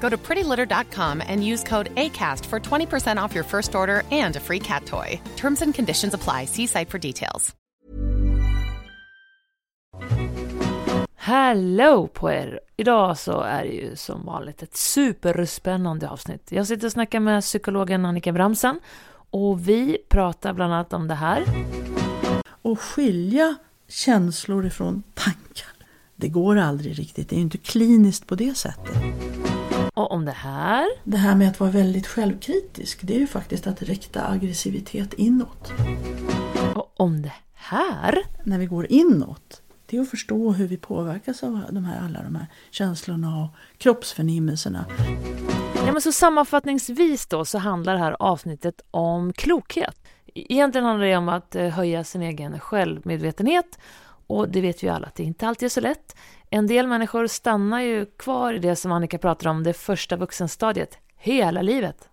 Go to prettylitter.com and use code ACAST for 20% off your first order and a free cat toy. Terms and conditions apply. See site for details. Hello på er! Idag så är det ju som vanligt ett superspännande avsnitt. Jag sitter och snackar med psykologen Annika Bramsen och vi pratar bland annat om det här. Och skilja känslor ifrån tankar, det går aldrig riktigt. Det är ju inte kliniskt på det sättet. Och om det här. Det här med att vara väldigt självkritisk, det är ju faktiskt att rikta aggressivitet inåt. Och om det här. När vi går inåt, det är att förstå hur vi påverkas av de här, alla de här känslorna och kroppsförnimmelserna. Ja, men så sammanfattningsvis då så handlar det här avsnittet om klokhet. Egentligen handlar det om att eh, höja sin egen självmedvetenhet och det vet vi ju alla att det inte alltid är så lätt. En del människor stannar ju kvar i det som Annika pratar om, det första vuxenstadiet, hela livet.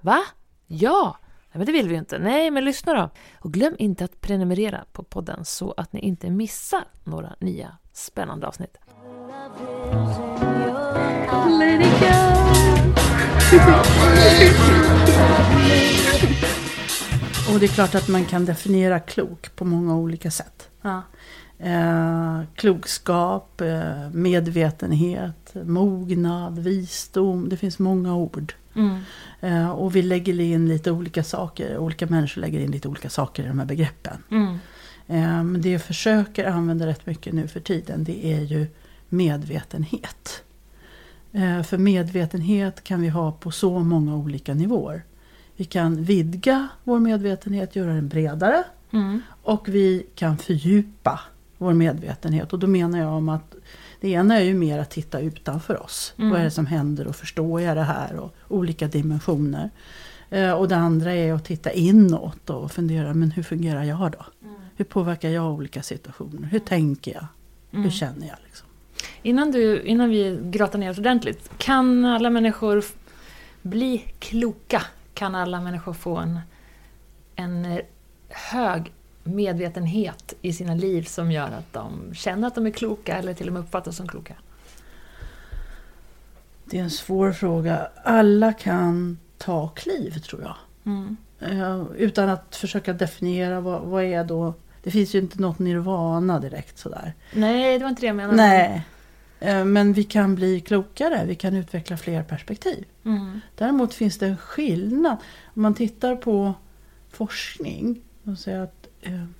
Va? Ja! Nej, men det vill vi ju inte. Nej, men lyssna då. Och glöm inte att prenumerera på podden så att ni inte missar några nya spännande avsnitt. Let it go. Och det är klart att man kan definiera klok på många olika sätt. Ja. Eh, klokskap, eh, medvetenhet, mognad, visdom. Det finns många ord. Mm. Eh, och vi lägger in lite olika saker. Olika människor lägger in lite olika saker i de här begreppen. Mm. Eh, men det jag försöker använda rätt mycket nu för tiden det är ju medvetenhet. Eh, för medvetenhet kan vi ha på så många olika nivåer. Vi kan vidga vår medvetenhet, göra den bredare. Mm. Och vi kan fördjupa vår medvetenhet. Och då menar jag om att det ena är ju mer att titta utanför oss. Mm. Vad är det som händer och förstår jag det här? Och olika dimensioner. Eh, och det andra är att titta inåt och fundera, men hur fungerar jag då? Hur påverkar jag olika situationer? Hur tänker jag? Hur känner jag? Liksom? Innan, du, innan vi grottar ner oss ordentligt, kan alla människor bli kloka? Kan alla människor få en, en eh, hög medvetenhet i sina liv som gör att de känner att de är kloka eller till och med uppfattas som kloka? Det är en svår fråga. Alla kan ta kliv tror jag. Mm. Eh, utan att försöka definiera vad, vad är då... Det finns ju inte något nirvana direkt sådär. Nej, det var inte det jag menade. Nej. Eh, Men vi kan bli klokare, vi kan utveckla fler perspektiv. Mm. Däremot finns det en skillnad. Om man tittar på forskning. Och säger att,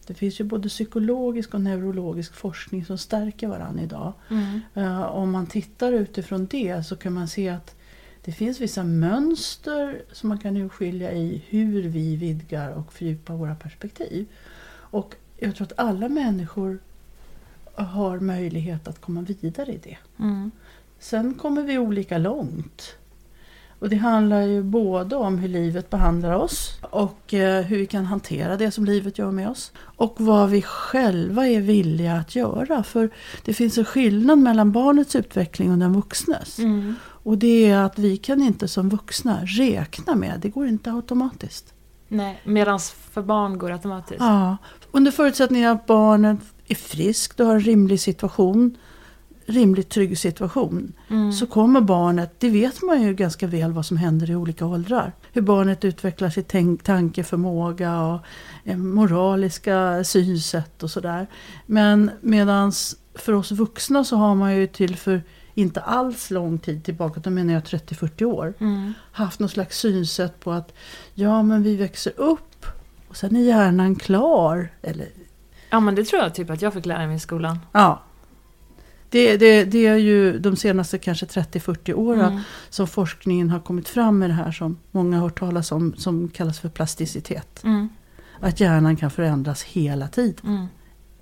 det finns ju både psykologisk och neurologisk forskning som stärker varandra idag. Mm. Eh, om man tittar utifrån det så kan man se att det finns vissa mönster som man kan urskilja i hur vi vidgar och fördjupar våra perspektiv. Och jag tror att alla människor har möjlighet att komma vidare i det. Mm. Sen kommer vi olika långt. Och det handlar ju både om hur livet behandlar oss och eh, hur vi kan hantera det som livet gör med oss. Och vad vi själva är villiga att göra. För det finns en skillnad mellan barnets utveckling och den vuxnes. Mm. Och det är att vi kan inte som vuxna räkna med, det går inte automatiskt. Nej, medan för barn går det automatiskt. Ja, under förutsättning att barnet är friskt och har en rimlig situation. Rimligt trygg situation Mm. så kommer barnet, det vet man ju ganska väl vad som händer i olika åldrar. Hur barnet utvecklar sitt tänk, tankeförmåga och eh, moraliska synsätt och sådär. Men medans för oss vuxna så har man ju till för inte alls lång tid tillbaka, då menar jag 30-40 år, Mm. haft något slags synsätt på att ja men vi växer upp och sen är hjärnan klar. Eller Ja, men det tror jag typ att jag fick lära mig i skolan. Ja. Det, det, det är ju de senaste kanske 30-40 åren Mm. som forskningen har kommit fram med det här som många har hört talas om som kallas för plasticitet. Mm. Att hjärnan kan förändras hela tiden. Mm.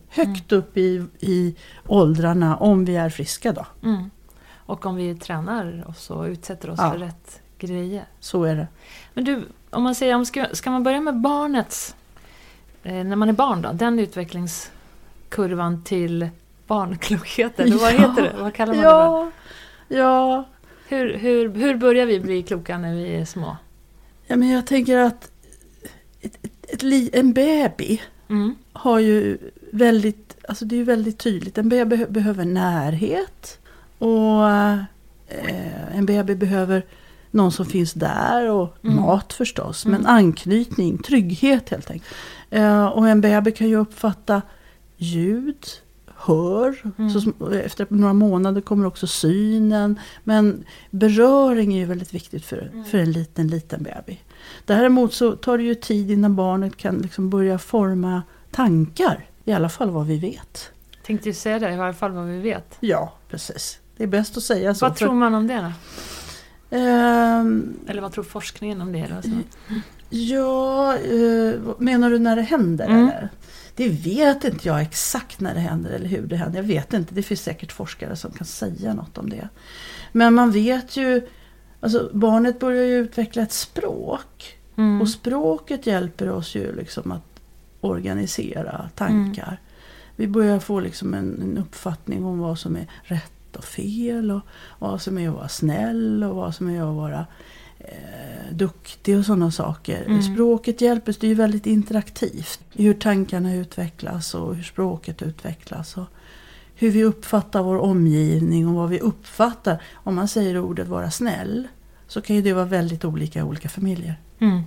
Högt upp i, i åldrarna om vi är friska då. Mm. Och om vi tränar oss och utsätter oss Ja. för rätt grejer. Så är det. Men du, om man säger, om ska, ska man börja med barnets, eh, när man är barn då, den utvecklingskurvan till barnklokhet, eller vad Ja. heter det? Vad kallar man det? Ja, ja. Hur, hur, hur börjar vi bli kloka när vi är små? ja, men jag tänker att ett, ett, ett, en baby Mm. har ju väldigt, alltså det är väldigt tydligt. En baby behöver närhet. Och eh, en baby behöver någon som finns där och Mm. mat förstås. Mm. Men anknytning, trygghet helt enkelt. Eh, och en baby kan ju uppfatta ljud, hör. Mm. Så efter några månader kommer också synen. Men beröring är ju väldigt viktigt för, Mm. för en liten, liten baby. Däremot så tar det ju tid innan barnet kan liksom börja forma tankar. I alla fall vad vi vet. Tänkte ju säga det, i varje fall vad vi vet. Ja, precis. Det är bäst att säga så. Vad tror man om det då? Ehm, Eller vad tror forskningen om det? Så. ja, vad menar du när det händer? Mm. Eller? Det vet inte jag exakt när det händer eller hur det händer. Jag vet inte. Det finns säkert forskare som kan säga något om det. Men man vet ju, alltså barnet börjar ju utveckla ett språk. Mm. Och språket hjälper oss ju liksom att organisera tankar. Vi börjar få liksom en, en uppfattning om vad som är rätt och fel. Och vad som är att vara snäll och vad som är att vara eh, duktig och sådana saker. Mm. Språket hjälper det är ju väldigt interaktivt. I hur tankarna utvecklas och hur språket utvecklas. Och hur vi uppfattar vår omgivning och vad vi uppfattar. Om man säger ordet vara snäll så kan ju det vara väldigt olika i olika familjer. Mm.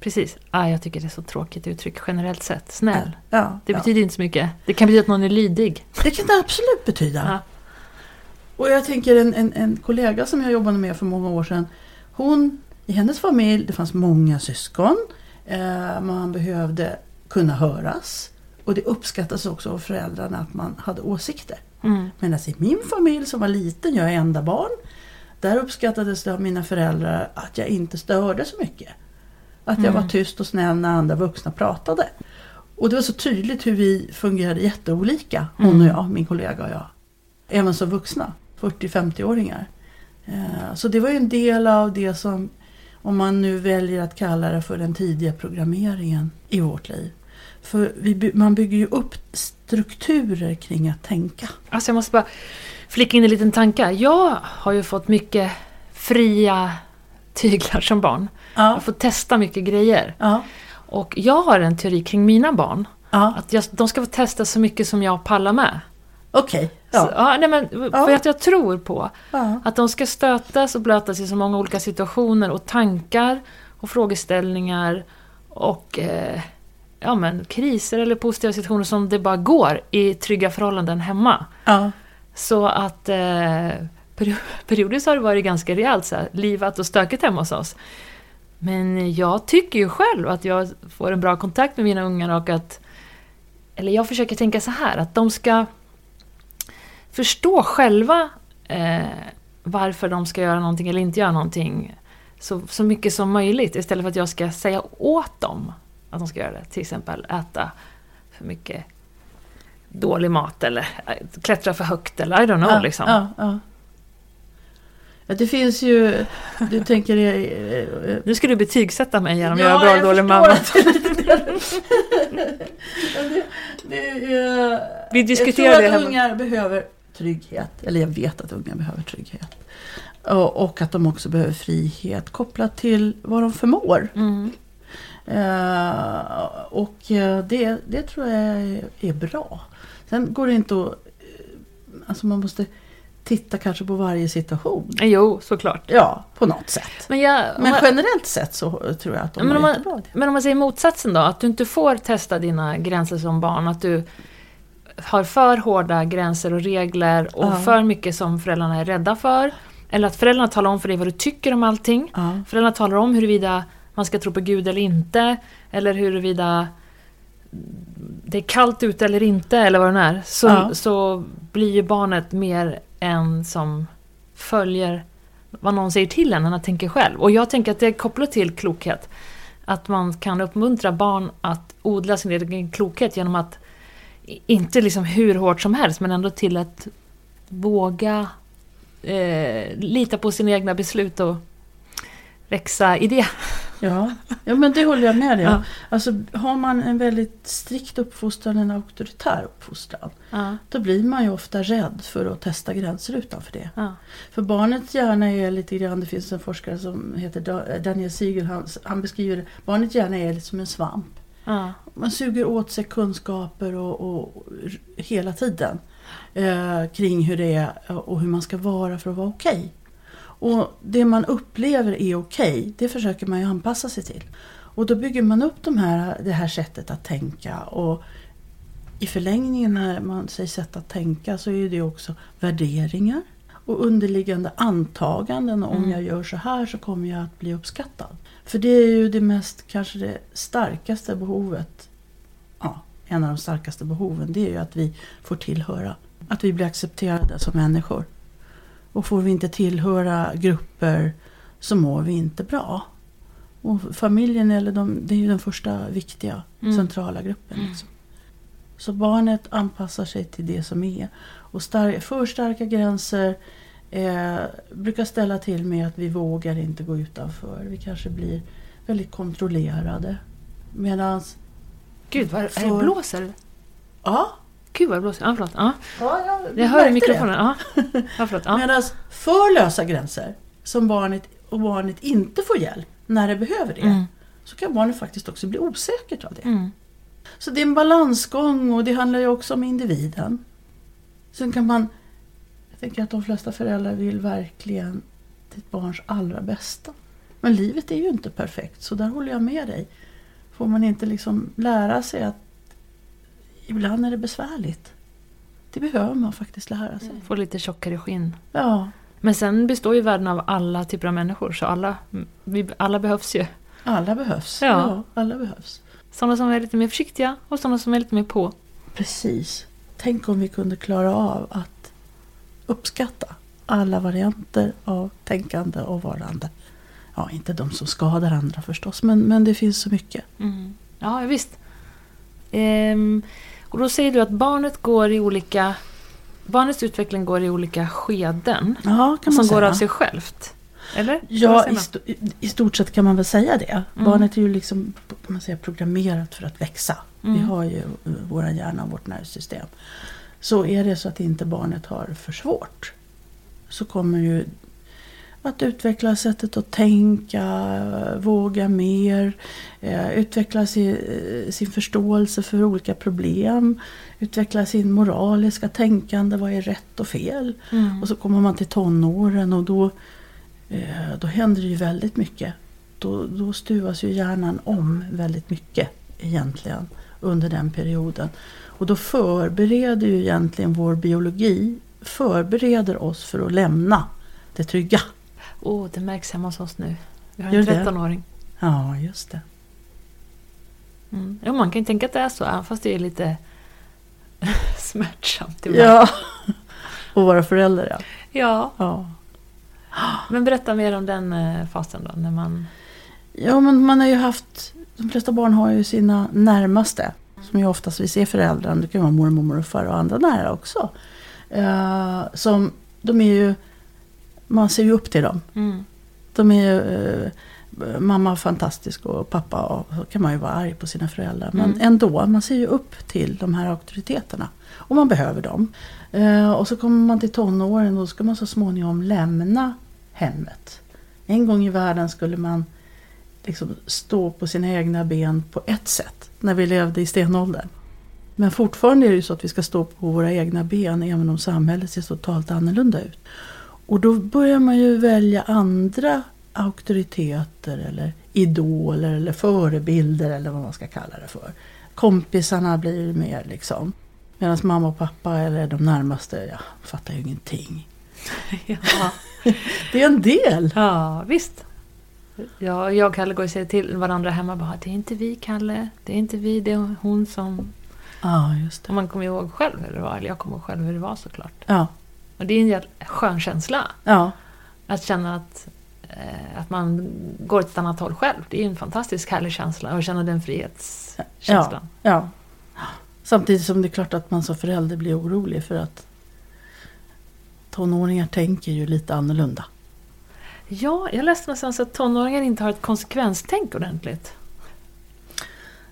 Precis. Ah, jag tycker det är så tråkigt uttryck generellt sett. Snäll. Ja, Det ja. betyder inte så mycket. Det kan betyda att någon är lydig. Det kan det absolut betyda. Ja. Och jag tänker en, en, en kollega som jag jobbade med för många år sedan. Hon, i hennes familj, det fanns många syskon. Eh, man behövde kunna höras. Och det uppskattas också av föräldrarna att man hade åsikter. Mm. Medan i min familj som var liten, jag är enda barn. Där uppskattades det av mina föräldrar att jag inte störde så mycket. Att jag Mm. var tyst och snäll när andra vuxna pratade. Och det var så tydligt hur vi fungerade jätteolika, hon Mm. och jag, min kollega och jag. Även som vuxna, 40-50-åringar. Eh, Så det var ju en del av det som, om man nu väljer att kalla det för den tidiga programmeringen i vårt liv. För vi, man bygger ju upp strukturer kring att tänka. Alltså jag måste bara flika in en liten tanke. Jag har ju fått mycket fria tyglar som barn. Jag har Ja, fått testa mycket grejer. ja, Och jag har en teori kring mina barn. ja. Att jag, de ska få testa så mycket som jag pallar med. okej. Så, Ja, ja, nej men, för Ja. att jag tror på ja. att de ska stötas och blötas i så många olika situationer och tankar och frågeställningar och eh, ja, men, kriser eller positiva situationer som det bara går i trygga förhållanden hemma. ja. Så att eh, peri- periodiskt har det varit ganska rejält så här, livat och stökigt hemma hos oss. Men jag tycker ju själv att jag får en bra kontakt med mina ungar och att... Eller jag försöker tänka så här, att de ska förstå själva eh, varför de ska göra någonting eller inte göra någonting så, så mycket som möjligt istället för att jag ska säga åt dem att de ska göra det. Till exempel äta för mycket dålig mat eller eh, klättra för högt eller I don't know ja, liksom. Ja, ja. ja, det finns ju... Du tänker... eh, Nu ska du betygsätta mig genom att Ja, göra bra jag dålig mamma. det det. Det, det Vi diskuterade jag det tror att hemma. ungar behöver trygghet. Eller jag vet att ungar behöver trygghet. Och, att de också behöver frihet kopplat till vad de förmår. Mm. Eh, och eh, det, det tror jag är, är bra. Sen går det inte att... alltså man måste titta kanske på varje situation. Jo, såklart. Ja, på något sätt. Men, jag, om Men jag- generellt sett så tror jag att de men, om mår man, jättebra. men om man säger motsatsen då, att du inte får testa dina gränser som barn, att du har för hårda gränser och regler och Ja. för mycket som föräldrarna är rädda för. Eller att föräldrarna talar om för dig vad du tycker om allting. Ja. Föräldrarna talar om huruvida man ska tro på Gud eller inte. Eller huruvida det är kallt ute eller inte, eller vad det är. Så, Ja. så blir ju barnet mer en som följer vad någon säger till en än att tänka själv. Och jag tänker att det är kopplat till klokhet. Att man kan uppmuntra barn att odla sin egen klokhet genom att inte liksom hur hårt som helst, men ändå till att våga eh, lita på sina egna beslut och växa i det. Ja. ja, men det håller jag med dig om. Ja. Alltså, har man en väldigt strikt uppfostran, en auktoritär uppfostran, Ja, då blir man ju ofta rädd för att testa gränser utanför det. ja, För barnets hjärna är lite grann, det finns en forskare som heter Da- Daniel Siegel, han, han beskriver det, barnets hjärna är lite som en svamp. Ja. Man suger åt sig kunskaper och, och, hela tiden eh, kring hur det är och hur man ska vara för att vara okej. Och det man upplever är okej, det försöker man ju anpassa sig till. Och då bygger man upp de här, det här sättet att tänka och i förlängningen när man säger sätt att tänka så är det också värderingar och underliggande antaganden. Om Mm. jag gör så här så kommer jag att bli uppskattad. För det är ju det mest, kanske det starkaste behovet. Ja, en av de starkaste behoven det är ju att vi får tillhöra. Att vi blir accepterade som människor. Och får vi inte tillhöra grupper så mår vi inte bra. Och familjen eller de, det är ju den första viktiga Mm. centrala gruppen. Liksom. Så barnet anpassar sig till det som är. Och star- för starka gränser eh, brukar ställa till med att vi vågar inte gå utanför. Vi kanske blir väldigt kontrollerade. Medan, Gud, vad är det För- blåser? ja, Gud vad det blåser. Ja, förlåt. Ja. ja jag, Jag hör i mikrofonen. Ja. Ja, förlåt. Ja. Medan för lösa gränser, som barnet och barnet inte får hjälp när det behöver det, Mm. så kan barnet faktiskt också bli osäkert av det. Mm. Så det är en balansgång och det handlar ju också om individen. Sen kan man, jag tänker att de flesta föräldrar vill verkligen ditt barns allra bästa. Men livet är ju inte perfekt, så där håller jag med dig. Får man inte liksom lära sig att ibland är det besvärligt. Det behöver man faktiskt lära sig. Få lite tjockare skinn. Ja, Men sen består ju världen av alla typer av människor, så alla, vi, alla behövs ju. alla behövs. Ja. Ja, alla behövs. Sådana som är lite mer försiktiga och sådana som är lite mer på. Precis. Tänk om vi kunde klara av att uppskatta alla varianter av tänkande och varande. Ja, inte de som skadar andra förstås, men, men det finns så mycket. Mm. Ja, visst. Ehm, och då säger du att barnet går i olika... Barnets utveckling går i olika skeden. Ja, kan som man går säga. av sig självt. Eller? Ja, i, sto- i- stort sett kan man väl säga det. Mm. Barnet är ju liksom kan man säga, programmerat för att växa. Vi Mm. har ju eh, våra hjärna och vårt nervsystem. Så är det så att inte barnet har för svårt så kommer ju att utveckla sättet att tänka, våga mer, eh, utveckla sin, eh, sin förståelse för olika problem, utveckla sin moraliska tänkande, vad är rätt och fel? Mm. Och så kommer man till tonåren och då, eh, då händer det ju väldigt mycket. Då, då stuvas ju hjärnan om väldigt mycket egentligen under den perioden. Och då förbereder ju egentligen vår biologi förbereder oss för att lämna det trygga. Åh, det märks hemma hos oss nu. Vi har en det? 13-åring. Ja, just det. Mm. Jo, man kan ju tänka att det är så, även fast det är lite smärtsamt ibland. Ja, och vara förälder ja. ja. ja. Men berätta mer om den eh, fasen då, när man... Ja, men man har ju haft, de flesta barn har ju sina närmaste. Som ju oftast vi ser föräldrarna, det kan vara mormor, morfar och andra nära också. Eh, som, de är ju, man ser ju upp till dem. Mm. De är ju, eh, mamma fantastisk och pappa, och så kan man ju vara arg på sina föräldrar. Men Mm. ändå, man ser ju upp till de här auktoriteterna. Och man behöver dem. Eh, och så kommer man till tonåren och då ska man så småningom lämna hemmet. En gång i världen skulle man liksom stå på sina egna ben på ett sätt. När vi levde i stenåldern. Men fortfarande är det ju så att vi ska stå på våra egna ben även om samhället ser totalt annorlunda ut. Och då börjar man ju välja andra auktoriteter eller idoler eller förebilder eller vad man ska kalla det för. Kompisarna blir mer liksom. Medan mamma och pappa eller de närmaste, ja, fattar ju ingenting. Ja, Det är en del. ja visst. Ja, jag och Kalle går och säger till varandra hemma bara det är inte vi Kalle, det är inte vi, det är hon som... Ja, just det. Och man kommer ihåg själv hur det var, eller jag kommer ihåg själv hur det var såklart. Ja, Och det är en skön känsla. ja, Att känna att, eh, att man går åt ett annat håll själv. Det är en fantastisk härlig känsla att känna den frihetskänslan. ja. Samtidigt som det är klart att man som förälder blir orolig för att tonåringar tänker ju lite annorlunda. Ja, jag läste någonstans att tonåringar inte har ett konsekvenstänk ordentligt.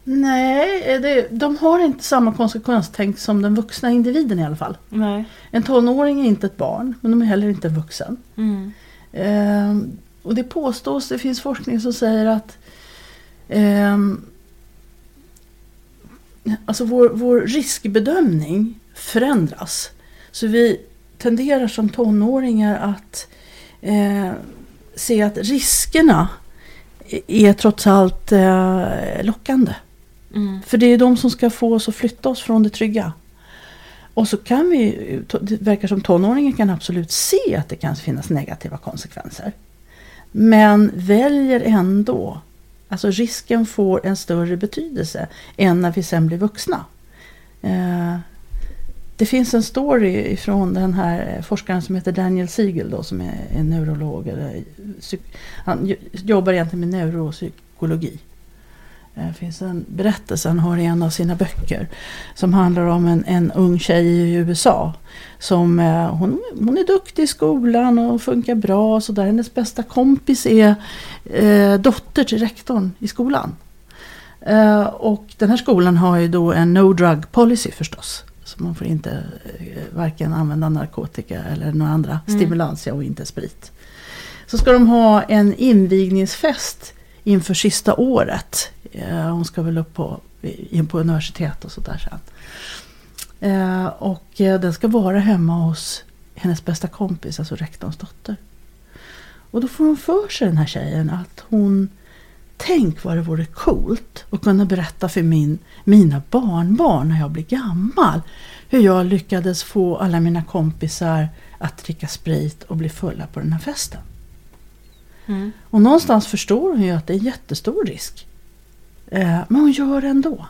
Nej, det, de har inte samma konsekvenstänk som den vuxna individen i alla fall. Nej. En tonåring är inte ett barn, men de är heller inte en vuxen. Mm. Ehm, och det påstås, det finns forskning som säger att ehm, alltså vår, vår riskbedömning förändras. Så vi tenderar som tonåringar att eh, se att riskerna är trots allt eh, lockande. Mm. För det är de som ska få oss att flytta oss från det trygga. Och så kan vi, det verkar som tonåringen kan absolut se att det kan finnas negativa konsekvenser. Men väljer ändå, alltså risken får en större betydelse än när vi sen blir vuxna. Det finns en story från den här eh, forskaren som heter Daniel Siegel då, som är är neurolog. Eller, eh, psyk- han jobbar egentligen med neuropsykologi. Det finns en berättelse han har i en av sina böcker som handlar om en, en ung tjej i USA. Som, hon, hon är duktig i skolan och funkar bra och sådär. Hennes bästa kompis är eh, dotter till rektorn i skolan. Eh, och den här skolan har ju då en no drug policy förstås. Så man får inte eh, varken använda narkotika eller några andra Mm. stimulantia och inte sprit. Så ska de ha en invigningsfest inför sista året. Eh, Hon ska väl upp på, in på universitet och sådär sen. Eh, Och den ska vara hemma hos hennes bästa kompis, alltså rektorns dotter. Och då får hon för sig den här tjejen att hon Tänk vad det vore coolt att kunna berätta för min, mina barnbarn när jag blir gammal. Hur jag lyckades få alla mina kompisar att dricka sprit och bli fulla på den här festen. Mm. Och någonstans förstår hon ju att det är en jättestor risk. Eh, men hon gör det ändå.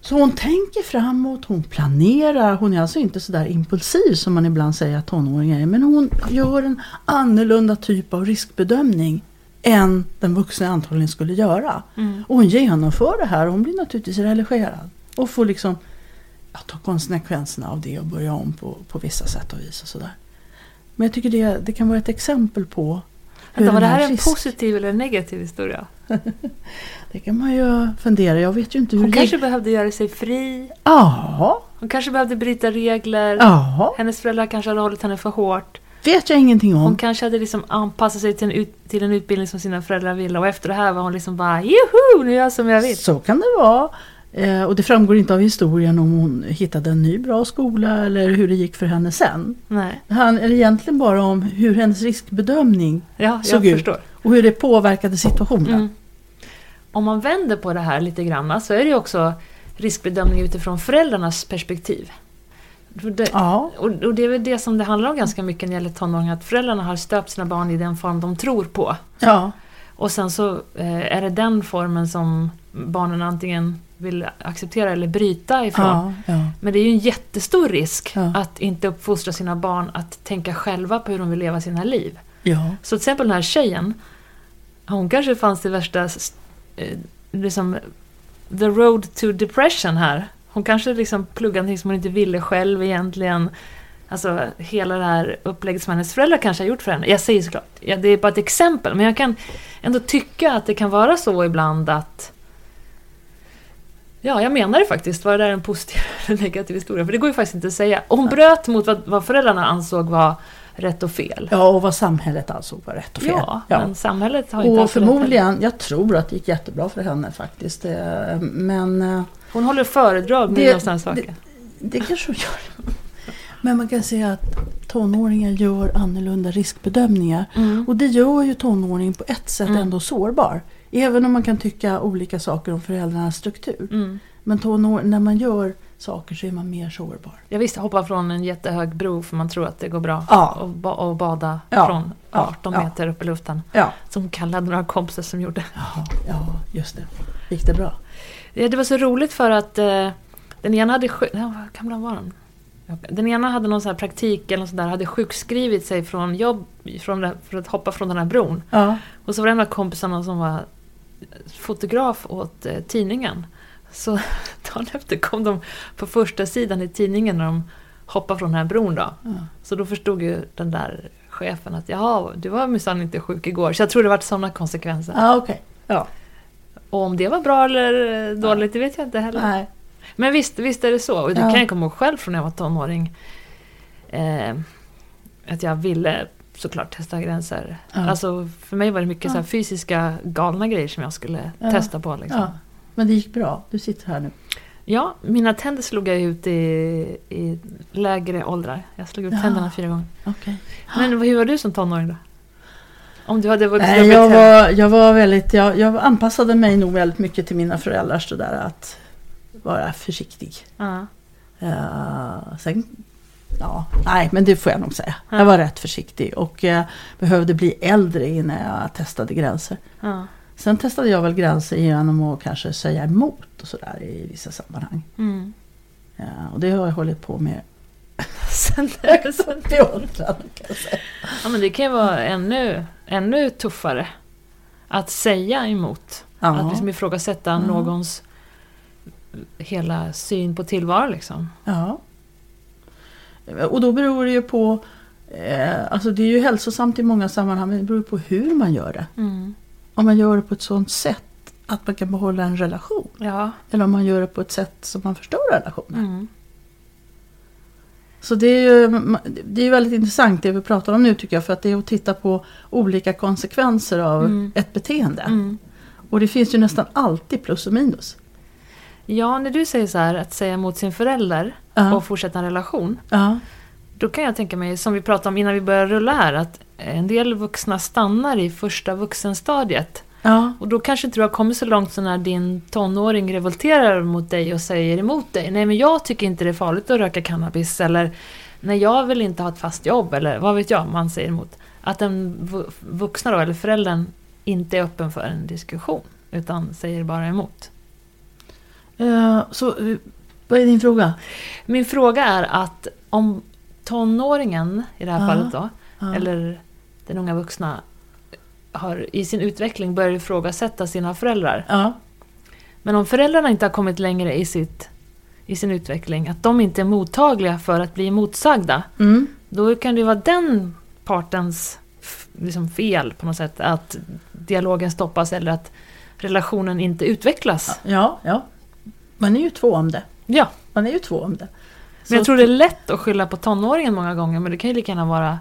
Så hon tänker framåt, hon planerar. Hon är alltså inte sådär impulsiv som man ibland säger att tonåringar är. Men hon gör en annorlunda typ av riskbedömning än den vuxna antagligen skulle göra. Mm. Och hon genomför det här och hon blir naturligtvis religerad. Och får liksom ja, ta konsekvenserna av det och börja om på, på vissa sätt och vis och sådär. Men jag tycker det, det kan vara ett exempel på Vänta, var det här en risk- positiv eller en negativ historia? Det kan man ju fundera. Jag vet ju inte hur Hon kanske behövde göra sig fri. Ja, Hon kanske behövde bryta regler. ja. Hennes föräldrar kanske hade hållit henne för hårt. Vet jag ingenting om. Hon kanske hade liksom anpassat sig till en, ut, till en utbildning som sina föräldrar ville och efter det här var hon liksom bara Joho, nu gör jag som jag vill. Så kan det vara. Eh, och det framgår inte av historien om hon hittade en ny bra skola eller hur det gick för henne sen. Nej, Det handlar egentligen bara om hur hennes riskbedömning ja, Såg ut. förstår. och hur det påverkade situationen. Mm. Om man vänder på det här lite grann så är det ju också riskbedömning utifrån föräldrarnas perspektiv. Det, Ja, och, och det är väl det som det handlar om ganska mycket när det gäller tonåringar, att föräldrarna har stöpt sina barn i den form de tror på. ja, Och sen så eh, är det den formen som barnen antingen vill acceptera eller bryta ifrån. ja, ja. Men det är ju en jättestor risk Ja. att inte uppfostra sina barn att tänka själva på hur de vill leva sina liv. Så till exempel den här tjejen, hon kanske fanns det värsta, eh, liksom, the road to depression här. Hon kanske liksom pluggade någonting som hon inte ville själv egentligen. Alltså hela det här upplägget som hennes föräldrar kanske har gjort för henne. Jag säger såklart, ja, det är bara ett exempel, men jag kan ändå tycka att det kan vara så ibland att Ja, jag menar det faktiskt. Var det där en positiv eller negativ historia? För det går ju faktiskt inte att säga. Och hon bröt mot vad, vad föräldrarna ansåg var rätt och fel. ja, och vad samhället ansåg var rätt och fel. Ja, men samhället har inte Och förmodligen, jag tror att det gick jättebra för henne faktiskt. Eh, Men eh, Hon håller föredrag med Det- sådana saker. Det kanske hon gör. Men man kan säga att tonåringar gör annorlunda riskbedömningar. Mm. Och det gör ju tonåringen på ett sätt ändå sårbar. Även om man kan tycka olika saker om föräldrarnas struktur. Mm. Men tonår, när man gör saker så är man mer sårbar. Jag visste hoppa från en jättehög bro för man tror att det går bra. Ja. Och, ba- och bada Ja. från Ja. 18 Ja. meter upp i luften. Ja, Som kallade några kompisar som gjorde. Jaha, ja just det. Gick det bra? Ja, det var så roligt för att eh, den ena hade... Ja, vad gamla var de? Den ena hade någon sån här praktik eller något sånt där, hade sjukskrivit sig från jobb från för att hoppa från den här bron. Ja. Och så var det en av kompisarna som var fotograf åt eh, tidningen. Så dagen efter kom de på första sidan i tidningen när de hoppade från den här bron då. Ja. Så då förstod ju den där chefen att jaha, du var minsann inte sjuk igår. Så jag tror det var sådana konsekvenser. Ja, okej. Ja. Och om det var bra eller dåligt, det vet jag inte heller. Nej. Men visst, visst är det så. Och det Ja. kan jag komma ihåg själv från när jag var tonåring. Eh, att jag ville såklart testa gränser. Ja. Alltså för mig var det mycket Ja. så fysiska galna grejer som jag skulle Ja. testa på. Liksom. Men det gick bra. Du sitter här nu. Ja, mina tänder slog jag ut i, i lägre åldrar. Jag slog ut tänderna fyra gånger. Okej. Men hur var du som tonåring då? Om du hade vuxit Nej, jag var, jag var väldigt, jag, jag anpassade mig nog väldigt mycket till mina föräldrars det där att vara försiktig. Ja. Uh, sen, ja, nej men det får jag nog säga. Ja. Jag var rätt försiktig och eh, behövde bli äldre innan jag testade gränser. Sen testade jag väl gränser genom att kanske säga emot och sådär i vissa sammanhang. Mm. Ja, och det har jag hållit på med Sen, åldern säga. ja, men det kan ju vara ännu, ännu tuffare att säga emot. Att Ja, liksom ifrågasätta Ja. någons hela syn på tillvaron. Liksom. ja. Och då beror det ju på eh, Alltså det är ju hälsosamt i många sammanhang men det beror på hur man gör det. Mm. Om man gör det på ett sådant sätt att man kan behålla en relation. Ja. Eller om man gör det på ett sätt som man förstör relationen. Mm. Så det är ju det är väldigt intressant det vi pratar om nu tycker jag. För att det är att titta på olika konsekvenser av Mm. ett beteende. Mm. Och det finns ju nästan alltid plus och minus. Ja, när du säger så här, att säga emot sin förälder Ja. och fortsätta en relation. Ja. Då kan jag tänka mig, som vi pratade om innan vi började rulla här, att en del vuxna stannar i första vuxenstadiet. Ja. Och då kanske inte du har kommit så långt så när din tonåring revolterar mot dig och säger emot dig. Nej, men jag tycker inte det är farligt att röka cannabis. Eller nej, jag vill inte ha ett fast jobb. Eller vad vet jag, man säger emot. Att den vu- vuxna då, eller föräldern, inte är öppen för en diskussion. Utan säger bara emot. Eh, Så vad är din fråga? Min fråga är att om tonåringen, i det här Ja. fallet då, eller den unga vuxna, har i sin utveckling börjat ifrågasätta sina föräldrar. Ja. Men om föräldrarna inte har kommit längre i, sitt, i sin utveckling, att de inte är mottagliga för att bli motsagda, Mm. då kan det vara den partens liksom fel på något sätt, att dialogen stoppas eller att relationen inte utvecklas. Ja, ja. Man är ju två om det. Ja, Man är ju två om det. men jag tror det är lätt att skylla på tonåringen många gånger, men det kan ju lika gärna vara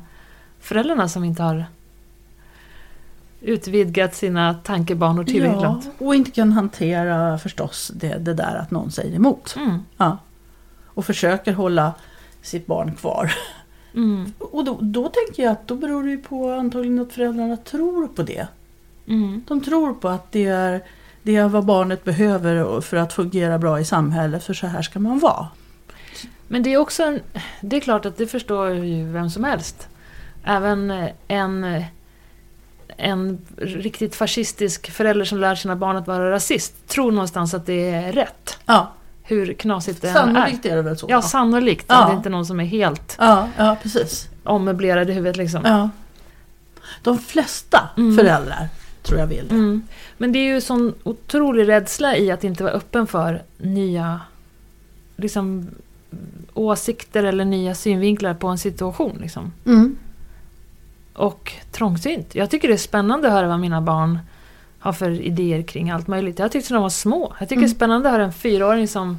föräldrarna som inte har utvidgat sina tankebanor tillräckligt Ja, och inte kan hantera förstås det, det där att någon säger emot. Mm. Ja. Och försöker hålla sitt barn kvar. Mm. Och då, då tänker jag att då beror det ju på antagligen att föräldrarna tror på det. Mm. De tror på att det är, det är vad barnet behöver för att fungera bra i samhället, för så här ska man vara. Men det är också en, Det är klart att det förstår ju vem som helst. Även en, en riktigt fascistisk förälder som lär sina barn att vara rasist tror någonstans att det är rätt. Ja, Hur knasigt det än är. sannolikt är det väl så. Ja, sannolikt. Ja. Det är inte någon som är helt ja, ja, precis. ommöblerad i huvudet liksom. Ja. De flesta Mm. föräldrar tror jag vill det. Mm. Men det är ju sån otrolig rädsla i att inte vara öppen för nya liksom, åsikter eller nya synvinklar på en situation. Liksom. Mm. Och trångsynt. Jag tycker det är spännande att höra vad mina barn har för idéer kring allt möjligt. Jag tyckte de var små. Jag tycker det är Mm. spännande att höra en fyraåring som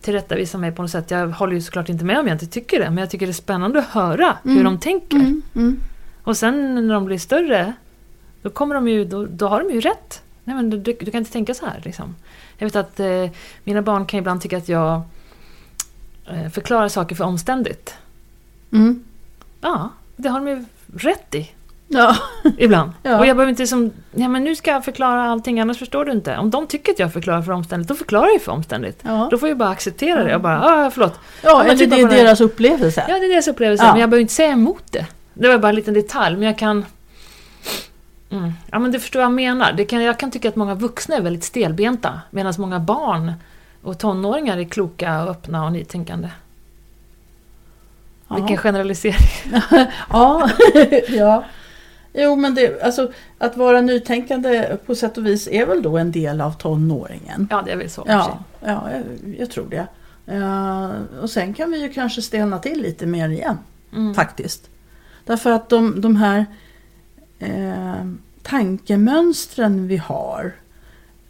tillrättavisar mig på något sätt. Jag håller ju såklart inte med om jag inte tycker det, men jag tycker det är spännande att höra hur Mm. de tänker. Mm. Mm. Och sen när de blir större, då, kommer de ju, då, då har de ju rätt. Nej, men du, du, du kan inte tänka så här. Liksom. Jag vet att eh, mina barn kan ibland tycka att jag eh, förklarar saker för omständigt. Mm. Ja, det har de ju rätt i. Ja. Ibland. Ja. Och jag behöver inte som, ja men nu ska jag förklara allting annars förstår du inte. Om de tycker att jag förklarar för omständigt, då förklarar jag för omständigt. Ja. Då får jag bara acceptera det och bara, ah, förlåt. Ja, men eller det är på det deras upplevelse. Ja, det är deras upplevelse, men jag behöver inte säga emot det. Det var bara en liten detalj, men jag kan... Mm. Ja, men du förstår vad jag menar. Det kan, jag kan tycka att många vuxna är väldigt stelbenta, medan många barn och tonåringar är kloka, och öppna och nytänkande. Vilken generalisering. Ja, ja. Jo, men det, alltså, att vara nytänkande på sätt och vis är väl då en del av tonåringen. Ja, det är väl så. Ja, ja jag, jag tror det. Eh, och sen kan vi ju kanske stelna till lite mer igen, Mm. faktiskt. Därför att de, de här eh, tankemönstren vi har,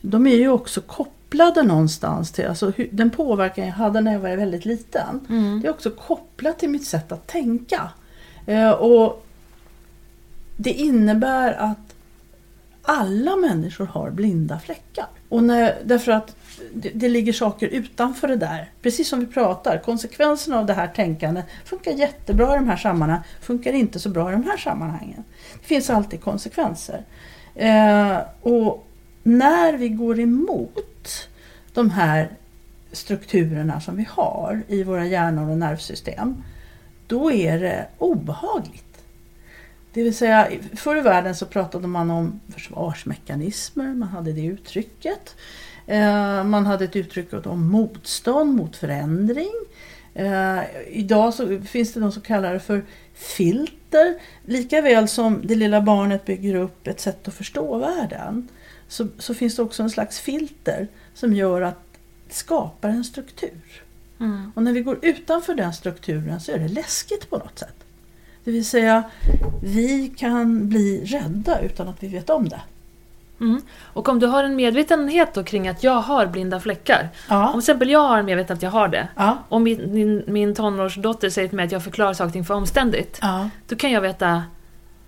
de är ju också kopplade någonstans till, alltså den påverkan jag hade när jag var väldigt liten. Mm. Det är också kopplat till mitt sätt att tänka. Eh, och Det innebär att alla människor har blinda fläckar. Och när, därför att det, det ligger saker utanför det där. Precis som vi pratar, konsekvenserna av det här tänkandet funkar jättebra i de här sammanhangen, funkar inte så bra i de här sammanhangen. Det finns alltid konsekvenser. Eh, och när vi går emot de här strukturerna som vi har i våra hjärnor och nervsystem, då är det obehagligt. Det vill säga, förr i världen så pratade man om försvarsmekanismer, man hade det uttrycket. Eh, man hade ett uttryck om motstånd mot förändring. Eh, idag så finns det de som kallar det för filter. Lika väl som det lilla barnet bygger upp ett sätt att förstå världen så, så finns det också en slags filter som gör att det skapar en struktur. Mm. Och när vi går utanför den strukturen så är det läskigt på något sätt. Det vill säga, vi kan bli rädda utan att vi vet om det. Mm. Och om du har en medvetenhet då kring att jag har blinda fläckar. Ja. Om till exempel jag har en medvetenhet att jag har det. Ja. Och min, min, min tonårsdotter säger till mig att jag förklarar saker och ting för omständigt. Ja. Då kan jag veta,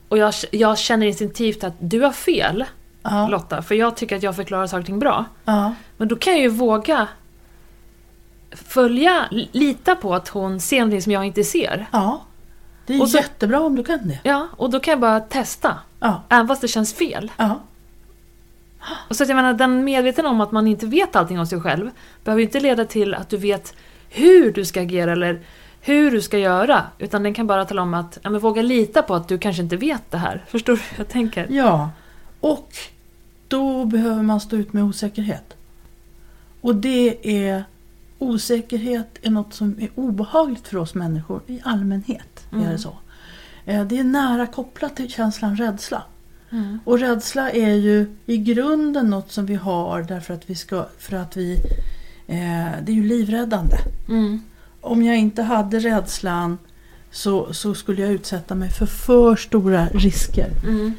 och jag, jag känner instinktivt att du har fel Ja. Lotta, för jag tycker att jag förklarar saker och ting bra. Ja. Men då kan jag ju våga följa, lita på att hon ser någonting som jag inte ser. ja. Det är Och så- jättebra om du kan det. Ja, och då kan jag bara testa. Ja. Även fast det känns fel. Ja. Och så att jag menar, den medveten om att man inte vet allting om sig själv behöver inte leda till att du vet hur du ska agera eller hur du ska göra. Utan den kan bara tala om att, ja men våga lita på att du kanske inte vet det här. Förstår du hur jag tänker? ja. Och då behöver man stå ut med osäkerhet. Och det är osäkerhet är något som är obehagligt för oss människor i allmänhet. Är det så. Eh, Det är nära kopplat till känslan rädsla. Mm. Och rädsla är ju i grunden något som vi har därför att vi ska, för att vi, eh, det är ju livräddande. Mm. Om jag inte hade rädslan så, så skulle jag utsätta mig för för stora risker. Mm.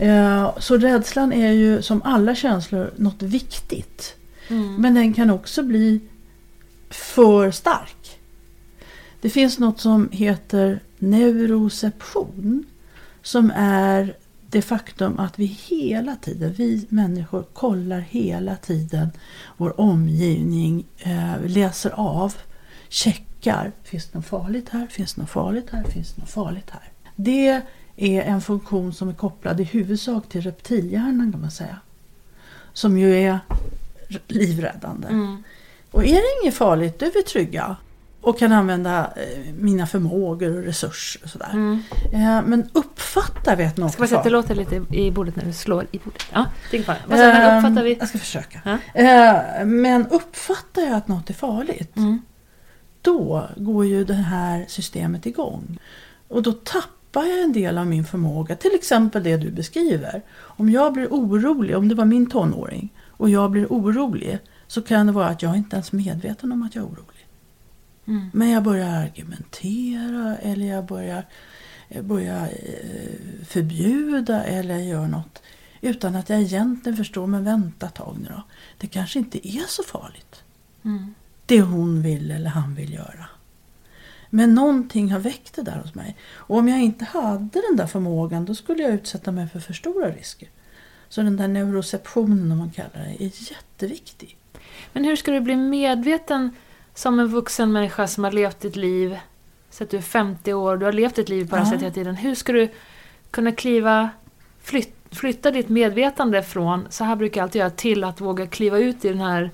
Eh, så rädslan är ju som alla känslor något viktigt. Mm. Men den kan också bli för stark. Det finns något som heter neuroception. Som är det faktum att vi hela tiden, vi människor kollar hela tiden vår omgivning, eh, läser av, checkar. Finns det något farligt här? Finns det något farligt här? Finns det något farligt här? Det är en funktion som är kopplad i huvudsak till reptilhjärnan kan man säga. Som ju är livräddande. Mm. Och är det inget farligt, då är vi trygga. Och kan använda eh, mina förmågor och resurser och sådär. Mm. Eh, men uppfattar vi att något Ska man säga att det låter lite i bordet när du slår i bordet? Ja, ingen fara. Vad? Men uppfattar vi? Jag ska försöka. Ja. Eh, men uppfattar jag att något är farligt, Mm. då går ju det här systemet igång. Och då tappar jag en del av min förmåga, till exempel det du beskriver. Om jag blir orolig, om det var min tonåring, och jag blir orolig, så kan det vara att jag inte ens är medveten om att jag är orolig. Mm. Men jag börjar argumentera eller jag börjar, jag börjar eh, förbjuda eller jag gör något utan att jag egentligen förstår, men vänta ett tag nu då. Det kanske inte är så farligt. Mm. Det hon vill eller han vill göra. Men någonting har väckt det där hos mig. Och om jag inte hade den där förmågan då skulle jag utsätta mig för för stora risker. Så den där neuroceptionen, om man kallar det, är jätteviktig. Men hur ska du bli medveten som en vuxen människa som har levt ditt liv, så att du är 50 år, du har levt ditt liv på det här sättet hela tiden. Hur ska du kunna kliva, flyt, flytta ditt medvetande från, så här brukar jag alltid göra, till att våga kliva ut i den här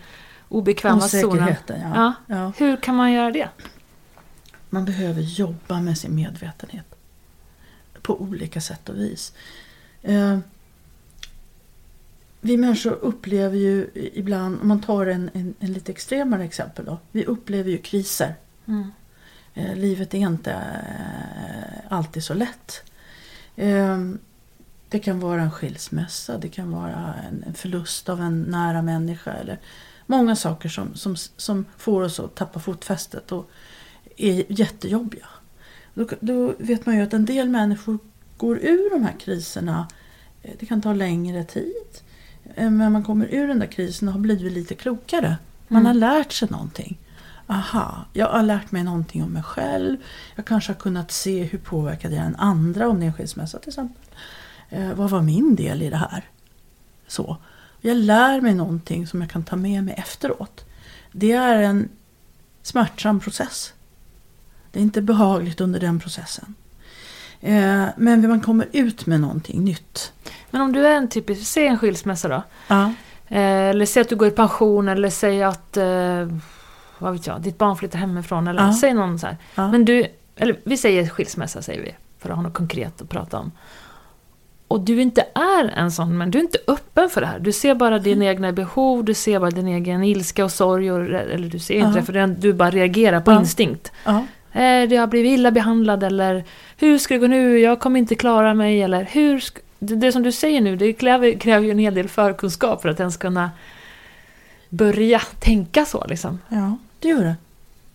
obekväma zonen? Ja. Ja. ja. Hur kan man göra det? Man behöver jobba med sin medvetenhet. På olika sätt och vis. Eh, vi människor upplever ju ibland, om man tar en, en, en lite extremare exempel då. Vi upplever ju kriser. Mm. Eh, livet är inte eh, alltid så lätt. Det kan vara en skilsmässa, det kan vara en, en förlust av en nära människa. Eller många saker som, som, som får oss att tappa fotfästet och är jättejobbiga. Då, då vet man ju att en del människor går ur de här kriserna. Eh, Det kan ta längre tid. Eh, Men man kommer ur den där krisen och har blivit lite klokare. Man Mm. har lärt sig någonting. Aha, jag har lärt mig någonting om mig själv. Jag kanske har kunnat se hur påverkade jag den andra om det är en skilsmässa till exempel. Eh, vad var min del i det här? Så. Jag lär mig någonting som jag kan ta med mig efteråt. Det är en smärtsam process. Det är inte behagligt under den processen. Eh, men man kommer ut med någonting nytt. Men om du är en typisk, säg en skilsmässa då. Ja. Eh, eller säg att du går i pension eller säg att eh, vad vet jag, ditt barn flyttar hemifrån eller Ja. säg någon så. Ja. Men du, eller vi säger skilsmässa säger vi, för att ha något konkret att prata om. Och du inte är en sån, men du är inte öppen för det här. Du ser bara dina egna behov, du ser bara din egen ilska och sorg, och, eller du ser inte det, för du bara reagerar på instinkt. Ja. Eh, jag har blivit illa behandlad eller hur ska det gå nu, jag kommer inte klara mig eller hur det, det som du säger nu, det kräver, kräver ju en hel del förkunskap för att ens kunna börja tänka så liksom. Ja, det gör det.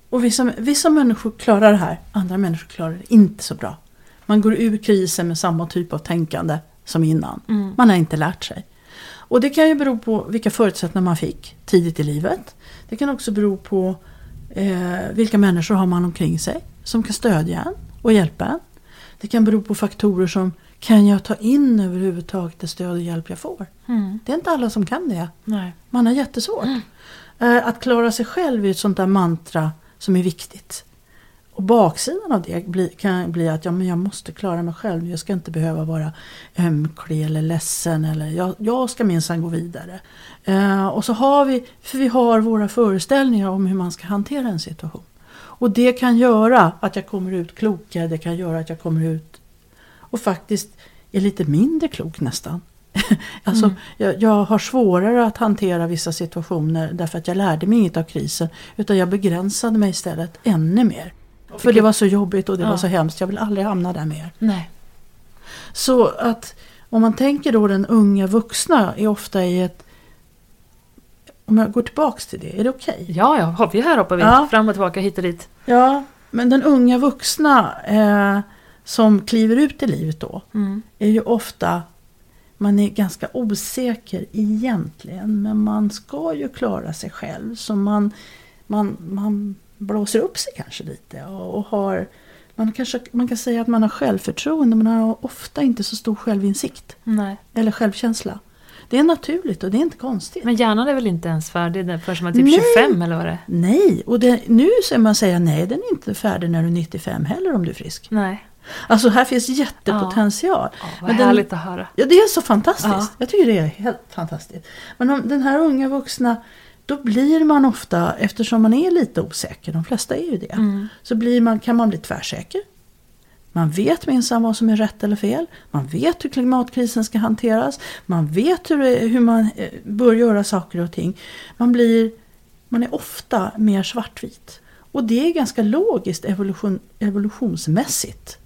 Och vissa, vissa människor klarar det här, andra människor klarar det inte så bra. Man går ur krisen med samma typ av tänkande som innan. Mm. Man har inte lärt sig. Och det kan ju bero på vilka förutsättningar man fick tidigt i livet. Det kan också bero på eh, vilka människor har man omkring sig som kan stödja en och hjälpa en. Det kan bero på faktorer som kan jag ta in överhuvudtaget det stöd och hjälp jag får? Mm. Det är inte alla som kan det. Nej. Man har jättesvårt. Eh, Att klara sig själv är ett sånt där mantra som är viktigt. Och baksidan av det bli, kan bli att ja, men jag måste klara mig själv. Jag ska inte behöva vara ömklig eller ledsen. Eller jag, jag ska minsann gå vidare. Eh, och så har vi, för vi har våra föreställningar om hur man ska hantera en situation. Och det kan göra att jag kommer ut klokare. Det kan göra att jag kommer ut och faktiskt är lite mindre klok nästan. alltså, Mm. jag, jag har svårare att hantera vissa situationer därför att jag lärde mig inget av krisen. Utan jag begränsade mig istället ännu mer. För det var så jobbigt och det Ja. var så hemskt. Jag vill aldrig hamna där mer. Nej. Så att om man tänker då den unga vuxna är ofta i ett... Om jag går tillbaks till det, är det okej? Ja, ja, hopp, vi här hoppar vi Ja. fram och tillbaka hit och dit. Ja, men den unga vuxna eh, som kliver ut i livet då Mm. är ju ofta, man är ganska osäker egentligen men man ska ju klara sig själv så man, man, man blåser upp sig kanske lite och, och har man, kanske, man kan säga att man har självförtroende men har ofta inte så stor självinsikt Nej. eller självkänsla. Det är naturligt och det är inte konstigt. Men hjärnan är väl inte ens färdig förrän man är typ Nej. 25 eller vad det är? Nej, och det, nu säger man säga nej, den är inte färdig när du är 95 heller om du är frisk. Nej. Alltså här finns jättepotential. Ja, vad Men den- härligt att höra. Ja, det är så fantastiskt. Ja. Jag tycker det är helt fantastiskt. Men om den här unga vuxna, då blir man ofta, eftersom man är lite osäker, de flesta är ju det, Mm. så blir man, kan man bli tvärsäker. Man vet minsann vad som är rätt eller fel. Man vet hur klimatkrisen ska hanteras. Man vet hur, hur man eh, bör göra saker och ting. Man, blir, man är ofta mer svartvit. Och det är ganska logiskt evolution, evolutionsmässigt.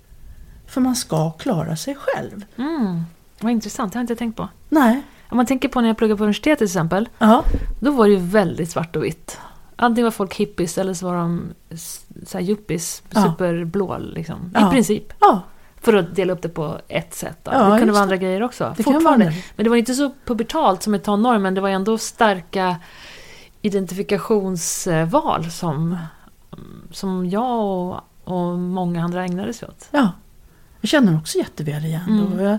För man ska klara sig själv. Mm. Vad intressant, det har jag inte tänkt på. Nej. Om man tänker på när jag pluggade på universitet till exempel. Ja. Då var det ju väldigt svart och vitt. Antingen var folk hippies eller så var de så här yuppies, Ja. superblå liksom. I princip. För att dela upp det på ett sätt. Då. Det kunde vara det. andra grejer också. Det Fortfarande. Men det var inte så pubertalt som ett tonår, men det var ändå starka identifikationsval som, som jag och, och många andra ägnade sig åt. ja. Jag känner också jätteväl igen Mm. Och Jag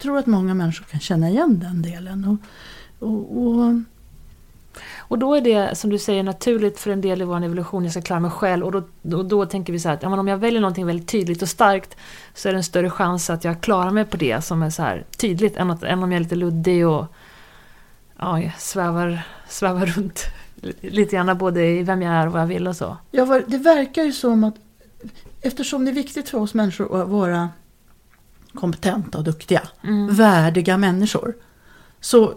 tror att många människor kan känna igen den delen. Och, och, och Och då är det, som du säger, naturligt för en del i vår evolution, jag ska klara mig själv. Och då, då, då tänker vi så här att ja, om jag väljer någonting väldigt tydligt och starkt så är det en större chans att jag klarar mig på det som är så här tydligt än, att, än om jag är lite luddig och ja, svävar, svävar runt lite grann både i vem jag är och vad jag vill och så. Ja, det verkar ju som att eftersom det är viktigt för oss människor att vara kompetenta och duktiga, värdiga människor. Så eh,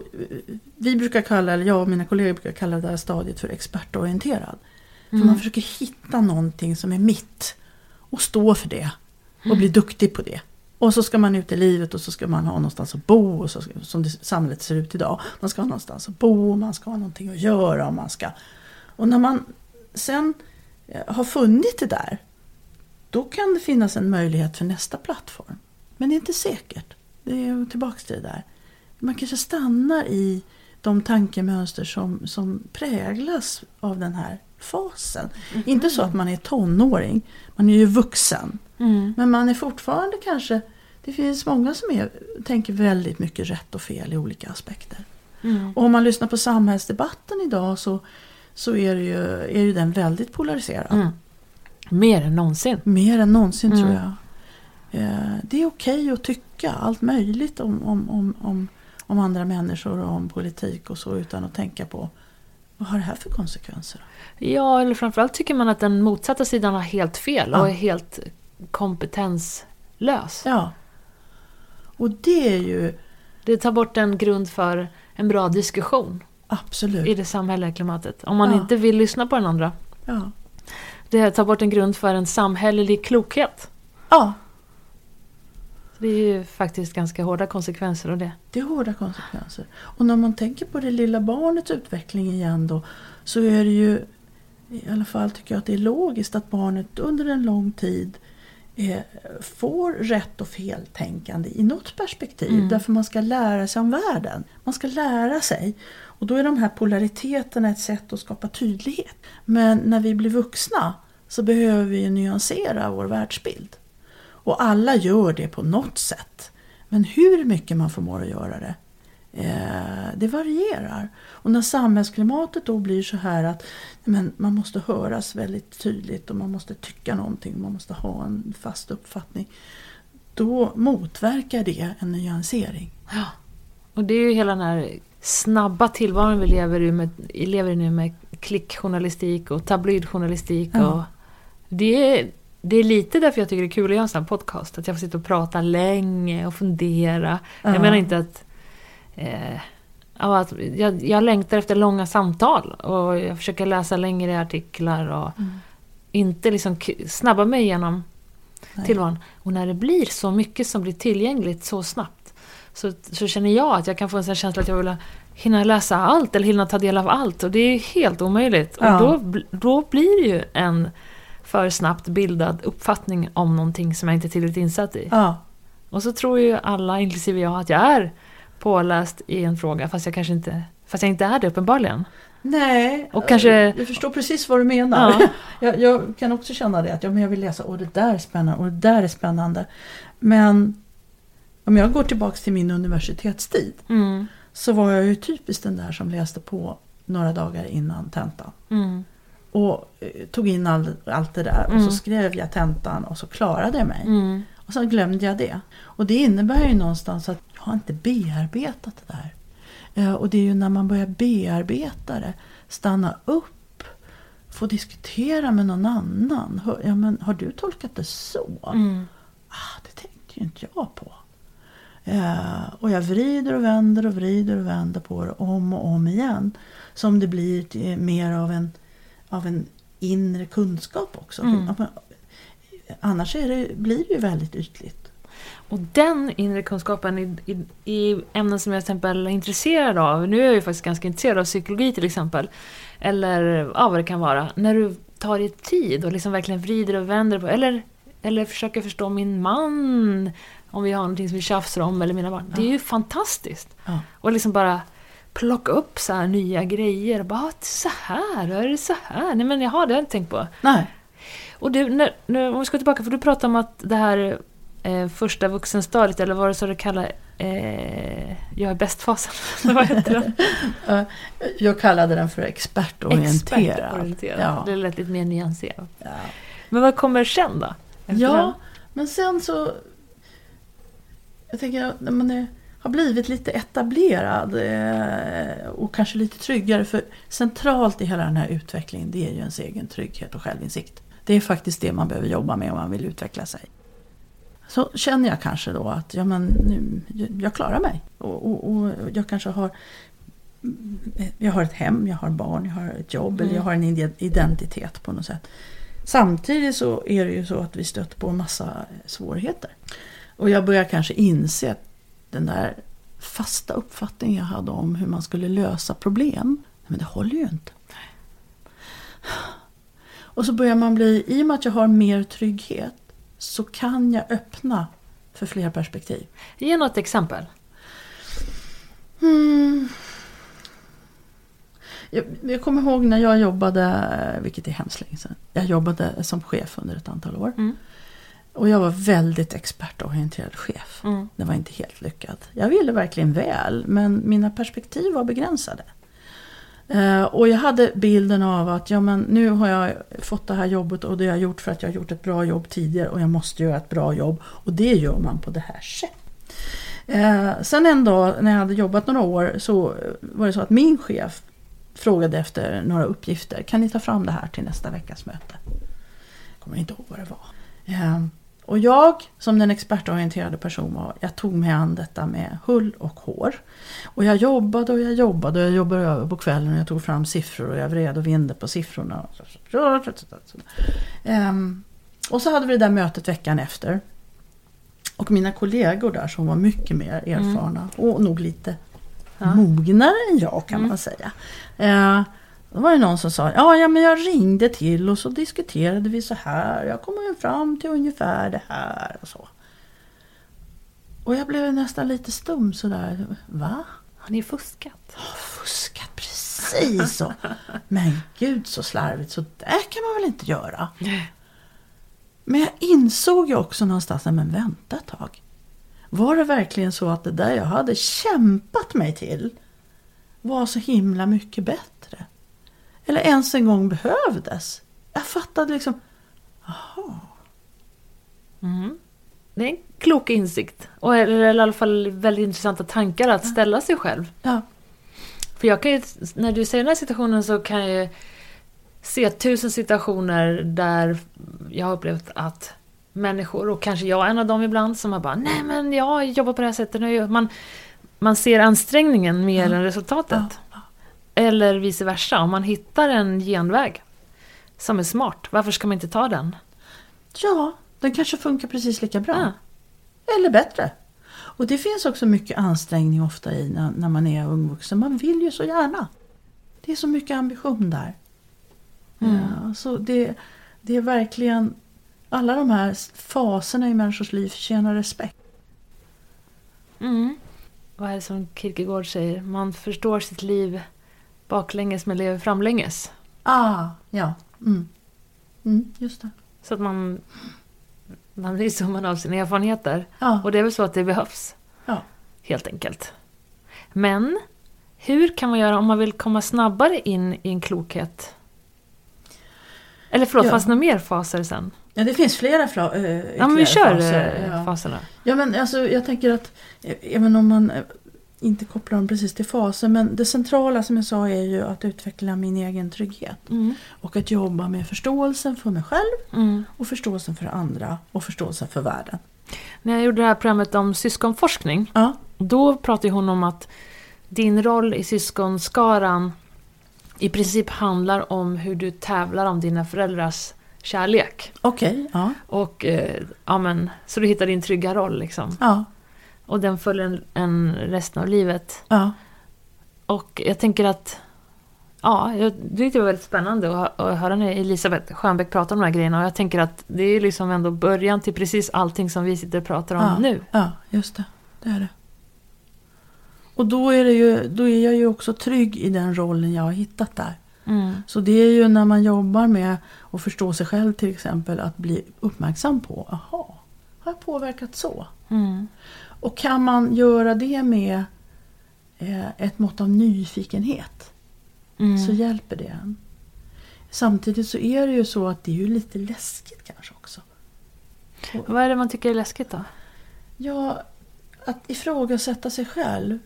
vi brukar kalla, eller jag och mina kollegor brukar kalla det här stadiet för expertorienterad. För man försöker hitta någonting som är mitt och stå för det och bli duktig på det. Och så ska man ut i livet och så ska man ha någonstans att bo, och så, som det, samhället ser ut idag. Man ska ha någonstans att bo, man ska ha någonting att göra. Och, man ska, och när man sen eh, har funnit det där, då kan det finnas en möjlighet för nästa plattform. Men det är inte säkert. Det är tillbaka till det där. Man kanske stannar i de tankemönster som, som präglas av den här fasen. Inte så att man är tonåring, man är ju vuxen. Men man är fortfarande kanske, det finns många som är, tänker väldigt mycket rätt och fel i olika aspekter. Och om man lyssnar på samhällsdebatten idag så, så är, ju, är ju den väldigt polariserad. Mm. Mer än någonsin. Mer än någonsin Mm. tror jag. Eh, Det är okej att tycka allt möjligt om, om, om, om, om andra människor och om politik och så utan att tänka på vad har det här för konsekvenser? Ja, eller framförallt tycker man att den motsatta sidan har helt fel Ja. och är helt kompetenslös. Ja. Och det är ju Det tar bort en grund för en bra diskussion absolut. i det samhälleliga klimatet. Om man Ja. inte vill lyssna på den andra. Ja. Det tar bort en grund för en samhällelig klokhet. ja, Det är ju faktiskt ganska hårda konsekvenser av det. det är hårda konsekvenser. Och när man tänker på det lilla barnets utveckling igen då så är det ju i alla fall tycker jag att det är logiskt att barnet under en lång tid eh, får rätt och feltänkande i något perspektiv. Därför man ska lära sig om världen. Man ska lära sig. Och då är de här polariteterna ett sätt att skapa tydlighet. Men när vi blir vuxna så behöver vi nyansera vår världsbild. Och alla gör det på något sätt. Men hur mycket man förmår att göra det, eh, det varierar. Och när samhällsklimatet då blir så här att men, man måste höras väldigt tydligt och man måste tycka någonting, man måste ha en fast uppfattning. Då motverkar det en nyansering. Och det är ju hela den här snabba tillvaron vi lever i, med, lever i nu med klickjournalistik och tabloidjournalistik. Ja. Och det, är, det är lite därför jag tycker det är kul att göra en sån här podcast. Att jag får sitta och prata länge och fundera. Ja. Jag menar inte att... Eh, att jag, jag längtar efter långa samtal och jag försöker läsa längre artiklar och inte liksom snabba mig igenom Nej. tillvaron. Och när det blir så mycket som blir tillgängligt så snabbt så, så känner jag att jag kan få en sån känsla att jag vill hinna läsa allt eller hinna ta del av allt och det är helt omöjligt. Ja. Och då, då blir det ju en för snabbt bildad uppfattning om någonting som jag inte är tillräckligt insatt i. Ja, Och så tror ju alla, inklusive jag, att jag är påläst i en fråga fast jag kanske inte, fast jag inte är det uppenbarligen. Nej, Och kanske- eh, jag förstår precis vad du menar. Ja. Jag, jag kan också känna det, att ja, men jag vill läsa, och det där är spännande, och det där är spännande. Men om jag går tillbaks till min universitetstid Mm, så var jag ju typiskt den där som läste på några dagar innan tentan. mm, Och eh, tog in all, allt det där och så skrev jag tentan och så klarade jag mig. mm. Och sen glömde jag det. Och det innebär ju någonstans att jag har inte bearbetat det där. Eh, Och det är ju när man börjar bearbeta det, stanna upp, få diskutera med någon annan. Ja, men, har du tolkat det så? Mm. Ah, det tänkte ju inte jag på. Eh, och jag vrider och vänder och vrider och vänder på det om och om igen. Som det blir mer av en, av en inre kunskap också. Mm. Annars är det, blir det ju väldigt ytligt. Och den inre kunskapen i, i, i ämnen som jag till exempel är intresserad av, nu är jag ju faktiskt ganska intresserad av psykologi till exempel, eller ja, vad det kan vara, när du tar dig tid och liksom verkligen vrider och vänder på, eller, eller försöker förstå min man, om vi har någonting som vi tjafsar om, eller mina barn. Det är ju fantastiskt. Ja. Och liksom bara plocka upp så här nya grejer, och bara "Ah, så här, är det så här? Nej men jaha, det har jag inte tänkt på. Nej. Och du, när, när, om vi ska tillbaka, för du pratade om att det här eh, första vuxenstadiet, eller vad det så du kallar eh, jag är bäst-fasen? vad heter den? Jag kallade den för expertorienterad. Expertorienterad. Ja. Det lät lite mer nyanserat. Ja. Men vad kommer sen då? Ja, den? men sen så... Jag tänker man är, har blivit lite etablerad eh, och kanske lite tryggare. För centralt i hela den här utvecklingen det är ju ens egen trygghet och självinsikt. Det är faktiskt det man behöver jobba med om man vill utveckla sig. Så känner jag kanske då att ja, men nu, jag klarar mig. Och, och, och jag kanske har jag har ett hem, jag har barn, jag har ett jobb eller jag har en ide- identitet på något sätt. Samtidigt så är det ju så att vi stöter på en massa svårigheter. Och jag börjar kanske inse att den där fasta uppfattningen jag hade om hur man skulle lösa problem, men det håller ju inte. Och så börjar man bli, i och med att jag har mer trygghet så kan jag öppna för fler perspektiv. Ge något exempel. Mm. Jag, jag kommer ihåg när jag jobbade, vilket är hemskt länge sedan. Jag jobbade som chef under ett antal år. Mm. Och jag var väldigt expertorienterad chef. Mm. Det var inte helt lyckat. Jag ville verkligen väl, men mina perspektiv var begränsade. Eh, och jag hade bilden av att ja, men nu har jag fått det här jobbet och det har jag gjort för att jag har gjort ett bra jobb tidigare och jag måste göra ett bra jobb. Och det gör man på det här sättet. Eh, sen en dag när jag hade jobbat några år så var det så att min chef frågade efter några uppgifter. Kan ni ta fram det här till nästa veckas möte? Jag kommer inte ihåg vad det var. Eh, och jag som den expertorienterade person var, jag tog mig an detta med hull och hår. Och jag jobbade och jag jobbade och jag jobbade över på kvällen och jag tog fram siffror och jag vred och vinde på siffrorna. Ehm, och så hade vi det där mötet veckan efter. Och mina kollegor där som var mycket mer erfarna och nog lite Ja. mognare än jag kan man säga. Eh, då var det någon som sa, ja, ja men jag ringde till och så diskuterade vi så här. Jag kommer ju fram till ungefär det här och så. Och jag blev nästan lite stum sådär. Va? Har ni fuskat? Fuskat precis så. Men gud så slarvigt, så där kan man väl inte göra. Men jag insåg ju också någonstans, men vänta ett tag. Var det verkligen så att det där jag hade kämpat mig till var så himla mycket bättre? Eller ens en gång behövdes? Jag fattade liksom, Mm. Det är en klok insikt. Och eller i alla fall väldigt intressanta tankar att ställa sig själv. ja, För jag kan ju, när du säger den här situationen så kan jag ju se tusen situationer där jag har upplevt att människor, och kanske jag är en av dem ibland, som har bara Nej men jag jobbar på det här sättet nu. Man, man ser ansträngningen mer än resultatet. Eller vice versa, om man hittar en genväg som är smart, varför ska man inte ta den? ja, den kanske funkar precis lika bra. Ja. Eller bättre. Och det finns också mycket ansträngning ofta i när, när man är ung vuxen. Man vill ju så gärna. Det är så mycket ambition där. Ja, så det, det är verkligen... Alla de här faserna i människors liv förtjänar respekt. Mm. Vad är det som Kierkegaard säger? Man förstår sitt liv baklänges men lever framlänges. Ah, ja. Mm. Mm, just det. Så att man, man blir summan av sina erfarenheter. Ja. Och det är väl så att det behövs. Ja. Helt enkelt. Men hur kan man göra om man vill komma snabbare in i en klokhet? Eller förlåt, Ja. fanns det några mer faser sen? ja, det finns flera fla, äh, Ja, men vi kör faser. eh, Ja. faserna. Ja men alltså jag tänker att eh, även om man eh, inte kopplar dem precis till faser men det centrala som jag sa är ju att utveckla min egen trygghet. Mm. Och att jobba med förståelsen för mig själv Mm. och förståelsen för andra och förståelsen för världen. När jag gjorde det här programmet om syskonforskning Ja, Då pratar hon om att din roll i syskonskaran i princip handlar om hur du tävlar om dina föräldrars kärlek. okej. ja, Och, eh, ja, men, så du hittar din trygga roll liksom. ja, Och den följer en, en resten av livet. ja. Och jag tänker att Ja, jag tyckte det var väldigt spännande att, hö- att höra när Elisabeth Schönbeck pratar om de här grejerna. Och jag tänker att det är liksom ändå början till precis allting som vi sitter och pratar om ja, nu. Ja, just det. Det är det. Och då är, det ju, då är jag ju också trygg i den rollen jag har hittat där. Mm. Så det är ju när man jobbar med att förstå sig själv till exempel att bli uppmärksam på, aha, har jag påverkat så? Mm. Och kan man göra det med eh, ett mått av nyfikenhet Mm. så hjälper det en. Samtidigt så är det ju så att det är ju lite läskigt kanske också. Vad är det man tycker är läskigt då? Ja, att ifrågasätta sig själv.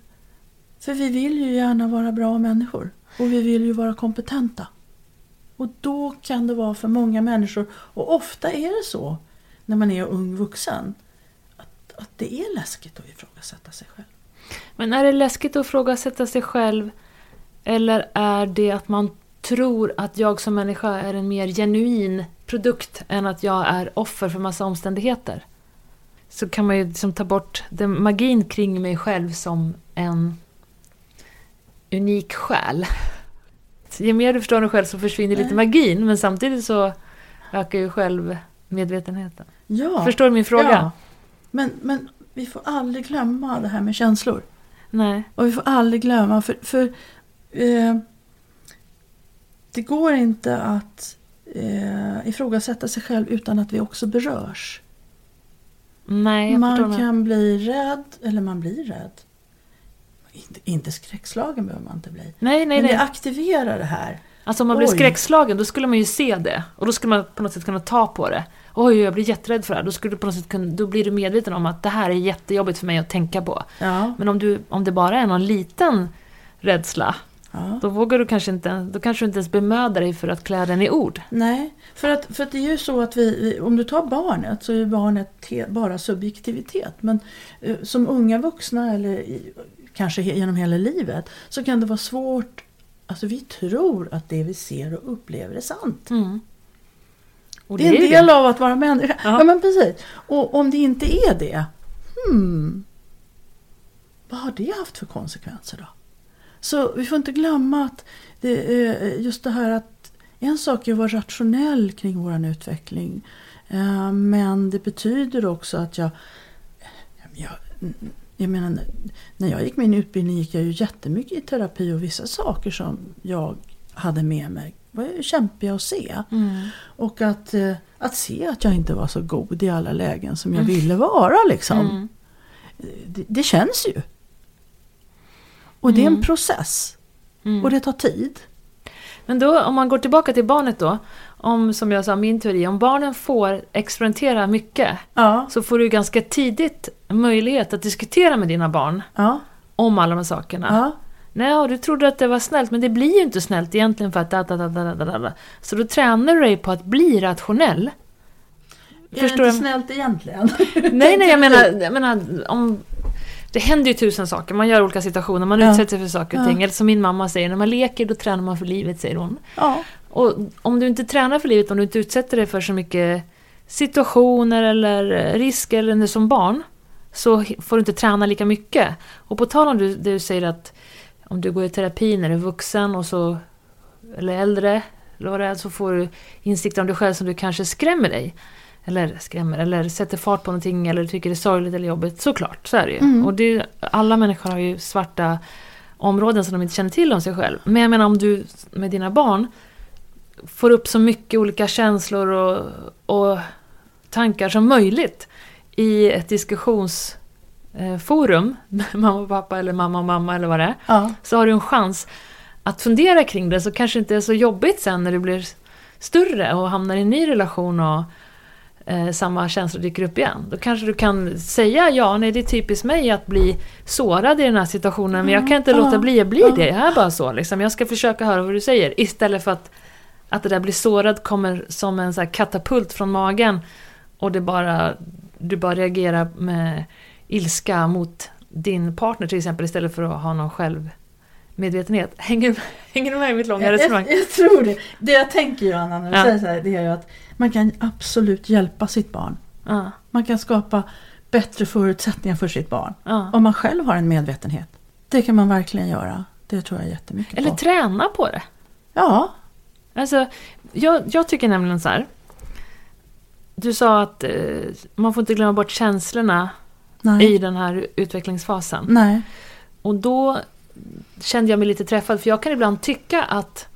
För vi vill ju gärna vara bra människor. Och vi vill ju vara kompetenta. Och då kan det vara för många människor, och ofta är det så när man är ung vuxen, att, det är läskigt att ifrågasätta sig själv. Men är det läskigt att ifrågasätta sig själv? Eller är det att man tror att jag som människa är en mer genuin produkt än att jag är offer för massa omständigheter? Så kan man ju liksom ta bort den magin kring mig själv som en unik själ. Så ju mer du förstår dig själv så försvinner lite magin men samtidigt så ökar ju självmedvetenheten. Ja, Förstår du min fråga? Ja. Men, men vi får aldrig glömma det här med känslor. Nej. Och vi får aldrig glömma, för, för eh, det går inte att eh, ifrågasätta sig själv utan att vi också berörs. Nej. Man kan bli rädd, eller man blir rädd. Inte, inte skräckslagen behöver man inte bli. Nej, nej, Men nej. det aktiverar det här. Alltså om man blir Oj. skräckslagen, då skulle man ju se det. Och då skulle man på något sätt kunna ta på det. Oj, jag blir jätterädd för det här. Då, skulle du på något sätt kunna, då blir du medveten om att det här är jättejobbigt för mig att tänka på. Ja, Men om, du, om det bara är någon liten rädsla, ja. då vågar du kanske inte, då kanske du inte ens bemödar dig för att klä den i ord. Nej, för att, för att det är ju så att vi, vi om du tar barnet så är barnet te, bara subjektivitet. Men eh, som unga vuxna eller i, kanske he, genom hela livet så kan det vara svårt, alltså vi tror att det vi ser och upplever är sant. Mm. Och det är en del av att vara människa. Ja. Ja. men precis. Och om det inte är det, hmm, vad har det haft för konsekvenser då? Så vi får inte glömma att det, är just det här att en sak är att vara rationell kring vår utveckling. Eh, Men det betyder också att jag, jag, jag menar, när jag gick min utbildning gick jag ju jättemycket i terapi och vissa saker som jag hade med mig var ju kämpiga att se. Mm. Och att, eh, att se att jag inte var så god i alla lägen som jag ville vara liksom. Mm. Det, det känns ju. Och det är en Mm. process. Mm. Och det tar tid. Men då, om man går tillbaka till barnet då, om som jag sa, min teori, om barnen får experimentera mycket, Ja, så får du ganska tidigt möjlighet att diskutera med dina barn ja, om alla de här sakerna. ja. Nej, du trodde att det var snällt, men det blir ju inte snällt egentligen för att da, da, da, da, da, da. Så då tränar du dig på att bli rationell. Är Förstår det du? inte snällt egentligen? Nej, nej, jag menar, jag menar om... Det händer ju tusen saker, man gör olika situationer, man Ja. utsätter sig för saker och Ja. ting. Eller som min mamma säger, när man leker då tränar man för livet, säger hon. Ja, Och om du inte tränar för livet, om du inte utsätter dig för så mycket situationer eller risker eller som barn, så får du inte träna lika mycket. Och på tal om du, du säger att om du går i terapi när du är vuxen och så, eller äldre, eller så får du insikter om dig själv som du kanske skrämmer dig. Eller skrämmer, eller sätter fart på någonting, eller tycker det är sorgligt eller jobbigt. Såklart, så är det ju. Mm. Och det, alla människor har ju svarta områden som de inte känner till om sig själv. Men jag menar om du med dina barn får upp så mycket olika känslor och, och tankar som möjligt i ett diskussionsforum, mamma och pappa eller mamma och mamma eller vad det är, ja, så har du en chans att fundera kring det så kanske det inte är så jobbigt sen när du blir större och hamnar i en ny relation och eh, samma känslor dyker upp igen. Då kanske du kan säga ja, nej det är typiskt mig att bli sårad i den här situationen men jag kan inte Mm, låta bli att bli ja. det. Jag är bara så liksom. Jag ska försöka höra vad du säger istället för att att det där blir sårad kommer som en så katapult från magen och det bara, du bara reagerar med ilska mot din partner till exempel istället för att ha någon självmedvetenhet. Hänger, hänger du med i mitt långa resonemang? jag, jag tror det. Det jag tänker ju Anna när du Ja. säger så här, det är ju att man kan absolut hjälpa sitt barn. Ja, Man kan skapa bättre förutsättningar för sitt barn. ja. Om man själv har en medvetenhet. Det kan man verkligen göra. Det tror jag jättemycket Eller på. träna på det. Ja, Alltså, jag, jag tycker nämligen så här. Du sa att eh, man får inte glömma bort känslorna nej. i den här utvecklingsfasen. Nej. Och då kände jag mig lite träffad, för jag kan ibland tycka att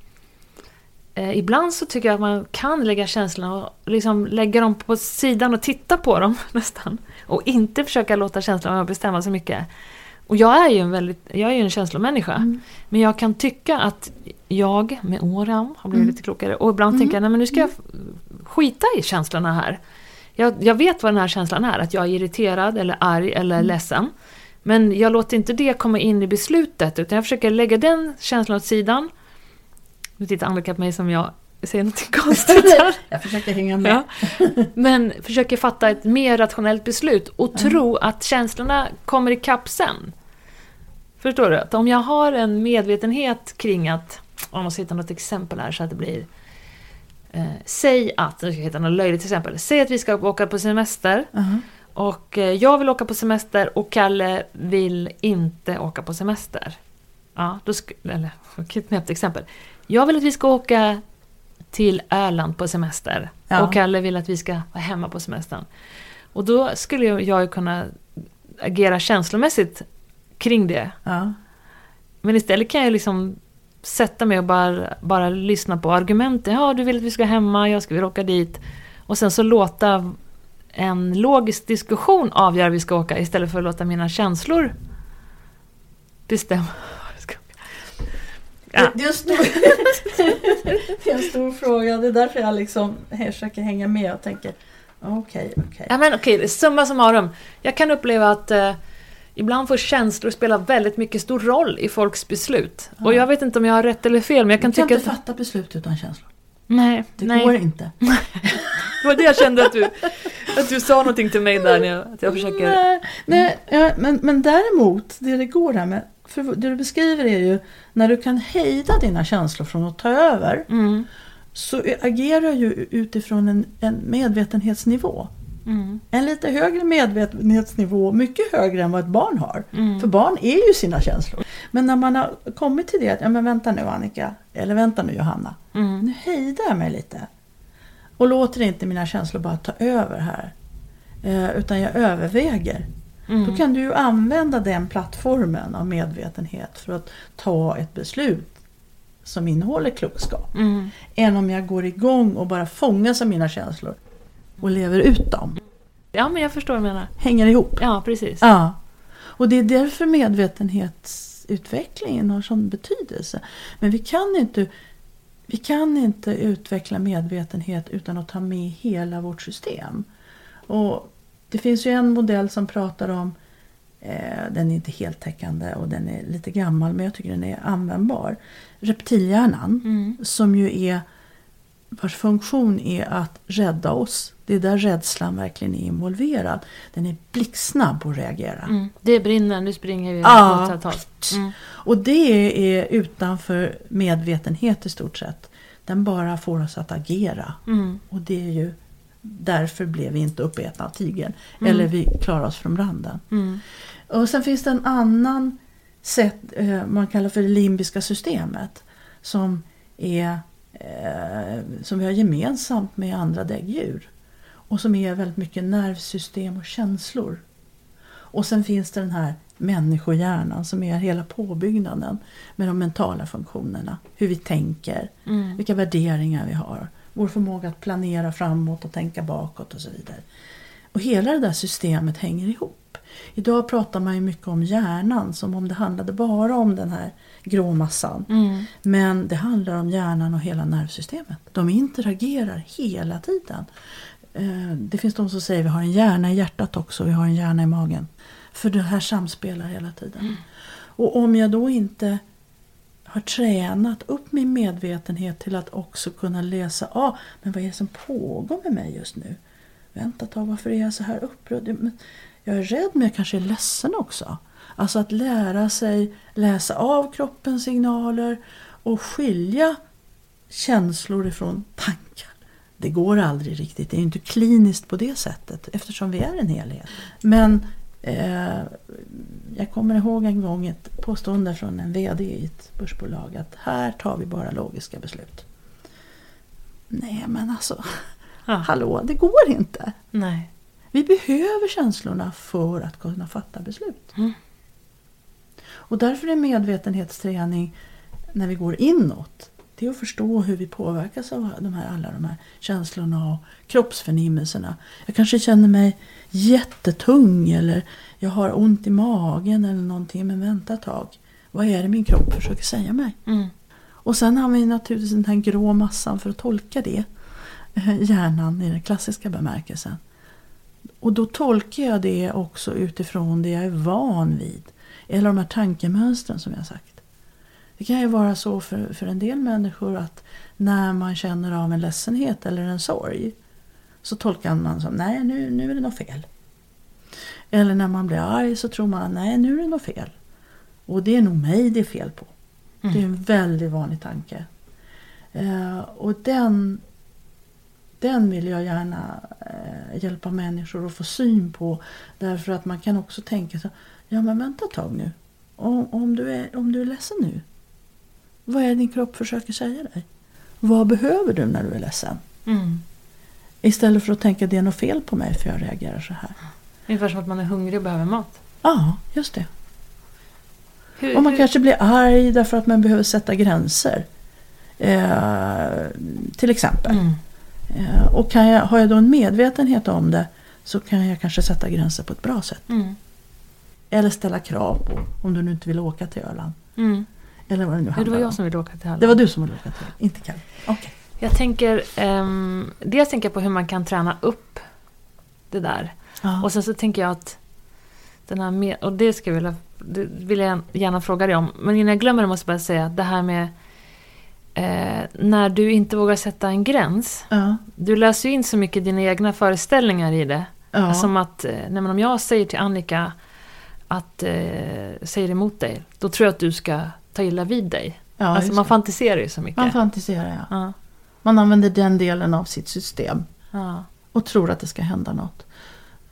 eh, ibland så tycker jag att man kan lägga känslorna och liksom lägga dem på sidan och titta på dem nästan. Och inte försöka låta känslorna bestämma så mycket. Och jag är ju en, väldigt, jag är ju en känslomänniska. Mm. Men jag kan tycka att jag med åren har blivit Mm. lite klokare. Och ibland Mm. tänker jag, nej men nu ska jag f- skita i känslorna här. Jag, jag vet vad den här känslan är, att jag är irriterad eller arg eller Mm. ledsen. Men jag låter inte det komma in i beslutet, utan jag försöker lägga den känslan åt sidan. Nu tittar Annika på mig som jag säger något konstigt här. Jag försöker hänga med. Ja. Men försöker fatta ett mer rationellt beslut och tro att känslorna kommer ikapp sen. Förstår du? Att om jag har en medvetenhet kring att, om man ska hitta något exempel här så att det blir eh, Säg att, nu ska jag hitta något löjligt exempel. Säg att vi ska åka på semester Aha. och eh, jag vill åka på semester och Kalle vill inte åka på semester. Ja, då sk- eller knäppt exempel. Jag vill att vi ska åka till Öland på semester. Ja. Och Kalle vill att vi ska vara hemma på semestern. Och då skulle jag- jag ju kunna agera känslomässigt kring det. Ja. Men istället kan jag liksom sätta mig och bara, bara lyssna på argumenten. Ja, du vill att vi ska hemma, jag ska vilja åka dit. Och sen så låta en logisk diskussion avgöra vi ska åka istället för att låta mina känslor bestämma vi. Ja. Det, är en stor, det är en stor fråga. Det är därför jag liksom försöker hänga med och tänker okej, okej. Ja men okej, summa summarum. Jag kan uppleva att eh, ibland får känslor spela väldigt mycket stor roll i folks beslut. Och jag vet inte om jag har rätt eller fel, men jag kan Du kan tycka inte att... fatta beslut utan känslor. Nej, Det nej. går inte. Det var det jag kände att du, att du sa någonting till mig där när jag, att jag försöker... Nej, nej ja, men, men däremot, det det går där med, för det du beskriver är ju när du kan hejda dina känslor från att ta över Mm, så agerar ju utifrån en, en medvetenhetsnivå. Mm, En lite högre medvetenhetsnivå, mycket högre än vad ett barn har. mm. För barn är ju sina känslor. Men när man har kommit till det, att, ja men vänta nu Annika, eller vänta nu Johanna. Mm. Nu hejdar jag mig lite. Och låter inte mina känslor bara ta över här. Eh, utan jag överväger. Mm. Då kan du ju använda den plattformen av medvetenhet för att ta ett beslut som innehåller klokskap. Mm. Än om jag går igång och bara fångas av mina känslor och lever ut dem. Ja, men jag förstår vad du menar. Hänger ihop. Ja, precis. Ja. Och det är därför medvetenhetsutvecklingen har sån betydelse. Men vi kan inte, vi kan inte utveckla medvetenhet utan att ta med hela vårt system. Och det finns ju en modell som pratar om, eh, den är inte heltäckande och den är lite gammal men jag tycker den är användbar. Reptilhjärnan Mm. som ju är vars funktion är att rädda oss. Det är där rädslan verkligen är involverad. Den är blixtsnabb att reagera. Mm. Det brinner, nu springer vi Ja. mm. Och det är utanför medvetenhet i stort sett. Den bara får oss att agera. Mm. Och det är ju därför blev vi inte uppätna av tigern. Mm. Eller vi klarar oss från branden. Mm. Och sen finns det en annan sätt, eh, man kallar för det limbiska systemet. Som, är, eh, som vi har gemensamt med andra däggdjur. Och som är väldigt mycket nervsystem och känslor. Och sen finns det den här människohjärnan som är hela påbyggnaden med de mentala funktionerna. Hur vi tänker, Mm. vilka värderingar vi har. Vår förmåga att planera framåt och tänka bakåt och så vidare. Och hela det där systemet hänger ihop. Idag pratar man ju mycket om hjärnan som om det handlade bara om den här grå massan. Mm. Men det handlar om hjärnan och hela nervsystemet. De interagerar hela tiden. Eh, Det finns de som säger att vi har en hjärna i hjärtat också, vi har en hjärna i magen. För det här samspelar hela tiden. Och om jag då inte har tränat upp min medvetenhet till att också kunna läsa av, men vad är det som pågår med mig just nu? Vänta ett tag, varför är jag så här upprörd? Jag är rädd men jag kanske är ledsen också. Alltså att lära sig läsa av kroppens signaler och skilja känslor ifrån tankar. Det går aldrig riktigt, det är inte kliniskt på det sättet eftersom vi är en helhet. Men eh, jag kommer ihåg en gång ett påstående från en VD i ett börsbolag att här tar vi bara logiska beslut. Nej men alltså, Ja. hallå, det går inte. Nej. Vi behöver känslorna för att kunna fatta beslut. Mm. Och därför är medvetenhetsträning när vi går inåt, det är att förstå hur vi påverkas av de här, alla de här känslorna och kroppsförnimmelserna. Jag kanske känner mig jättetung eller jag har ont i magen eller någonting. Men vänta ett tag. Vad är det min kropp försöker säga mig? Mm. Och sen har vi naturligtvis den här grå massan för att tolka det. Eh, Hjärnan i den klassiska bemärkelsen. Och då tolkar jag det också utifrån det jag är van vid. Eller de här tankemönstren som jag har sagt. Det kan ju vara så för, för en del människor att när man känner av en ledsenhet eller en sorg så tolkar man som nej nu, nu är det något fel. Eller när man blir arg så tror man nej nu är det något fel. Och det är nog mig det är fel på. Det är en väldigt vanlig tanke. Eh, och den, den vill jag gärna eh, hjälpa människor att få syn på. Därför att man kan också tänka så ja men vänta ett tag nu. Om, om, du är, om du är ledsen nu. Vad är din kropp försöker säga dig? Vad behöver du när du är ledsen? Mm. Istället för att tänka det är något fel på mig för jag reagerar så här. Ungefär som att man är hungrig och behöver mat. Ja, just det. Hur, Och man hur- kanske blir arg därför att man behöver sätta gränser. Eh, till exempel. Mm. Eh, och jag, har jag då en medvetenhet om det så kan jag kanske sätta gränser på ett bra sätt. Mm. Eller ställa krav på om du nu inte vill åka till Öland. Mm. Eller vad det nu Ja, det handlar var jag som ville åka till Halland. Det var du som ville åka till inte Kalle. Okej. Jag tänker, um, dels tänker jag på hur man kan träna upp det där. Ja. Och sen så tänker jag att den här och det ska jag vilja, det vill jag gärna fråga dig om. Men innan jag glömmer det måste jag bara säga att det här med eh, när du inte vågar sätta en gräns. ja. Du läser ju in så mycket dina egna föreställningar i det. Ja. Som att, eh, nej om jag säger till Annika att eh, säger emot dig, då tror jag att du ska ta illa vid dig. ja, alltså man fantiserar ju så mycket. man fantiserar ja. ja, Man använder den delen av sitt system. ja. Och tror att det ska hända något.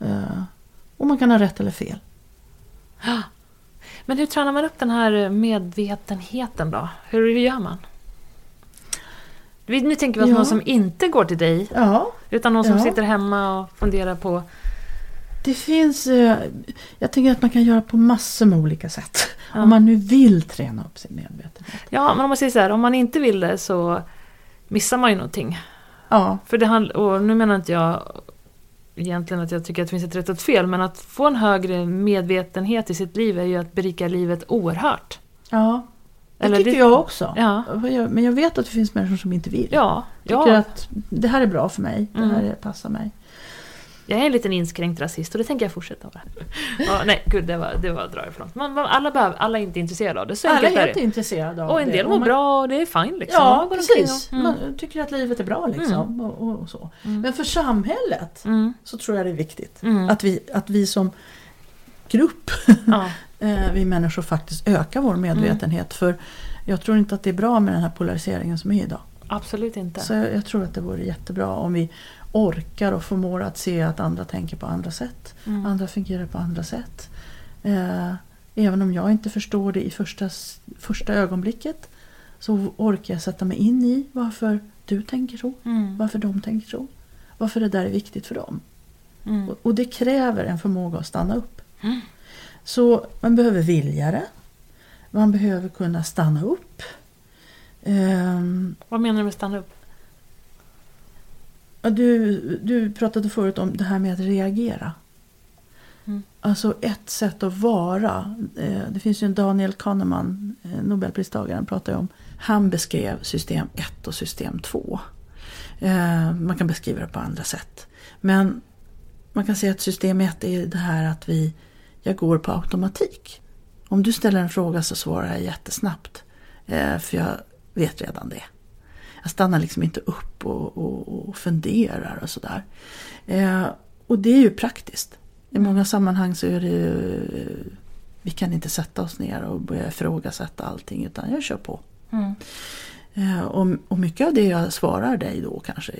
Eh, och man kan ha rätt eller fel. Men hur tränar man upp den här medvetenheten då? Hur, gör man? Nu tänker vi oss Ja. någon som inte går till dig, Ja, utan någon som sitter hemma och funderar på... det finns... eh, jag tänker att man kan göra på massor med olika sätt. Ja. Om man nu vill träna upp sin medvetenhet. Ja, men om man säger så här, om man inte vill det så missar man ju någonting. Ja, För det handl- och nu menar inte jag egentligen att jag tycker att det finns ett rätt och ett fel, men att få en högre medvetenhet i sitt liv är ju att berika livet oerhört. ja. det Eller tycker det- jag också. Ja, Men jag vet att det finns människor som inte vill. ja, Tycker ja. att det här är bra för mig. Det här Mm. passar mig. Jag är en liten inskränkt rasist och det tänker jag fortsätta vara. Ja, nej, gud, det var, det var att dra ifrån. Man, man, alla, behöver, alla är inte intresserade av det, så Alla är det. intresserade av Och en det. del mår man- bra och det är fine liksom. Ja, precis. och- mm. Man tycker att livet är bra liksom. Och, och, och så. Mm. Men för samhället Mm. så tror jag det är viktigt. Mm. Att, vi, att vi som grupp, Ja. eh, vi människor faktiskt ökar vår medvetenhet. För jag tror inte att det är bra med den här polariseringen som är idag. Absolut inte. Så jag, jag tror att det vore jättebra om vi orkar och förmår att se att andra tänker på andra sätt. Mm. Andra fungerar på andra sätt. Eh, även om jag inte förstår det i första, första ögonblicket så orkar jag sätta mig in i varför du tänker så. Mm. Varför de tänker så. Varför det där är viktigt för dem. Mm. Och, och det kräver en förmåga att stanna upp. Mm. Så man behöver vilja det. Man behöver kunna stanna upp. Ehm, Vad menar du med stanna upp? Du, du pratade förut om det här med att reagera. Mm. Alltså ett sätt att vara. eh, Det finns ju en Daniel Kahneman, eh, Nobelpristagaren, pratar om. Han beskrev system 1 och system 2. Eh, Man kan beskriva det på andra sätt. Men man kan säga att system 1 är det här att vi, jag går på automatik. Om du ställer en fråga så svarar jag jättesnabbt. För jag vet redan det. Jag stannar liksom inte upp och, och, och funderar och sådär. Eh, och det är ju praktiskt. I många sammanhang så är det ju, vi kan inte sätta oss ner och börja ifrågasätta allting utan jag kör på. Mm. Eh, och, och mycket av det jag svarar dig då kanske,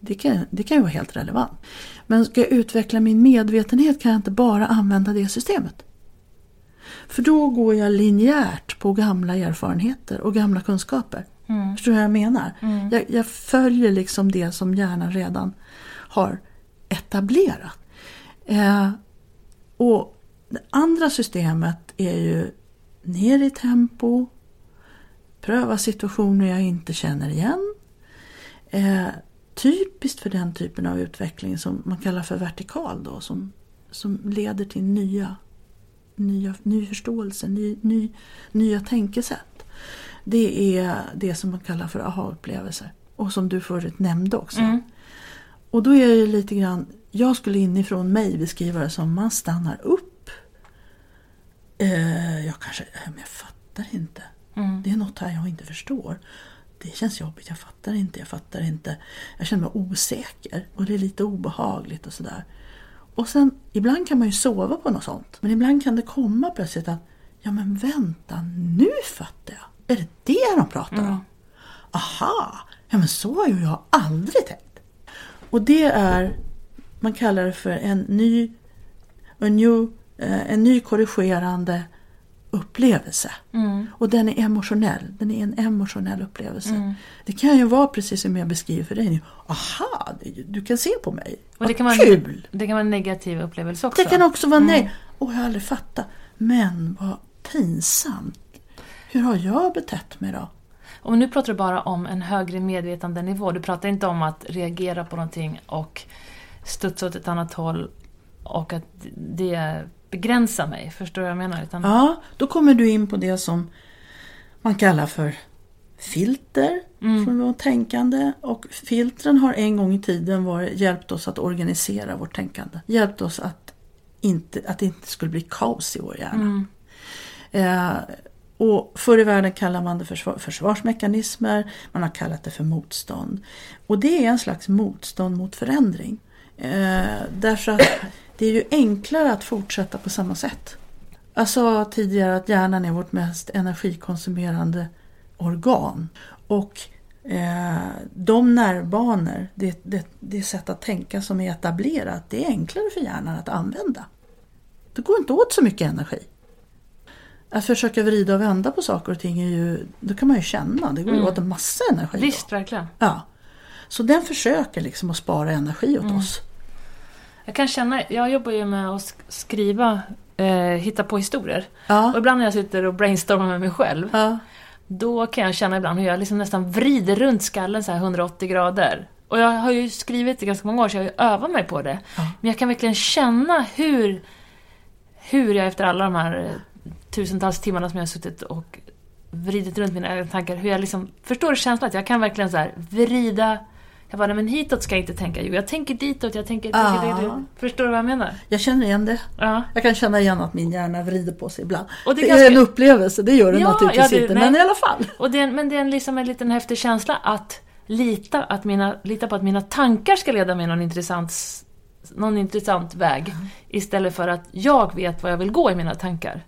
det kan, det kan ju vara helt relevant. Men ska jag utveckla min medvetenhet kan jag inte bara använda det systemet. För då går jag linjärt på gamla erfarenheter och gamla kunskaper. Mm. Förstår du vad jag menar? Mm. Jag, jag följer liksom det som hjärnan redan har etablerat. Eh, och det andra systemet är ju ner i tempo, pröva situationer jag inte känner igen. Eh, typiskt för den typen av utveckling som man kallar för vertikal då, som, som leder till nya, nya, ny förståelse, ny, ny, nya tänkesätt. Det är det som man kallar för aha-upplevelser och som du förut nämnde också. Mm. Och då är det lite grann, jag skulle inifrån mig beskriva det som man stannar upp. Eh, jag kanske, eh, men jag fattar inte. Mm. Det är något här jag inte förstår. Det känns jobbigt, jag fattar inte, jag fattar inte. Jag känner mig osäker och det är lite obehagligt och sådär. Och sen, ibland kan man ju sova på något sånt. Men ibland kan det komma plötsligt att, ja men vänta, nu fattar jag. Är det det de pratar om? Aha, ja men så har ju jag aldrig tänkt. Och det är, man kallar det för en ny, en new, eh, en ny korrigerande upplevelse. Och den är emotionell. Den är en emotionell upplevelse. Det kan ju vara precis som jag beskriver för dig nu. Aha, du kan se på mig. Och det kan, vara, kul! det kan vara en negativ upplevelse också. Det kan också vara nej. Åh, jag har aldrig fattat. Men vad pinsamt. Hur har jag betett mig då? Och nu pratar du bara om en högre medvetandenivå. Du pratar inte om att reagera på någonting och studsa åt ett annat håll och att det begränsar mig. Förstår du vad jag menar? Utan, Ja, då kommer du in på det som man kallar för filter från vårt tänkande. Och filtren har en gång i tiden varit, hjälpt oss att organisera vårt tänkande. Hjälpt oss att, inte, att det inte skulle bli kaos i vår hjärna. Eh, och förr i världen kallade man det för försvarsmekanismer, man har kallat det för motstånd. Och det är en slags motstånd mot förändring. Eh, därför att det är ju enklare att fortsätta på samma sätt. Jag sa tidigare att hjärnan är vårt mest energikonsumerande organ. Och eh, de nervbanor, det, det, det sätt att tänka som är etablerat, det är enklare för hjärnan att använda. Det går inte åt så mycket energi. Att försöka vrida och vända på saker och ting är ju, då kan man ju känna, det går ju åt en massa energi. då. Visst, verkligen. Ja. Så den försöker liksom att spara energi åt oss. Jag kan känna, jag jobbar ju med att sk- skriva, eh, hitta på historier. Ja. Och ibland när jag sitter och brainstormar med mig själv, Ja. då kan jag känna ibland hur jag liksom nästan vrider runt skallen så här 180 grader. Och jag har ju skrivit i ganska många år, så jag har ju övat mig på det. Men jag kan verkligen känna hur, hur jag efter alla de här tusentals timmarna som jag har suttit och vridit runt mina egna tankar, hur jag liksom, förstår känslan? Att jag kan verkligen så här vrida jag bara, nej, men hitåt ska jag inte tänka. Jo, jag tänker ditåt, jag tänker... Ja. tänker, tänker. Förstår du vad jag menar? Jag känner igen det. Ja. Jag kan känna igen att min hjärna vrider på sig ibland. Och det det är är, ganska- en upplevelse, det gör det Ja, naturligtvis ja, det- inte. nej. Men i alla fall. Och det är, men det är en, liksom en liten häftig känsla att lita, att mina, lita på att mina tankar ska leda mig någon intressant, någon intressant väg. Istället för att jag vet vad jag vill gå i mina tankar.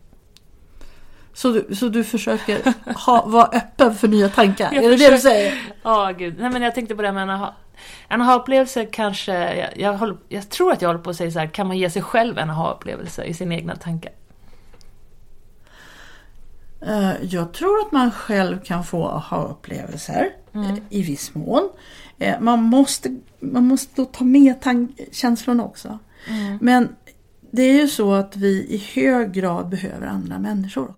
Så du, så du försöker ha, vara öppen för nya tankar? Jag är det det försöker- du säger? Ja, gud. Nej, men jag tänkte på det med en aha. En aha-upplevelse kanske, jag, jag, håller, jag tror att jag håller på att säga så här, kan man ge sig själv en aha-upplevelse i sina egna tankar? Eh, Jag tror att man själv kan få aha-upplevelser eh, i viss mån. Eh, Man måste, man måste ta med tank- känslorna också. Men det är ju så att vi i hög grad behöver andra människor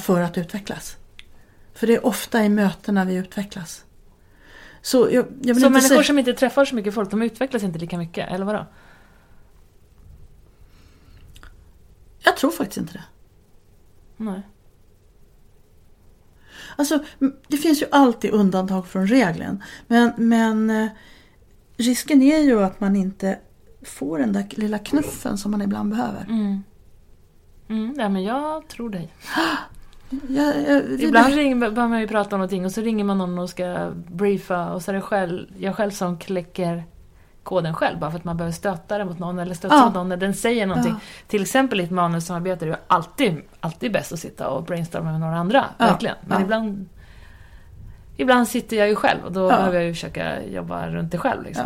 för att utvecklas. För det är ofta i mötena vi utvecklas. Så jag, jag Så inte människor säga... som inte träffar så mycket folk, de utvecklas inte lika mycket, eller vadå? Jag tror faktiskt inte det. Nej. Alltså, det finns ju alltid undantag från regeln. Men, men eh, risken är ju att man inte får den där lilla knuffen som man ibland behöver. Mm. Mm, nej, men jag tror dig. Jag, jag, det- Ibland ringer, behöver man ju prata om någonting och så ringer man någon och ska briefa och så är det själv, jag själv som kläcker koden själv bara för att man behöver stöta det mot någon eller stötta Ja. mot någon när den säger någonting. Ja. Till exempel i ett manussamarbete är det ju alltid, alltid bäst att sitta och brainstorma med några andra. Ja. Verkligen. Men ibland Ibland sitter jag ju själv och då behöver jag ju försöka jobba runt det själv. Liksom.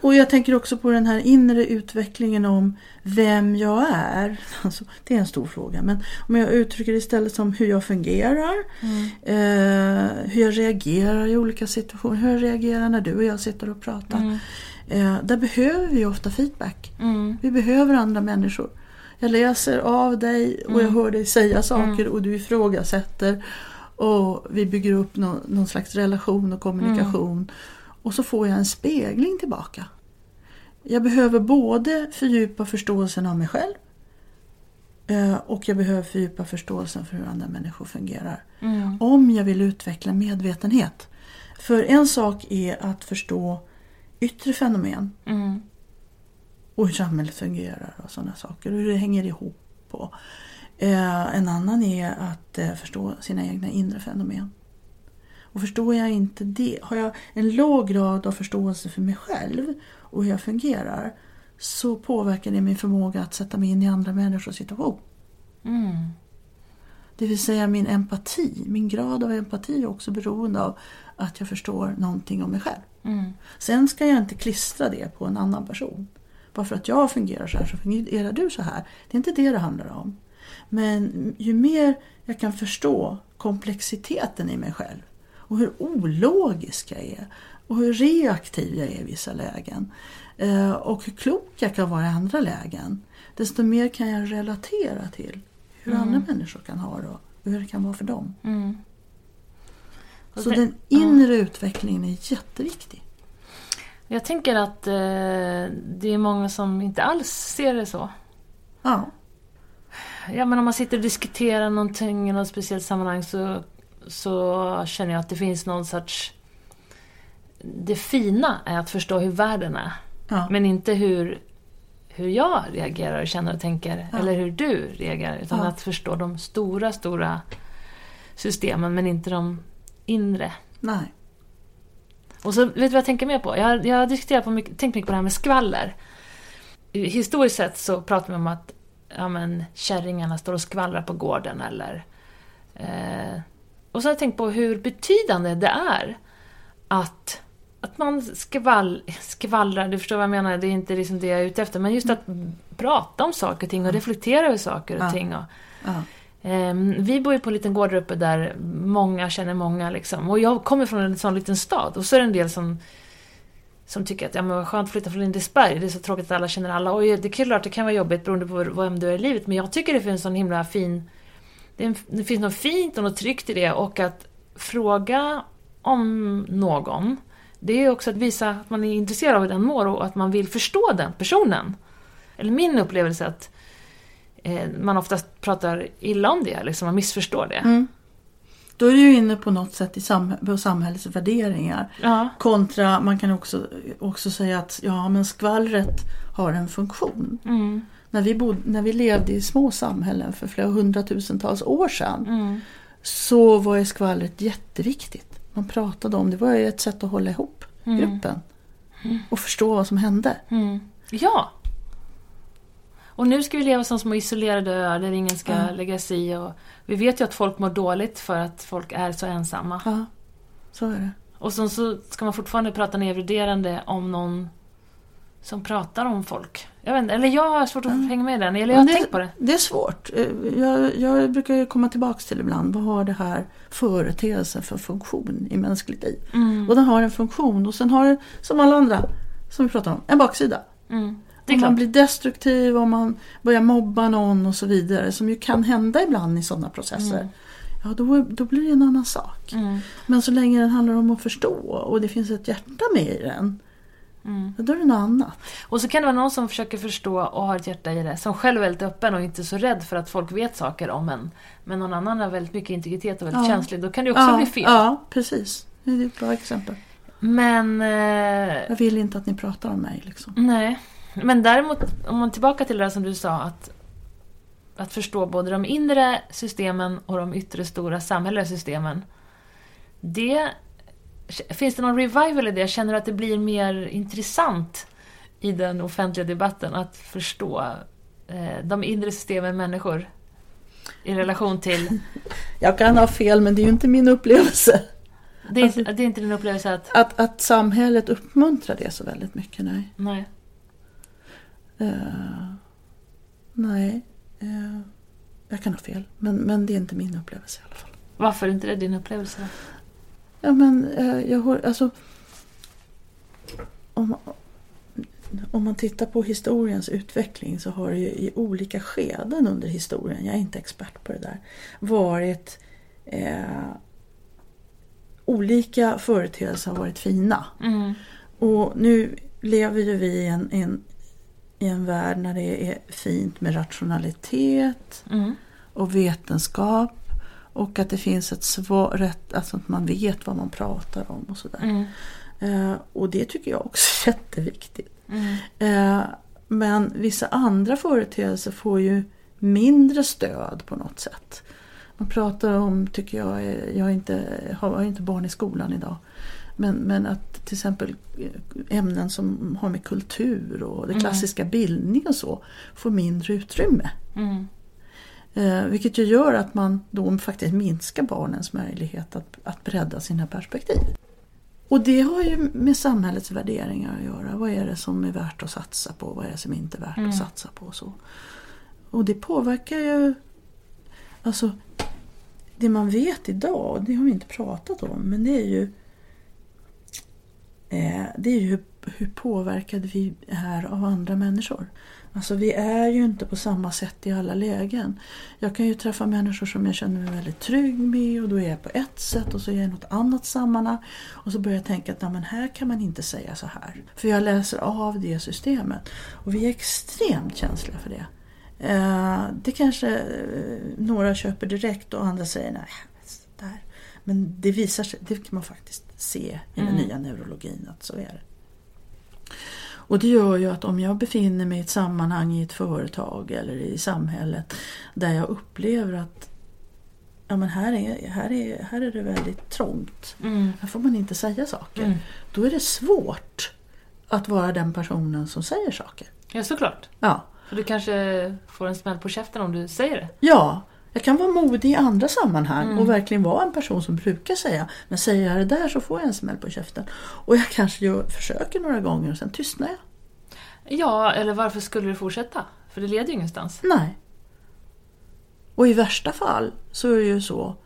Och- jag tänker också på den här inre utvecklingen om vem jag är. Alltså, det är en stor fråga. Men om jag uttrycker det istället som hur jag fungerar. Eh, hur jag reagerar i olika situationer. Hur jag reagerar när du och jag sitter och pratar. Eh, där behöver vi ofta feedback. Mm. Vi behöver andra människor. Jag läser av dig och jag hör dig säga saker och du ifrågasätter. Och vi bygger upp någon, någon slags relation och kommunikation. Och så får jag en spegling tillbaka. Jag behöver både fördjupa förståelsen av mig själv eh, och jag behöver fördjupa förståelsen för hur andra människor fungerar. Om jag vill utveckla medvetenhet. För en sak är att förstå yttre fenomen Mm. och hur samhället fungerar och sådana saker och hur det hänger ihop. Och, eh, en annan är att eh, förstå sina egna inre fenomen. Och förstår jag inte det, har jag en låg grad av förståelse för mig själv och hur jag fungerar så påverkar det min förmåga att sätta mig in i andra människors situation. Mm. Det vill säga min empati, min grad av empati är också beroende av att jag förstår någonting om mig själv. Mm. Sen ska jag inte klistra det på en annan person. Bara för att jag fungerar så här så fungerar du så här. Det är inte det det handlar om. Men ju mer jag kan förstå komplexiteten i mig själv och hur ologisk jag är och hur reaktiv jag är i vissa lägen eh, och hur klok jag kan vara i andra lägen desto mer kan jag relatera till hur andra människor kan ha det och hur det kan vara för dem. Mm. Så det- den inre utvecklingen är jätteviktig. Jag tänker att eh, det är många som inte alls ser det så. Ja. Ja, men om man sitter och diskuterar någonting i något speciellt sammanhang så, så känner jag att det finns någon sorts... Det fina är att förstå hur världen är. Ja. Men inte hur, hur jag reagerar, känner och tänker. Ja. Eller hur du reagerar. Utan Ja. att förstå de stora, stora systemen men inte de inre. Nej. Och så vet du vad jag tänker mer på? Jag, har- jag har diskuterat på mycket, tänkt mycket på det här med skvaller. Historiskt sett så pratar vi om att ja, men, kärringarna står och skvallrar på gården eller... Eh, och så har jag tänkt på hur betydande det är att, att man skvall, skvallrar, du förstår vad jag menar, det är inte liksom det jag är ute efter, men just att prata om saker och ting och reflektera över saker och Ja. ting. Och, Ja. Ehm, vi bor ju på en liten gård där uppe där många känner många. Liksom. Och jag kommer från en sån liten stad. Och så är det en del som, som tycker att ja, men vad skönt att flytta från Lindesberg. Det är så tråkigt att alla känner alla. Och det är klart det kan vara jobbigt beroende på vem du är i livet. Men jag tycker det finns en sån himla fin... Det, är det finns något fint och något tryggt i det. Och att fråga om någon. Det är också att visa att man är intresserad av hur den mår och att man vill förstå den personen. Eller min upplevelse att eh, man oftast pratar illa om det, liksom, man missförstår det. Mm. Då är du inne på något sätt i sam- på samhällets värderingar. Ja. Kontra, man kan också, också säga att ja, men skvallret har en funktion. Mm. När vi, bod, när vi levde i små samhällen för flera hundratusentals år sedan Mm. så var ju skvallret jätteviktigt. Man pratade om det, var ju ett sätt att hålla ihop Mm. gruppen. Och förstå vad som hände. Mm. Ja! Och nu ska vi leva som små isolerade öar där ingen ska Ja. lägga sig i. Och vi vet ju att folk mår dåligt för att folk är så ensamma. Ja, så är det. Och så, så ska man fortfarande prata nedvärderande om någon som pratar om folk. Jag vet inte, eller jag har svårt att hänga med i den. Eller jag har Men tänkt på det. Det är svårt. Eh, Jag, jag brukar komma tillbaks till ibland. Vad har det här företeelsen för funktion i mänskligt liv? Mm. Och den har en funktion och sen har den, som alla andra som vi pratar om, en baksida. Mm. Det Om man blir destruktiv, om man börjar mobba någon och så vidare, som ju kan hända ibland i sådana processer. Ja, då, då blir det en annan sak. Mm. Men så länge den handlar om att förstå och det finns ett hjärta med i den, Mm. då är det något annat. Och så kan det vara någon som försöker förstå och har ett hjärta i det. Som själv är väldigt öppen och inte så rädd för att folk vet saker om en. Men någon annan har väldigt mycket integritet och väldigt Ja. känslig. Då kan det också ja, bli fel. Ja, precis. Det är ett bra exempel. Men... Eh, Jag vill inte att ni pratar om mig. Liksom. nej. Men däremot, om man tillbaka till det där som du sa att att förstå både de inre systemen och de yttre stora samhälleliga systemen. Det, finns det någon revival i det? Känner du att det blir mer intressant i den offentliga debatten att förstå eh, de inre systemen människor i relation till... Jag kan ha fel, men det är ju inte min upplevelse. Det är, inte- det är inte din upplevelse att... Att, att samhället uppmuntrar det så väldigt mycket, nej. Nej. Eh, nej, eh, jag kan ha fel. Men, men det är inte min upplevelse i alla fall. Varför är inte det din upplevelse? Ja, men eh, jag har, alltså... Om, om man tittar på historiens utveckling så har det ju i olika skeden under historien, jag är inte expert på det där, varit eh, olika företeelser har varit fina. Mm. Och nu lever ju vi i en, en, i en värld när det är fint med rationalitet Mm. och vetenskap och att det finns ett svar, rätt, alltså att man vet vad man pratar om och sådär. Mm. Eh, och det tycker jag också är jätteviktigt. Mm. Eh, men vissa andra företeelser får ju mindre stöd på något sätt. Man pratar om, tycker jag, eh, jag, inte, har, inte barn i skolan idag. Men, men att till exempel eh, ämnen som har med kultur och det klassiska bildning och så får mindre utrymme. Mm. Eh, vilket ju gör att man då faktiskt minskar barnens möjlighet att, att bredda sina perspektiv. Och det har ju med samhällets värderingar att göra. Vad är det som är värt att satsa på? Vad är det som inte är värt att satsa på? Och, så. och det påverkar ju... Alltså, det man vet idag, det har vi inte pratat om, men det är ju eh, det är ju hur, hur påverkade vi är av andra människor. Alltså vi är ju inte på samma sätt i alla lägen. Jag kan ju träffa människor som jag känner mig väldigt trygg med och då är jag på ett sätt och så är jag i något annat sammanhang. Och så börjar jag tänka att "Nej, men här kan man inte säga så här. För jag läser av det systemet. Och vi är extremt känsliga för det. Eh, det kanske eh, några köper direkt och andra säger nej, där. Men det visar sig, det kan man faktiskt se i den nya neurologin att så är det. Och det gör ju att om jag befinner mig i ett sammanhang i ett företag eller i samhället där jag upplever att ja, men här, är, här, är, här är det väldigt trångt. Mm. Här får man inte säga saker. Mm. Då är det svårt att vara den personen som säger saker. Ja, såklart. Ja, För du kanske får en smäll på käften om du säger det. ja jag kan vara modig i andra sammanhang Mm. och verkligen vara en person som brukar säga men säger jag det där så får jag en smäll på käften. Och jag kanske gör, försöker några gånger och sen tystnar jag. Ja, eller varför skulle du fortsätta? För det leder ju ingenstans. Nej. Och i värsta fall så är det ju så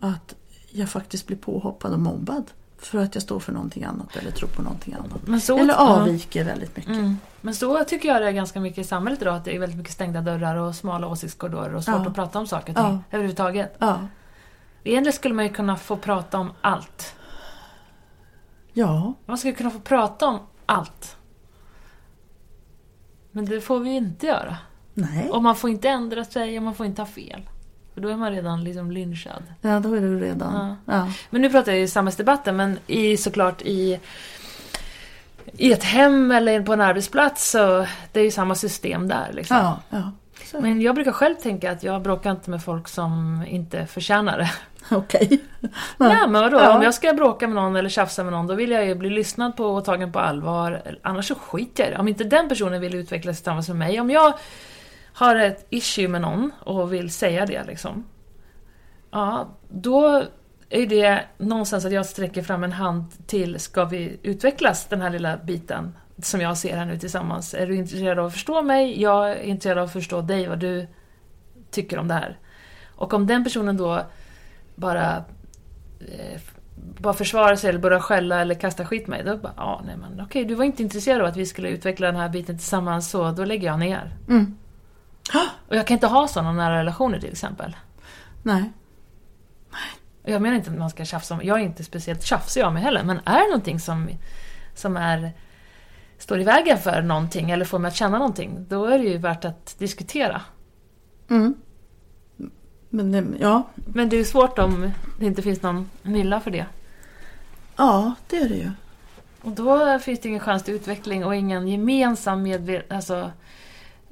att jag faktiskt blir påhoppad och mobbad för att jag står för någonting annat eller tror på någonting annat. Men så, eller ja. avviker väldigt mycket. Mm. Men så tycker jag det är ganska mycket i samhället idag, att det är väldigt mycket stängda dörrar och smala åsiktskorridorer och svårt Ja. att prata om saker och ting Ja. överhuvudtaget. Ja. Egentligen skulle man ju kunna få prata om allt. ja, Man skulle kunna få prata om allt. Men det får vi ju inte göra. nej. Och man får inte ändra sig och man får inte ha fel. För då är man redan liksom lynchad. Ja, då är du redan... Ja. Men nu pratar jag i samhällsdebatten, men i, såklart i, i ett hem eller på en arbetsplats så det är ju samma system där. Liksom. Ja, ja. Så. Men jag brukar själv tänka att jag bråkar inte med folk som inte förtjänar det. Okej. Ja, men vadå? Ja. Om jag ska bråka med någon eller tjafsa med någon, då vill jag ju bli lyssnad på och tagen på allvar. Annars så skiter jag i det. Om inte den personen vill utvecklas tillsammans med mig, om jag har ett issue med någon och vill säga det liksom. Ja, då är det någonstans att jag sträcker fram en hand till, ska vi utvecklas den här lilla biten som jag ser här nu tillsammans? Är du intresserad av att förstå mig? Jag är intresserad av att förstå dig, vad du tycker om det här. Och om den personen då bara eh, bara försvarar sig eller börjar skälla eller kasta skit på mig. Då bara, ja, nej men okej, du var inte intresserad av att vi skulle utveckla den här biten tillsammans, så då lägger jag ner. Mm. Och jag kan inte ha sådana nära relationer till exempel. Nej. Jag menar inte att man ska tjafsa om, jag är inte speciellt tjafsig av mig heller, men är det någonting som, som är, står i vägen för någonting eller får mig att känna någonting, då är det ju värt att diskutera. Mm. Men ja, Men det är ju svårt om det inte finns någon mylla för det. ja, det är det ju. Och då finns det ingen chans till utveckling och ingen gemensam medvet... Alltså,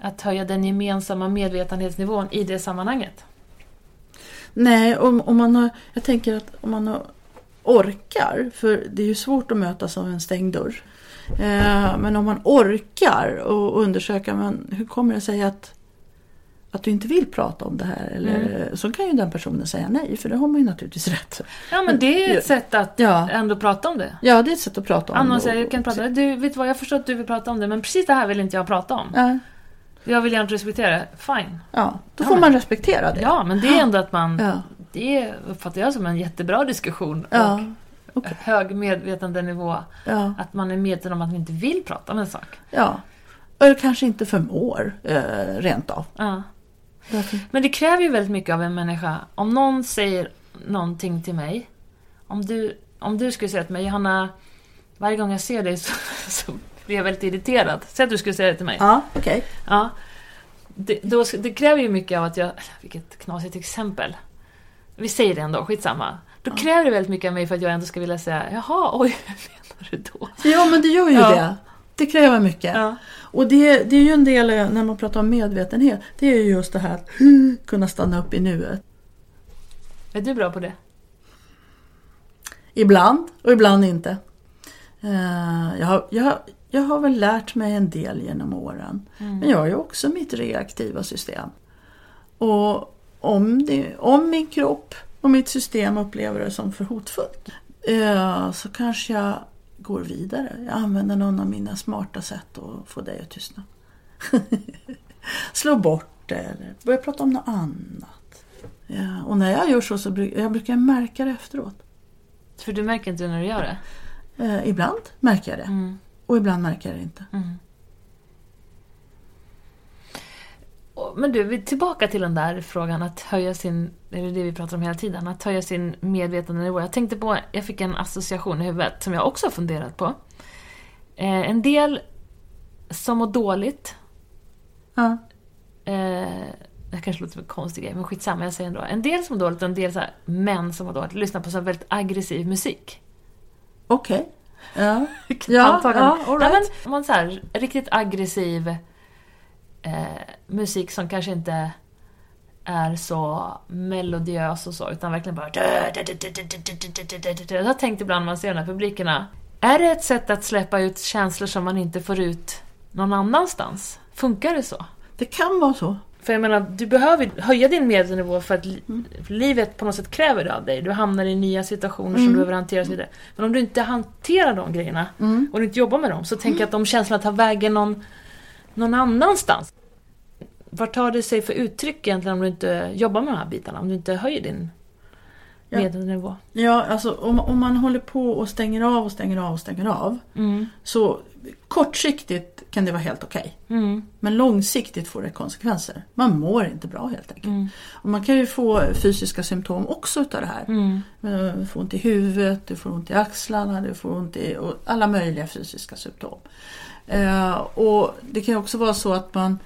att höja den gemensamma medvetenhetsnivån i det sammanhanget. Nej, om, om man har, jag tänker att om man har, orkar, för det är ju svårt att mötas av en stängd dörr. Eh, men om man orkar och undersöka, men hur kommer det sig att, att du inte vill prata om det här? Eller, Så kan ju den personen säga nej, för det har man ju naturligtvis rätt. Ja, men det är ett sätt att Ja. ändå prata om det. Ja, det är ett sätt att prata om. Anna och- säger, jag kan prata. Du, vet vad, jag förstår att du vill prata om det, men precis det här vill inte jag prata om. Ja, Jag vill gärna respektera det. Fine. ja, då Ja, får men- man respektera det. Ja, men det är ändå att man... Ja. Det uppfattar jag som en jättebra diskussion. Ja. Och Okej. hög medvetandenivå. Ja. Att man är medveten om att man inte vill prata om en sak. ja. Eller kanske inte förmår eh, rent av. Ja. Men det kräver ju väldigt mycket av en människa. Om någon säger någonting till mig. Om du, om du skulle säga till mig, Johanna, varje gång jag ser dig så, så blir jag väldigt irriterad. Säg att du skulle säga det till mig. Ja, okej. Ja. Det, då, det kräver ju mycket av att jag... Vilket knasigt exempel. Vi säger det ändå, skitsamma. Då kräver det väldigt mycket av mig för att jag ändå ska vilja säga Jaha, oj, hur menar du då? Ja, men det gör ju Ja. det. Det kräver mycket. Ja. Och det, det är ju en del eh, när man pratar om medvetenhet. Det är ju just det här att kunna stanna upp i nuet. Är du bra på det? Ibland och ibland inte. Eh, Jag har, jag, jag har väl lärt mig en del genom åren. Men jag har ju också mitt reaktiva system. Och om, det, om min kropp och mitt system upplever det som för hotfullt eh, så kanske jag går vidare. Jag använder någon av mina smarta sätt att få dig att tystna. Slå bort det eller börja prata om något annat. Ja, och när jag gör så, så brukar jag brukar märka det efteråt. För du märker inte när du gör det? Eh, ibland märker jag det Mm. Och ibland märker jag det inte. Och- Men du, tillbaka till den där frågan att höja sin, är det vi pratar om hela tiden, att höja sin medvetandenivå. Jag tänkte på, jag fick en association i huvudet som jag också har funderat på. Eh, en del som mår dåligt, Ja. eh, det kanske låter som en konstig grej, men skitsamma, jag säger ändå. En del som mår dåligt och en del så här, män som mår dåligt lyssnar på så väldigt aggressiv musik. Okej. Ja. Ja, ja, all Nej, right. men, om man så här, riktigt aggressiv eh, musik som kanske inte är så melodiös och så, utan verkligen bara... Jag har tänkt ibland när man ser de här publikerna, är det ett sätt att släppa ut känslor som man inte får ut någon annanstans? Funkar det så? Det kan vara så. För jag menar, du behöver höja din medvetandenivå för att li- livet på något sätt kräver det av dig. Du hamnar i nya situationer som du behöver hantera och så vidare. Men om du inte hanterar de grejerna och du inte jobbar med dem så jag att de känslorna tar vägen någon, någon annanstans. Vad tar det sig för uttryck egentligen om du inte jobbar med de här bitarna? Om du inte höjer din Ja. medvetandenivå? Ja, alltså om, om man håller på och stänger av och stänger av och stänger av. Mm. Så kortsiktigt kan det vara helt okej. Mm. Men långsiktigt får det konsekvenser. Man mår inte bra helt enkelt. Mm. Och man kan ju få fysiska symptom också utav det här. Mm. Eh, Du får ont i huvudet, du får ont i axlarna, du får ont i alla möjliga fysiska symptom. Eh, och det kan också vara så att man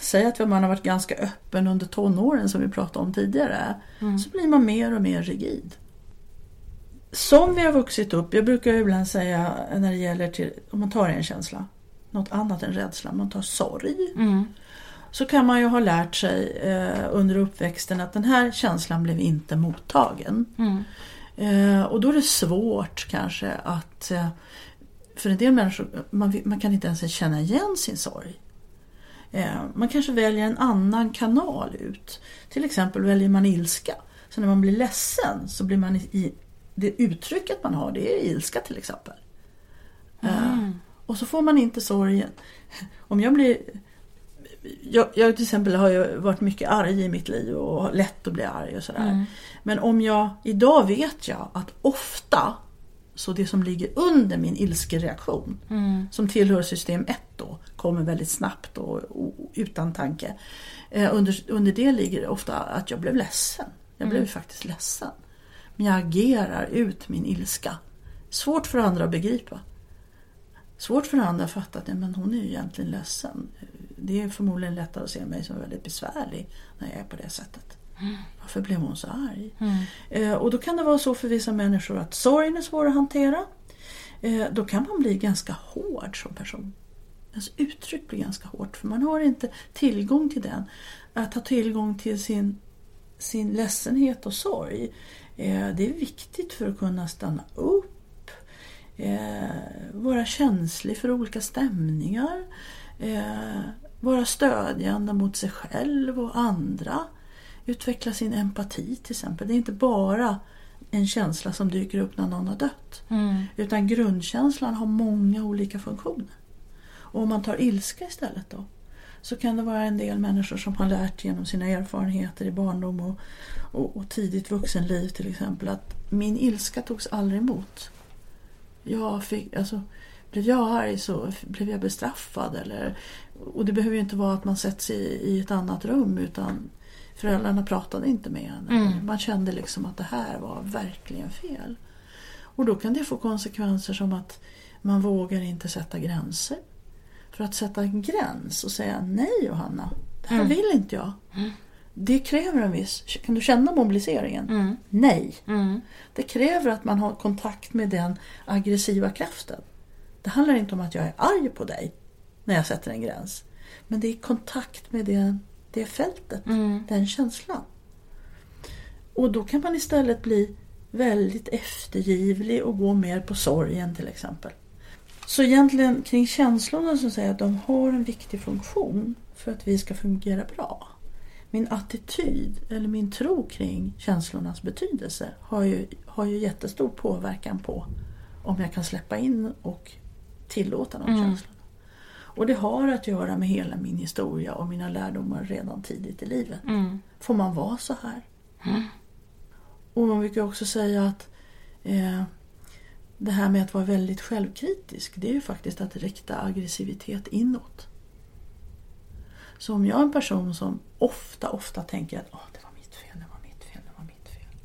Säg att man har varit ganska öppen under tonåren som vi pratade om tidigare. Så blir man mer och mer rigid. Som vi har vuxit upp, jag brukar ibland säga när det gäller till, om man tar en känsla, något annat än rädsla, man tar sorg. Mm. Så kan man ju ha lärt sig eh, under uppväxten att den här känslan blev inte mottagen. Mm. Eh, och då är det svårt kanske att eh, för en del människor, man, man kan inte ens känna igen sin sorg. Eh, man kanske väljer en annan kanal ut. Till exempel väljer man ilska. Så när man blir ledsen så blir man i det uttrycket man har, det är ilska till exempel. Eh, och så får man inte sorgen. Om jag blir jag, jag till exempel har ju varit mycket arg i mitt liv och har lätt att bli arg och sådär. Men om jag, idag vet jag att ofta så det som ligger under min ilskereaktion som tillhör system 1 då kommer väldigt snabbt och, och utan tanke. Eh, under, under det ligger ofta att jag blev ledsen. Jag blev faktiskt ledsen. Men jag agerar ut min ilska. Svårt för andra att begripa. Svårt för andra att fatta att nej, men hon är ju egentligen ledsen. Det är förmodligen lättare att se mig som väldigt besvärlig när jag är på det sättet. Varför blev hon så arg? Eh, och då kan det vara så för vissa människor att sorgen är svår att hantera. Eh, då kan man bli ganska hård som person. Ens uttryck blir ganska hårt för man har inte tillgång till den. Att ha tillgång till sin, sin ledsenhet och sorg. Eh, det är viktigt för att kunna stanna upp. Eh, vara känslig för olika stämningar. Eh, vara stödjande mot sig själv och andra. Utveckla sin empati till exempel. Det är inte bara en känsla som dyker upp när någon har dött. Utan grundkänslan har många olika funktioner. Och om man tar ilska istället då. Så kan det vara en del människor som har lärt genom sina erfarenheter i barndom och, och, och tidigt vuxenliv till exempel att min ilska togs aldrig emot. Jag fick, alltså, blev jag arg så blev jag bestraffad. Eller, och det behöver ju inte vara att man sätts i, i ett annat rum utan föräldrarna pratade inte med en. Mm. Man kände liksom att det här var verkligen fel. Och då kan det få konsekvenser som att man vågar inte sätta gränser. För att sätta en gräns och säga nej Johanna, det här Mm. vill inte jag. Det kräver en viss, kan du känna mobiliseringen? Mm. Nej. Mm. Det kräver att man har kontakt med den aggressiva kraften. Det handlar inte om att jag är arg på dig när jag sätter en gräns. Men det är kontakt med det, det fältet, Mm. den känslan. Och då kan man istället bli väldigt eftergivlig och gå mer på sorgen till exempel. Så egentligen kring känslorna så säger jag att de har en viktig funktion för att vi ska fungera bra. Min attityd eller min tro kring känslornas betydelse har ju, har ju jättestor påverkan på om jag kan släppa in och tillåta de Mm. känslorna. Och det har att göra med hela min historia och mina lärdomar redan tidigt i livet. Mm. Får man vara så här? Och man brukar också säga att eh, det här med att vara väldigt självkritisk det är ju faktiskt att rikta aggressivitet inåt. Så om jag är en person som ofta, ofta tänker att Åh, det var mitt fel, det var mitt fel, det var mitt fel.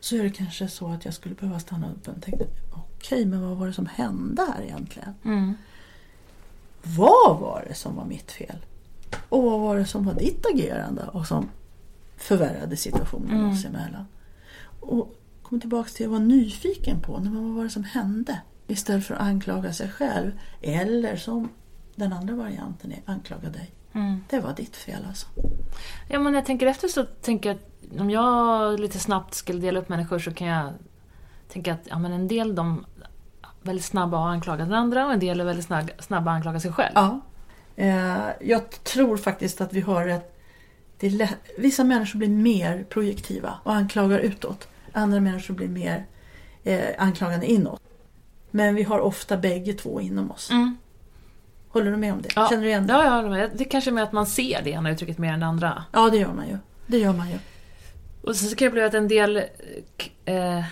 Så är det kanske så att jag skulle behöva stanna upp och tänka okej, men vad var det som hände här egentligen? Mm. Vad var det som var mitt fel? Och vad var det som var ditt agerande och som förvärrade situationen Mm. oss emellan? Och kom tillbaka till att vara nyfiken på men vad var det som hände? Istället för att anklaga sig själv. Eller som den andra varianten är, anklaga dig. Mm. Det var ditt fel alltså. Ja, men när jag tänker efter så tänker jag att om jag lite snabbt skulle dela upp människor så kan jag tänka att ja, men en del de är väldigt snabba att anklaga den andra och en del är väldigt snabba, att anklaga sig själv. Ja. Eh, jag tror faktiskt att vi har ett... Lätt, vissa människor blir mer projektiva och anklagar utåt. Andra människor blir mer eh, anklagande inåt. Men vi har ofta bägge två inom oss. Mm. Håller du med om det? Ja. Känner du igen det? Ja, ja, men det kanske är med att man ser det ena uttrycket mer än det andra. Ja, det gör man ju. Det gör man ju. Och så kan jag uppleva att en del... eh,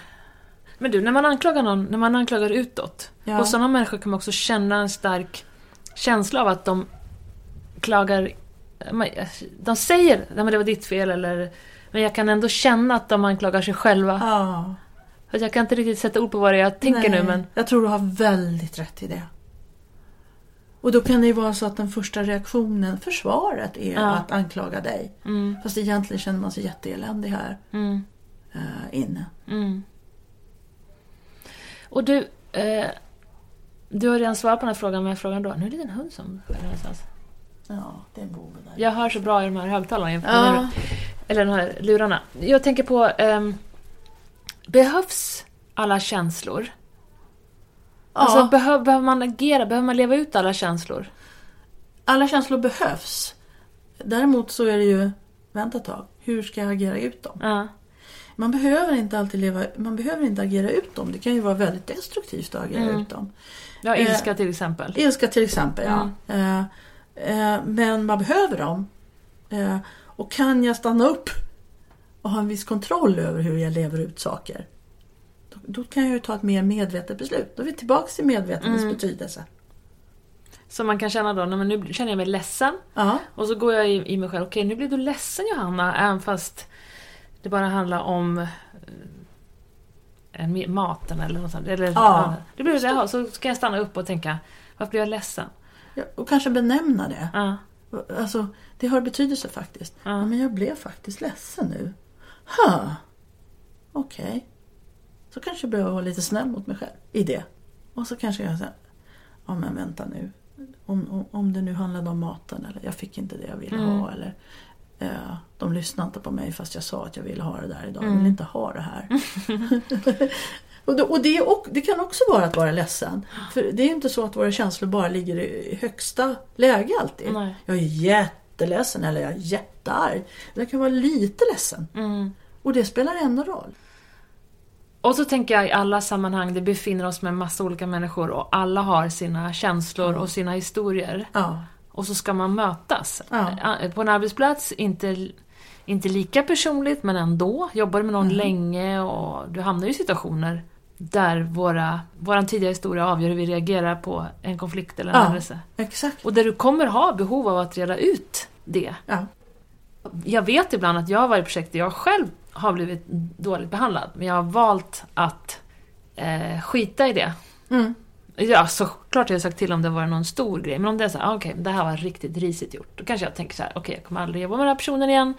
men du, när man anklagar någon, när man anklagar utåt. Ja. Hos sådana människor kan man också känna en stark känsla av att de klagar... De säger att det var ditt fel eller... Men jag kan ändå känna att de anklagar sig själva. Ja. För jag kan inte riktigt sätta ord på vad det är jag tänker Nej, nu men... Jag tror du har väldigt rätt i det. Och då kan det ju vara så att den första reaktionen, försvaret, är Ja. att anklaga dig. Mm, Fast egentligen känner man sig jätteeländig här mm, eh, inne. mm. Och du... Eh, du har redan svarat på den här frågan, men jag frågar ändå. Nu är det en hund som skäller någonstans. Ja, det är en där. Jag hör så bra i de här högtalarna. Ja. Eller de här lurarna. Jag tänker på... ehm, behövs alla känslor? Alltså, Ja. behöv, behöver man agera? Behöver man leva ut alla känslor? Alla känslor behövs. Däremot så är det ju, vänta ett tag, hur ska jag agera ut dem? Ja. Man behöver inte alltid leva, man behöver inte agera ut dem. Det kan ju vara väldigt destruktivt att agera Mm. ut dem. Ja, Eh, ilska till exempel. Ilska till exempel, ja. Mm. Eh, eh, men man behöver dem. Och kan jag stanna upp och ha en viss kontroll över hur jag lever ut saker. Då, då kan jag ju ta ett mer medvetet beslut. Då är vi tillbaka till medvetandets Mm. betydelse. Så man kan känna då, men nu känner jag mig ledsen. Ja, Och så går jag i, i mig själv, okej nu blir du ledsen Johanna, även fast det bara handlar om eh, en, maten eller något sånt. Eller, Ja. det blir det, här. så ska jag stanna upp och tänka, varför blir jag ledsen? Ja, och kanske benämna det. Ja, Alltså, det har betydelse faktiskt. Ja. Men jag blev faktiskt ledsen nu. Ha. Okej. Så kanske jag behöver vara lite snäll mot mig själv i det. Och så kanske jag säger, ja men vänta nu. Om, om, om det nu handlade om maten eller jag fick inte det jag ville Mm. ha eller eh, de lyssnade inte på mig fast jag sa att jag ville ha det där idag. Jag Mm. vill inte ha det här. och, då, och, det, och det kan också vara att vara ledsen. För det är ju inte så att våra känslor bara ligger i högsta läge alltid. Nej. Jag är jätteledsen eller jag är jättearg. Jag kan vara lite ledsen. mm. Och det spelar ändå roll. Och så tänker jag i alla sammanhang, det befinner oss med massa olika människor och alla har sina känslor och sina historier. Ja. och så ska man mötas. Ja. Eh, På en arbetsplats, inte, inte lika personligt men ändå. Jobbar du med någon länge och du hamnar i situationer där våra, våran tidiga historia avgör hur vi reagerar på en konflikt eller en Ja. händelse. Exakt. Och där du kommer ha behov av att reda ut det. Ja. Jag vet ibland att jag har varit i projekt där jag själv har blivit dåligt behandlad, men jag har valt att eh, skita i det. Mm. Ja, såklart har jag sagt till om det var någon stor grej, men om det är så här, ah, okej, det här var riktigt risigt gjort. Då kanske jag tänker så här, okej, jag kommer aldrig jobba med den här personen igen.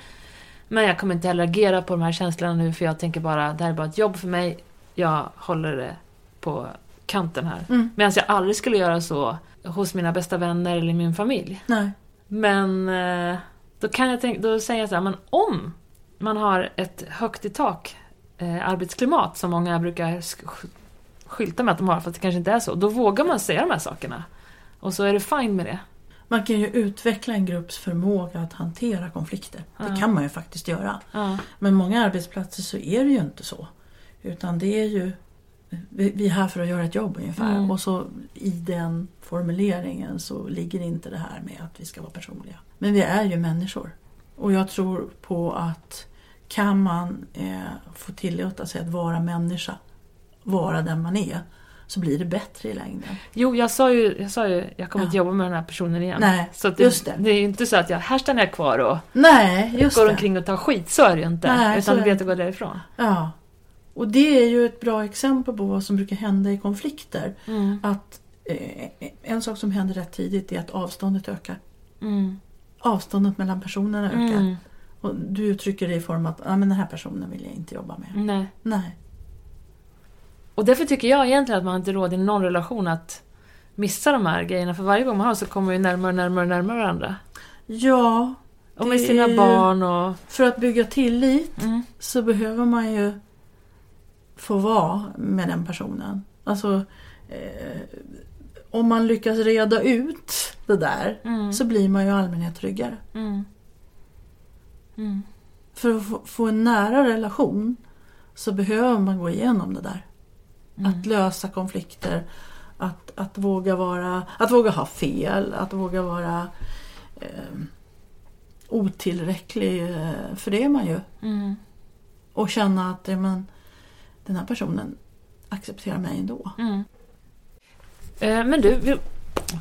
Men jag kommer inte heller agera på de här känslorna nu, för jag tänker bara, det här är bara ett jobb för mig. Jag håller det på kanten här. Mm. Medan jag aldrig skulle göra så hos mina bästa vänner eller min familj. Nej. Men eh, då kan jag tänka, då säger jag så här, men om man har ett högt i tak eh, arbetsklimat som många brukar sk- skylta med att de har, för att det kanske inte är så, då vågar man säga de här sakerna. Och så är det fine med det. Man kan ju utveckla en grupps förmåga att hantera konflikter. Det Ja. kan man ju faktiskt göra. Ja. Men många arbetsplatser så är det ju inte så. Utan det är ju vi är här för att göra ett jobb ungefär. Mm. Och så i den formuleringen så ligger inte det här med att vi ska vara personliga. Men vi är ju människor. Och jag tror på att kan man eh, få tillåta sig att vara människa, vara den man är, så blir det bättre i längden. Jo, jag sa ju, jag, sa ju, jag kommer Ja. inte jobba med den här personen igen. Nej, så det, just det. det är ju inte så att jag, här stannar jag kvar och Nej, går det. omkring och tar skit. Så är det ju inte. Nej, utan du vet att gå därifrån. Ja. Och det är ju ett bra exempel på vad som brukar hända i konflikter. Mm. Att eh, En sak som händer rätt tidigt är att avståndet ökar. Mm. Avståndet mellan personerna ökar. Mm. Och du uttrycker det i form att ah, men den här personen vill jag inte jobba med. Nej. Nej. Och därför tycker jag egentligen att man inte råd i någon relation att missa de här grejerna. För varje gång man har så kommer vi närmare och närmare och närmare varandra. Ja, Och med sina barn och... för att bygga tillit Mm. så behöver man ju få vara med den personen. Alltså, eh, om man lyckas reda ut det där Mm. så blir man ju i allmänhet tryggare. Mm. Mm. För att få, få en nära relation så behöver man gå igenom det där. Att lösa konflikter, att, att, våga vara, att våga ha fel, att våga vara eh, otillräcklig. För det är man ju. Mm. Och känna att ja, men, den här personen accepterar mig ändå. Mm. Eh, Men du,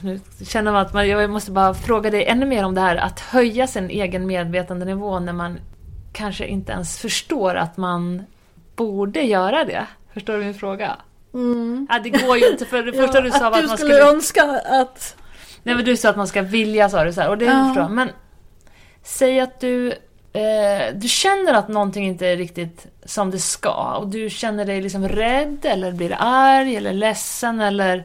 nu känner man att man, jag måste bara fråga dig ännu mer om det här att höja sin egen medvetandenivå när man kanske inte ens förstår att man borde göra det. Förstår du min fråga? Ja, det går ju inte för det första du sa att var du att man skulle skulle... önska att... Nej men du sa att man ska vilja sa du så här, och det Ja. förstår. Men säg att du, eh, du känner att någonting inte är riktigt som det ska och du känner dig liksom rädd eller blir arg eller ledsen eller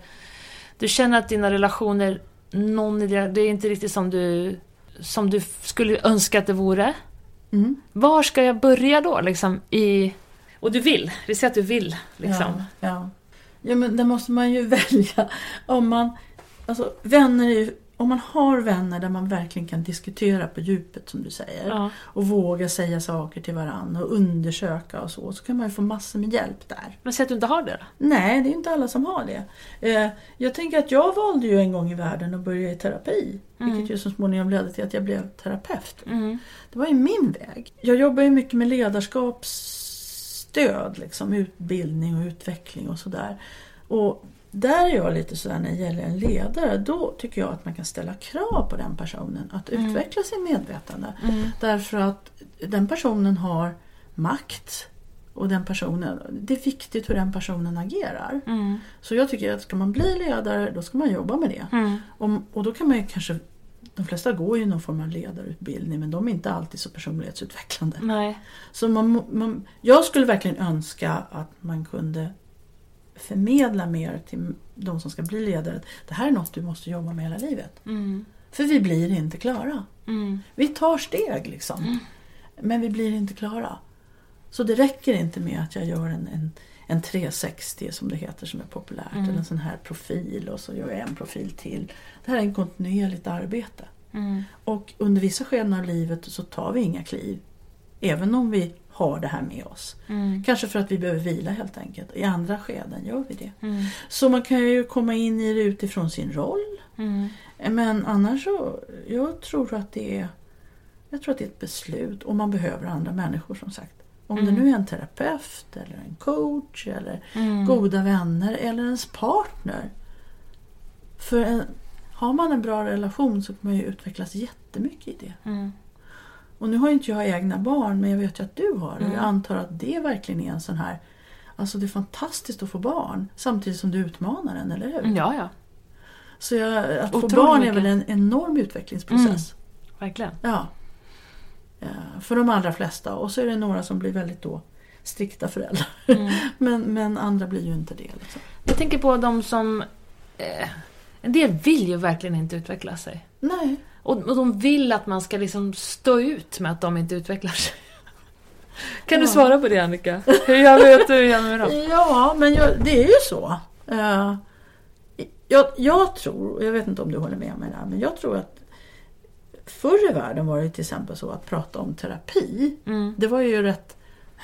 du känner att dina relationer, någon i det, det är inte riktigt som du, som du skulle önska att det vore. Mm. Var ska jag börja då liksom i... Och du vill, vi säger att du vill liksom. Ja, ja. ja, men det måste man ju välja. Om man, alltså, vänner är ju, om man har vänner där man verkligen kan diskutera på djupet som du säger Ja. och våga säga saker till varandra och undersöka och så, så kan man ju få massor med hjälp där. Men säg att du inte har det då? Nej, det är inte alla som har det. Eh, jag tänker att jag valde ju en gång i världen att börja i terapi. Vilket ju så småningom ledde till att jag blev terapeut. Mm. Det var ju min väg. Jag jobbar ju mycket med ledarskapsstöd, liksom, utbildning och utveckling och sådär. Och där är jag lite sådär när det gäller en ledare, då tycker jag att man kan ställa krav på den personen att utveckla sin medvetande. Därför att den personen har makt och den personen, det är viktigt hur den personen agerar. Mm. Så jag tycker att ska man bli ledare, då ska man jobba med det. Mm. Och, och då kan man ju kanske, de flesta går ju någon form av ledarutbildning men de är inte alltid så personlighetsutvecklande. Nej. Så man, man, jag skulle verkligen önska att man kunde förmedla mer till de som ska bli ledare. Det här är något du måste jobba med hela livet. Mm. För vi blir inte klara. Mm. Vi tar steg liksom. Men vi blir inte klara. Så det räcker inte med att jag gör en, en, en 360 som det heter som är populärt. Eller en sån här profil och så gör jag en profil till. Det här är en kontinuerligt arbete. Mm. Och under vissa skeden av livet så tar vi inga kliv. Även om vi har det här med oss. Mm. Kanske för att vi behöver vila helt enkelt. I andra skeden gör vi det. Mm. Så man kan ju komma in i det utifrån sin roll. Mm. Men annars så, jag tror att det är jag tror att det är ett beslut och man behöver andra människor som sagt. Om det nu är en terapeut eller en coach eller Mm. goda vänner eller ens partner. För en, har man en bra relation så kommer man ju utvecklas jättemycket i det. Mm. Och nu har inte jag egna barn men jag vet ju att du har och Mm. jag antar att det verkligen är en sån här Alltså det är fantastiskt att få barn samtidigt som du utmanar en, eller hur? Ja, ja. Så jag, att få Otroligt barn är mycket. väl en enorm utvecklingsprocess. Verkligen. Ja. ja. För de allra flesta. Och så är det några som blir väldigt då strikta föräldrar. Mm. men, men andra blir ju inte det. Liksom. Jag tänker på de som... Eh, en del vill ju verkligen inte utveckla sig. Nej. Och, och de vill att man ska liksom stå ut med att de inte utvecklar sig. Kan du Ja. svara på det Annika? Hur gör vi vet du gör med dem? Ja, men jag, det är ju så. Eh, jag, jag tror, jag vet inte om du håller med mig där, men jag tror att förr i världen var det till exempel så att prata om terapi, Mm. det var ju rätt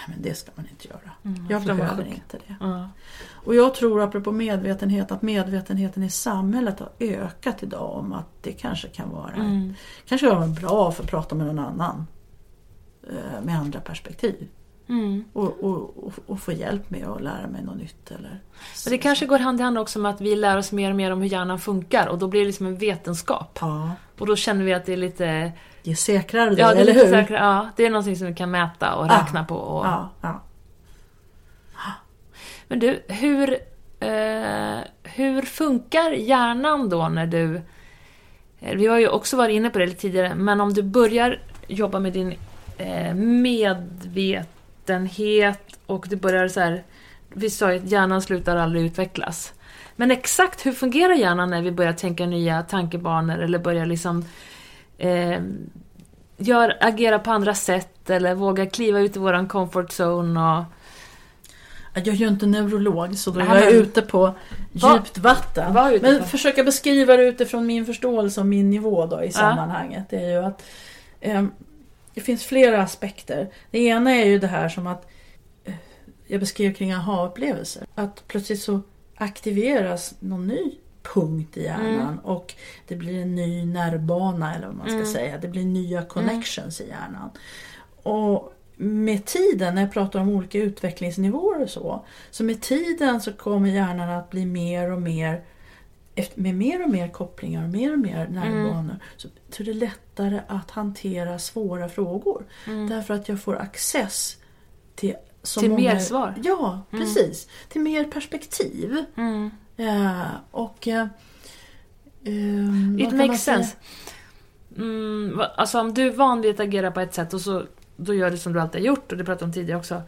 men det ska man inte göra. jag de var behöver inte det. Ja. Och jag tror apropå medvetenhet att medvetenheten i samhället har ökat idag om att det kanske kan vara Mm. kanske vara bra för att prata med någon annan eh, med andra perspektiv. Mm. Och, och, och, och få hjälp med att lära mig något nytt. Eller Men det kanske går hand i hand också med att vi lär oss mer och mer om hur hjärnan funkar och då blir det liksom en vetenskap. Ja, Och då känner vi att det är lite... det är säkrare då, Ja, det eller hur? säkrare, ja, det är någonting som vi kan mäta och räkna på. Och... Ja, ja. Men du, hur, eh, hur funkar hjärnan då när du... eh, Vi har ju också varit inne på det lite tidigare, men om du börjar jobba med din eh, medvetenhet och du börjar så här... Vi sa ju att hjärnan slutar aldrig utvecklas. Men exakt hur fungerar hjärnan när vi börjar tänka nya tankebanor eller börjar liksom eh, gör, agera på andra sätt eller våga kliva ut i våran comfort zone och Jag är ju inte neurolog så då är jag men- ute på djupt vatten. var ute Men på- försöka beskriva det utifrån min förståelse och min nivå då i sammanhanget. Det är ju att ehm, det finns flera aspekter. Det ena är ju det här som att eh, jag beskrev kring aha-upplevelser. Att plötsligt så aktiveras någon ny punkt i hjärnan och det blir en ny nervbana eller vad man ska säga. Det blir nya connections i hjärnan. Och med tiden, när jag pratar om olika utvecklingsnivåer och så, så med tiden så kommer hjärnan att bli mer och mer med mer och mer kopplingar och mer och mer nervbanor så, så är det lättare att hantera svåra frågor. Därför att jag får access till Till många, mer svar. Ja, precis. Till mer perspektiv. Ja, och... vad It makes sense. Mm, alltså om du är van vid att agera på ett sätt och så då gör du som du alltid har gjort och det pratade om tidigare också.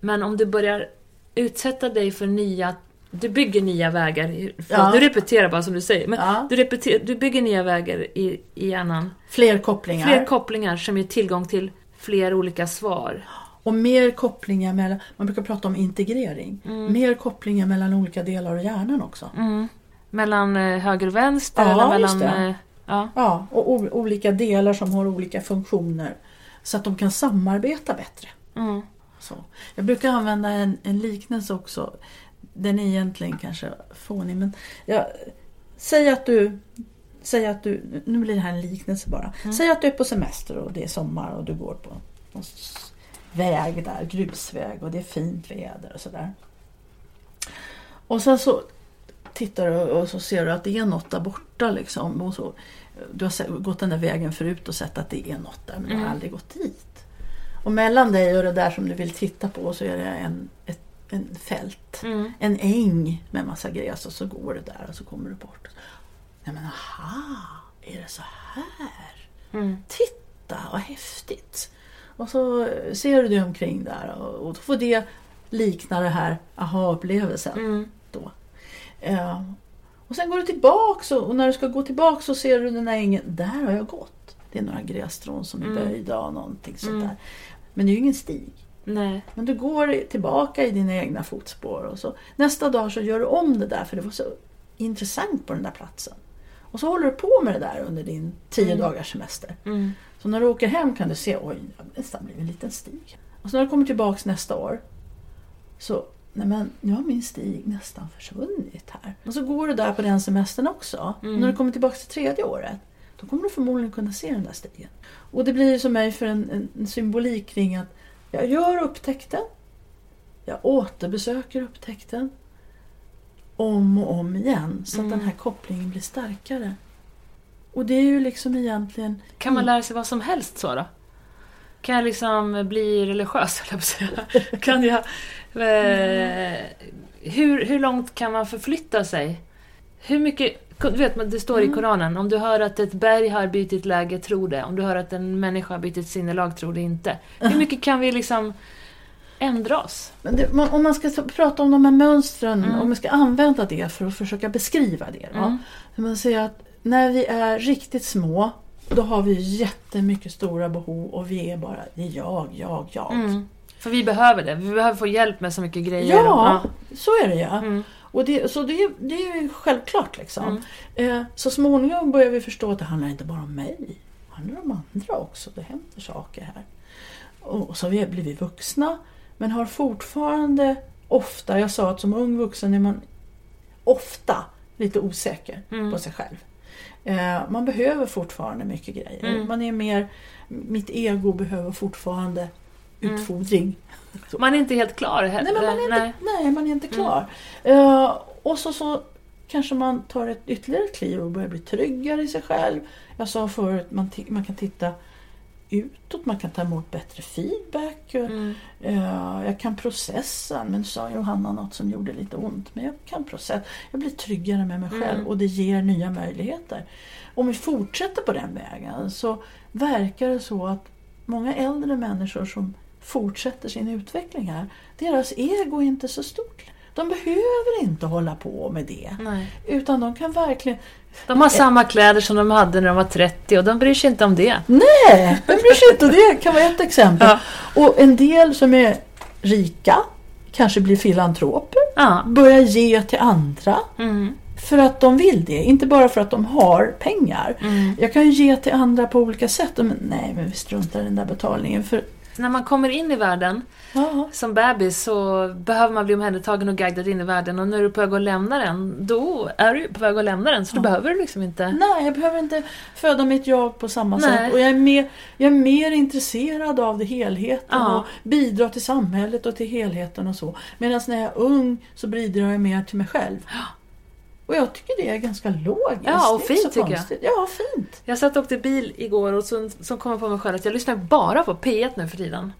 Men om du börjar utsätta dig för nya... Du bygger nya vägar. Förlåt, Ja. Nu repeterar bara som du säger. Men Ja. du, repeter, du bygger nya vägar i, i hjärnan. Fler kopplingar. Fler kopplingar som ger tillgång till fler olika svar. Och mer kopplingar mellan, man brukar prata om integrering. Mm. Mer kopplingar mellan olika delar av hjärnan också. Mellan eh, höger och vänster Ja, eller mellan... Eh, ja. Ja, och olika delar som har olika funktioner. Så att de kan samarbeta bättre. Mm. Så. Jag brukar använda en, en liknelse också. Den är egentligen kanske fånig men jag, säg att du Säg att du, nu blir det här en liknelse bara. Säg att du är på semester och det är sommar och du går på väg där, grusväg och det är fint väder och sådär. Och sen så tittar du och så ser du att det är något där borta liksom. Och så, du har gått den där vägen förut och sett att det är något där men du har aldrig gått dit. Och mellan dig och det där som du vill titta på så är det en, ett, en fält. Mm. En äng med massa gräs och så går du där och så kommer du bort. Nej men aha, är det så här? Mm. Titta vad häftigt! Och så ser du dig omkring där och, och då får det likna det här aha-upplevelsen. Mm. Då. Eh, och sen går du tillbaks och, och när du ska gå tillbaks så ser du den där ängen. Där har jag gått. Det är några grässtrån som är Mm. böjda och någonting sånt Mm. där. Men det är ju ingen stig. Nej. Men du går tillbaka i dina egna fotspår och så nästa dag så gör du om det där för det var så intressant på den där platsen. Och så håller du på med det där under din tio dagars semester. Mm. Så när du åker hem kan du se, oj, det har nästan blivit en liten stig. Och så när du kommer tillbaks nästa år så, nej men nu har min stig nästan försvunnit här. Och så går du där på den semestern också. Mm. När du kommer tillbaks till tredje året, då kommer du förmodligen kunna se den där stigen. Och det blir som mig för en, en, en symbolik kring att jag gör upptäckten, jag återbesöker upptäckten om och om igen så att Mm. den här kopplingen blir starkare. Och det är ju liksom egentligen... Kan man lära sig vad som helst så då? Kan jag liksom bli religiös, höll jag på att säga. Kan jag... Eh, hur, hur långt kan man förflytta sig? Hur mycket... Du vet, det står i Koranen, om du hör att ett berg har bytt läge, tro det. Om du hör att en människa har bytt sinnelag, tro det inte. Hur mycket kan vi liksom ändra oss? Det, man, om man ska ta- prata om de här mönstren, Mm. om man ska använda det för att försöka beskriva det. Mm. man säger att när vi är riktigt små, då har vi jättemycket stora behov och vi är bara, det är jag, jag, jag. Mm. För vi behöver det. Vi behöver få hjälp med så mycket grejer. Ja, så är det ja. Mm. Och det, så det, det är ju självklart liksom. Mm. Eh, så småningom börjar vi förstå att det handlar inte bara om mig. Det handlar om andra också. Det händer saker här. Och så har vi blivit vuxna. Men har fortfarande ofta, jag sa att som ung vuxen är man ofta lite osäker Mm. på sig själv. Eh, man behöver fortfarande mycket grejer. Mm. Man är mer, mitt ego behöver fortfarande utfodring. Man är inte helt klar heller. Nej, man är Nej. inte, nej, man är inte klar. Eh, och så, så kanske man tar ett ytterligare kliv och börjar bli tryggare i sig själv. Jag sa förut, man, man kan titta utåt, man kan ta emot bättre feedback. Mm. Eh, jag kan processa, men sa Johanna något som gjorde lite ont. Men jag kan processa. Jag blir tryggare med mig själv Mm. och det ger nya möjligheter. Om vi fortsätter på den vägen så verkar det så att många äldre människor som fortsätter sin utveckling här, deras ego är inte så stort. De behöver inte hålla på med det. Nej. Utan de kan verkligen... De har samma kläder som de hade när de var 30 och de bryr sig inte om det. Nej, vem bryr sig inte om det? kan vara ett exempel. Ja. Och en del som är rika kanske blir filantroper, Ja. börjar ge till andra. Mm. För att de vill det, inte bara för att de har pengar. Mm. Jag kan ju ge till andra på olika sätt. Men, nej, men vi struntar i den där betalningen. För, När man kommer in i världen ja, som bebis så behöver man bli omhändertagen och guidad in i världen och när du är på väg att lämna den, då är du på väg att lämna den så behöver du liksom inte... nej, jag behöver inte föda mitt jag på samma Nej. sätt. Och jag är, mer, jag är mer intresserad av det helheten Ja. och bidra till samhället och till helheten och så. Medan när jag är ung så bidrar jag mer till mig själv. Och jag tycker det är ganska logiskt. Ja, och fint tycker jag. konstigt. Ja, fint. Jag satt och åkte bil igår och så, så kom jag på mig själv att jag lyssnar bara på P1 nu för tiden.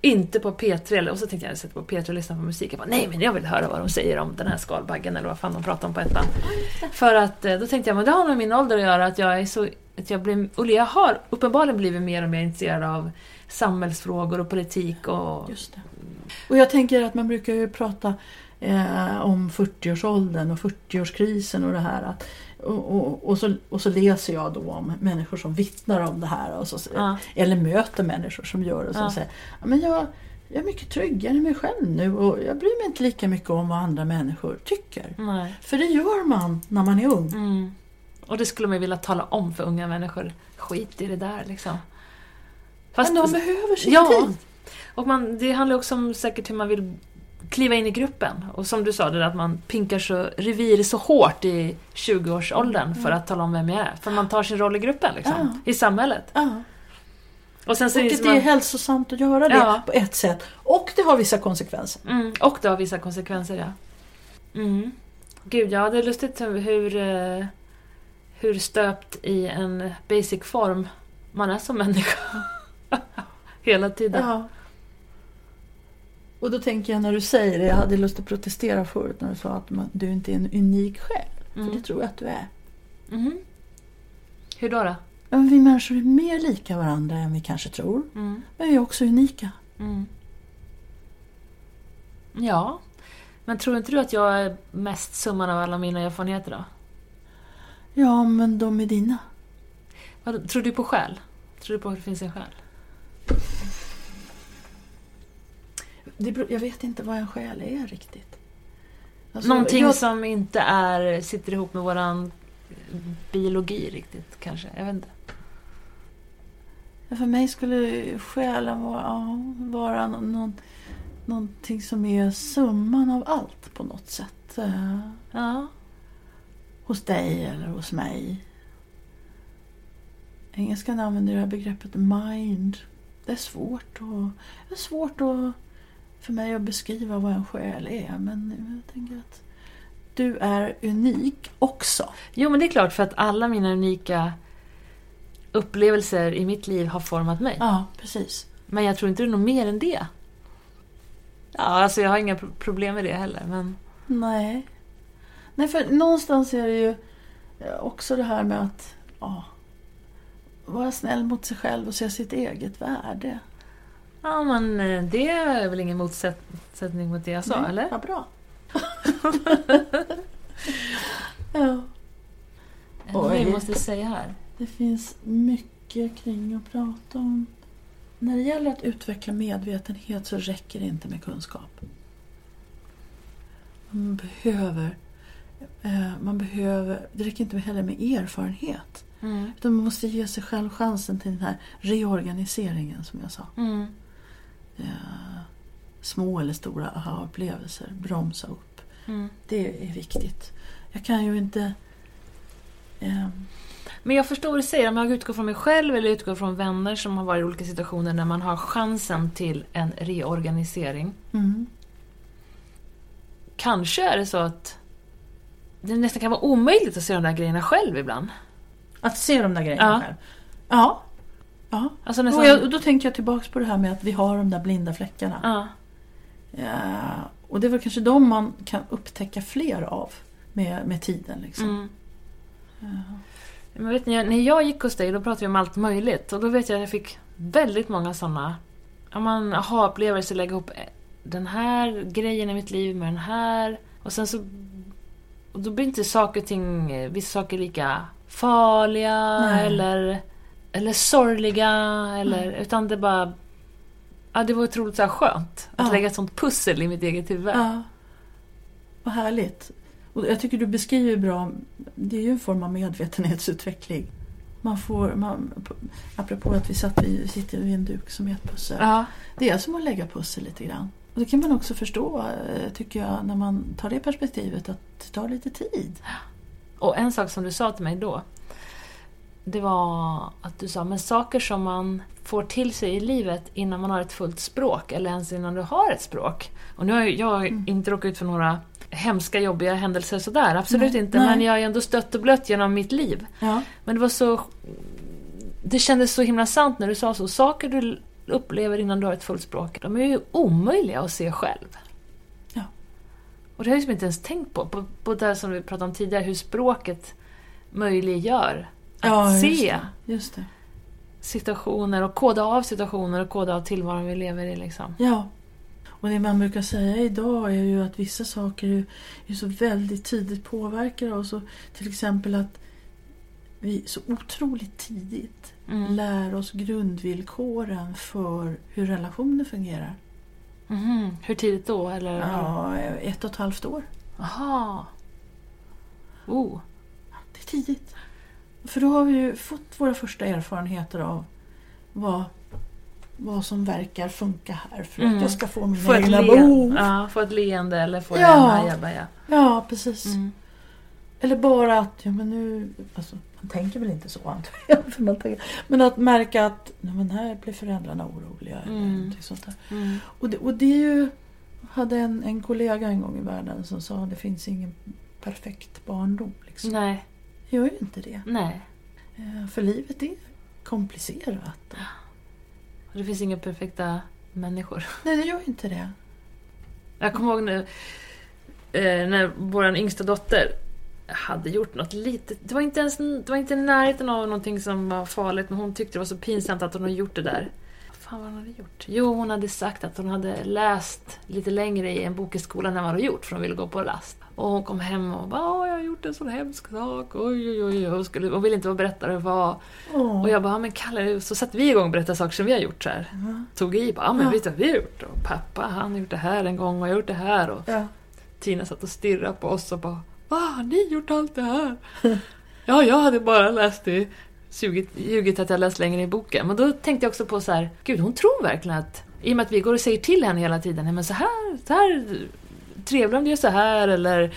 Inte på P3. eller- Och så tänkte jag jag sätter på P3 och lyssnar på musik. Jag bara, nej men jag vill höra vad de säger om den här skalbaggen eller vad fan de pratar om på ettan. För att eh, då tänkte jag, men det har nog med min ålder att göra att jag är så... Att jag, blir, och jag har uppenbarligen blivit mer och mer intresserad av samhällsfrågor och politik och... Just det. Och jag tänker att man brukar ju prata eh, om 40-årsåldern och 40-årskrisen och det här. Att, och, och, och, så, och så läser jag då om människor som vittnar om det här. Och så, Ja. Eller möter människor som gör det. Och som Ja. säger "Ja, men jag, jag är mycket tryggare i mig själv nu och jag bryr mig inte lika mycket om vad andra människor tycker. Nej. För det gör man när man är ung. Mm. Och det skulle man ju vilja tala om för unga människor. Skit i det där liksom. Fast, men de behöver sin ja, tid. och man, det handlar också om säkert hur man vill kliva in i gruppen. Och som du sa, det där att man pinkar så revir så hårt i 20-årsåldern för att tala om vem jag är. För man tar sin roll i gruppen liksom, i samhället. Ja. Och sen så att det är man, hälsosamt att göra det Ja. på ett sätt. Och det har vissa konsekvenser. mm, och det har vissa konsekvenser, ja. Mm. Gud, ja, det är lustigt hur, eh, hur stöpt i en basic form man är som människa. Hela tiden. Ja. Och då tänker jag när du säger det, jag hade lust att protestera förut när du sa att man, du inte är en unik själ. För Mm. det tror jag att du är. Mhm. Hur då? då? Men vi människor är mer lika varandra än vi kanske tror. Mm. Men vi är också unika. Mm. Ja, men tror inte du att jag är mest summan av alla mina erfarenheter då? Ja, men de är dina. Vad- Tror du på själ? Tror du på att det finns en själ? Det, jag vet inte vad en själ är riktigt. Alltså, Någonting jag, som inte är, sitter ihop med våran biologi riktigt kanske? Jag vet inte. För mig skulle själen vara, ja, vara någon, någon, någonting som är summan av allt på något sätt. Eh, Ja. hos dig eller hos mig. Engelskan använder det här begreppet mind. Det är svårt, och, det är svårt att, för mig att beskriva vad en själ är. Men jag tänker att du är unik också. Jo, men det är klart för att alla mina unika upplevelser i mitt liv har format mig. Ja, precis. Men jag tror inte det är något mer än det. Ja, alltså jag har inga pro- problem med det heller, men... Nej. Nej, för någonstans är det ju också det här med att ja, vara snäll mot sig själv och se sitt eget värde. Ja, men eh, det är väl ingen motsättning mot det jag sa, Nej, eller? Vad bra. ja. Vad vi måste säga här? Det finns mycket kring att prata om. När det gäller att utveckla medvetenhet så räcker det inte med kunskap. Man behöver, eh, man behöver det räcker inte heller med erfarenhet. Mm. Utan man måste ge sig själv chansen till den här reorganiseringen som jag sa. Mm. Eh, små eller stora aha-upplevelser, bromsa upp. Mm. Det är viktigt. Jag kan ju inte... Eh, Men jag förstår vad du säger, om jag utgår från mig själv eller utgår från vänner som har varit i olika situationer när man har chansen till en reorganisering. mm, Kanske är det så att det nästan kan vara omöjligt att se de där grejerna själv ibland. att se de där grejerna Ja. själv. Ja. Ja. Alltså Och, nästan... jag, och då tänker jag tillbaks på det här med att vi har de där blinda fläckarna. Ja. Ja, och det är väl kanske de man kan upptäcka fler av med, med tiden. Liksom. Mm. Men vet ni, när jag gick hos dig då pratade vi om allt möjligt och då vet jag att jag fick väldigt många sådana ja, man aha-upplevelser, lägga ihop den här grejen i mitt liv med den här och sen så och då blir inte saker och ting, eh, vissa saker lika farliga Nej. eller, eller sorgliga eller, utan det bara Ja, det var otroligt så här skönt att Ja. lägga ett sånt pussel i mitt eget huvud. Ja. Vad härligt. Och jag tycker du beskriver bra, det är ju en form av medvetenhetsutveckling. Man får, man, apropå att vi satt vid, sitter vid en duk som är ett pussel. Ja. Det är som att lägga pussel lite grann. Och det kan man också förstå, eh, tycker jag, när man tar det perspektivet, att det tar lite tid. Och en sak som du sa till mig då, det var att du sa, men saker som man får till sig i livet innan man har ett fullt språk, eller ens innan du har ett språk. Och nu har jag Mm. inte råkat ut för några hemska, jobbiga händelser sådär, absolut Nej, inte, nej. men jag har ändå stött och blött genom mitt liv. Ja. Men det var så... Det kändes så himla sant när du sa så. Saker du upplever innan du har ett fullt språk, de är ju omöjliga att se själv. Ja. Och det har jag liksom inte ens tänkt på. På, på det som vi pratade om tidigare, hur språket möjliggör att Ja, just se. Just det. situationer och koda av situationer och koda av tillvaron vi lever i. Liksom. Ja. Och det man brukar säga idag är ju att vissa saker är, så väldigt tidigt påverkar oss. Till exempel att vi så otroligt tidigt Mm. lär oss grundvillkoren för hur relationer fungerar. Mhm. Hur tidigt då? Eller? Ja, ett och ett halvt år. Aha. Oh. Det är tidigt. För då har vi ju fått våra första erfarenheter av vad, vad som verkar funka här för att Mm. jag ska få mina Få egna behov. ja, få ett leende eller få Ja. en ajabaja. Ja, precis. Mm. Eller bara att, ja men nu, alltså, man tänker väl inte så antar jag. För man tänker, men att märka att, nej men här blir föräldrarna oroliga eller Mm. någonting sånt där. Mm. Och det, och det är ju, hade en, en kollega en gång i världen som sa att det finns ingen perfekt barndom. Liksom. Nej. Gör ju inte det. Nej. Eh, För livet är komplicerat. Det finns inga perfekta människor. Nej, det gör ju inte det. Jag kommer ihåg nu eh, när vår yngsta dotter hade gjort något litet. Det var inte ens det var inte i närheten av någonting som var farligt men hon tyckte det var så pinsamt att hon hade gjort det där. Vad fan var hon hade gjort? Jo, hon hade sagt att hon hade läst lite längre i en bok i skolan än vad hon hade gjort för hon ville gå på rast. Och hon kom hem och bara "Åh, jag har gjort en sån hemsk sak, oj oj oj, skulle, och ville inte vara berätta det var. Åh. Och jag bara, "Ja, men Kalle, så satte vi igång och berättade saker som vi har gjort så här. Tog i, bara, men Ja. vet du vad vi har gjort? Och pappa han har gjort det här en gång och jag har gjort det här. Och Ja. Tina satt och stirrade på oss och bara, va har ni gjort allt det här? ja, jag hade bara läst i ljugit, ljugit att jag läst längre i boken. Men då tänkte jag också på så här, gud hon tror verkligen att, i och med att vi går och säger till henne hela tiden, "Nej, men så här, så här, trevlig om du gör så här, eller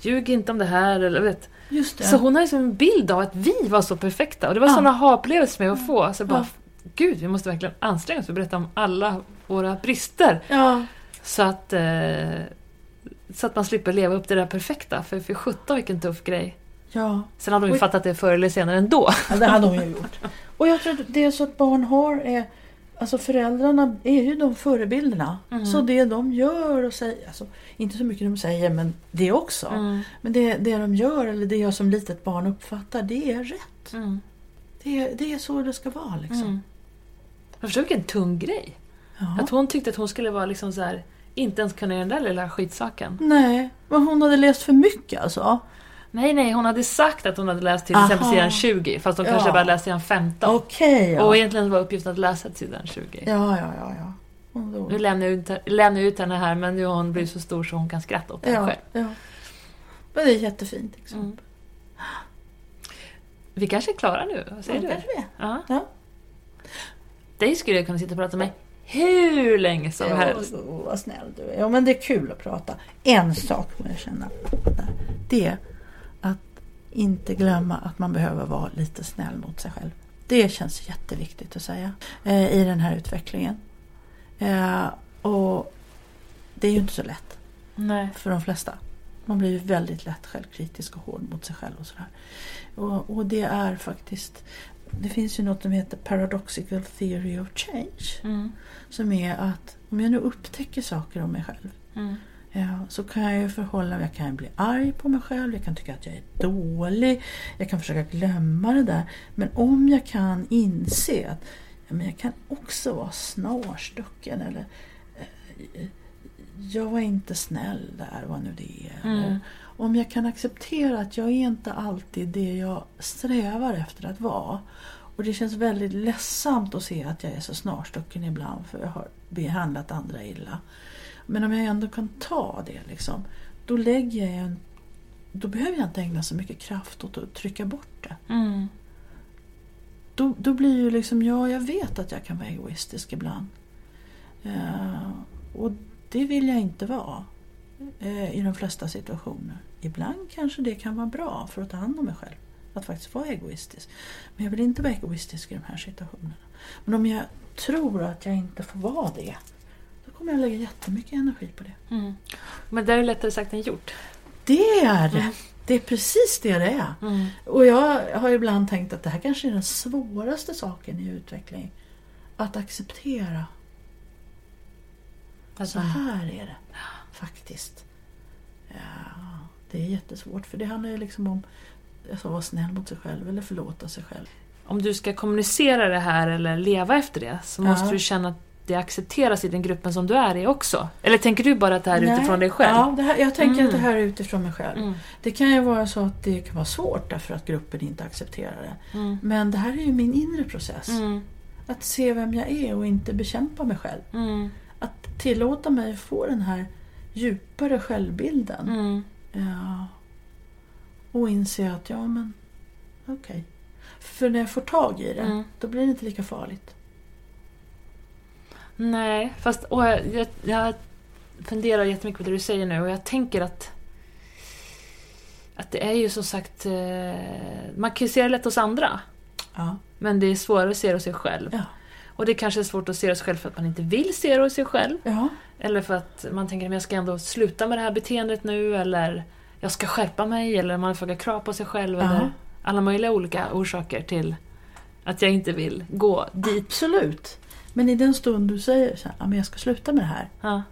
ljug inte om det här, eller vet. Just det. Så hon har liksom en bild av att vi var så perfekta. Och det var Ja. sådana aha-upplevelser med att få. Så jag bara, Ja. gud, vi måste verkligen anstränga oss för att berätta om alla våra brister. Ja, Så att, eh, så att man slipper leva upp till det där perfekta. För för sjutton vilken tuff grej. ja. Sen hade hon ju fattat det förr eller senare ändå. Ja, det hade hon ju gjort. Och jag tror att det är så att barn har är, alltså föräldrarna är ju de förebilderna. Mm. Så det de gör och säger, alltså, inte så mycket de säger men det också. Mm. Men det, det de gör eller det jag som litet barn uppfattar det är rätt. Mm. Det är, det är så det ska vara liksom. Mm. Jag förstår vilken tung grej. Ja. Att hon tyckte att hon skulle vara liksom så här, inte ens kunna göra den där lilla skitsaken. Nej, men hon hade läst för mycket alltså. Nej, nej, hon hade sagt att hon hade läst till Aha. exempel sidan 20, fast hon Ja. kanske bara läst sidan 15. Okej ja. Och egentligen var uppgiften att läsa till sidan 20. Ja, ja, ja. ja. Då- Nu lämnar jag ut, lämnar jag ut henne här, men nu har hon blivit så stor så hon kan skratta åt henne ja, själv. ja. Men det är jättefint. Liksom. Mm. Vi kanske är klara nu, vad säger Ja, du? kanske vi är. Ja. Ja. Dig skulle jag kunna sitta och prata med hur länge som helst. Ja, vad snäll du är. Ja, men det är kul att prata. En sak må jag känna. Det är inte glömma att man behöver vara lite snäll mot sig själv. Det känns jätteviktigt att säga eh, i den här utvecklingen. Eh, och det är ju inte så lätt Nej. för de flesta. Man blir ju väldigt lätt självkritisk och hård mot sig själv och sådär. Och, och det är faktiskt det finns ju något som heter Paradoxical Theory of Change. Mm. Som är att om jag nu upptäcker saker om mig själv Mm. Ja, så kan jag ju förhålla mig, jag kan bli arg på mig själv, jag kan tycka att jag är dålig, jag kan försöka glömma det där. Men om jag kan inse att ja, men jag kan också vara snarstucken eller eh, jag var inte snäll där, vad nu det är. Mm. Om jag kan acceptera att jag är inte alltid det jag strävar efter att vara. Och det känns väldigt ledsamt att se att jag är så snarstucken ibland för jag har behandlat andra illa. Men om jag ändå kan ta det liksom, då lägger jag en då behöver jag inte ägna så mycket kraft åt att trycka bort det. Mm. Då, då blir ju liksom, ja jag vet att jag kan vara egoistisk ibland. Eh, och det vill jag inte vara eh, i de flesta situationer. Ibland kanske det kan vara bra för att ta hand om mig själv. Att faktiskt vara egoistisk. Men jag vill inte vara egoistisk i de här situationerna. Men om jag tror att jag inte får vara det, kommer jag lägga jättemycket energi på det. Mm. Men det är lättare sagt än gjort. Det är det! Det är precis det det är. Mm. Och jag har ibland tänkt att det här kanske är den svåraste saken i utveckling. Att acceptera. Alltså, Så här är det faktiskt. Ja, det är jättesvårt för det handlar ju liksom om att vara snäll mot sig själv eller förlåta sig själv. om du ska kommunicera det här eller leva efter det så Ja. måste du känna att det accepteras i den gruppen som du är i också. Eller tänker du bara att det här är utifrån dig själv? Ja, här, jag tänker Mm. att det här är utifrån mig själv. Mm. Det kan ju vara så att det kan vara svårt därför att gruppen inte accepterar det. Mm. Men det här är ju min inre process. Mm. Att se vem jag är och inte bekämpa mig själv. Mm. Att tillåta mig få den här djupare självbilden. Mm. Ja. Och inse att, ja men, okej. För när jag får tag i det, Mm. då blir det inte lika farligt. Nej, fast åh, jag, jag, funderar jättemycket på det du säger nu och jag tänker att att det är ju som sagt, eh, man kan ju se det lätt hos andra. Ja. Men det är svårare att se det hos sig själv. Ja. Och det kanske är svårt att se det hos sig själv för att man inte vill se det hos sig själv. Ja. Eller för att man tänker att jag ska ändå sluta med det här beteendet nu eller jag ska skärpa mig eller man får krav på sig själv eller alla möjliga olika orsaker till att jag inte vill gå dit. Absolut. Men i den stund du säger så här, ja, men jag ska sluta med det här. Ja.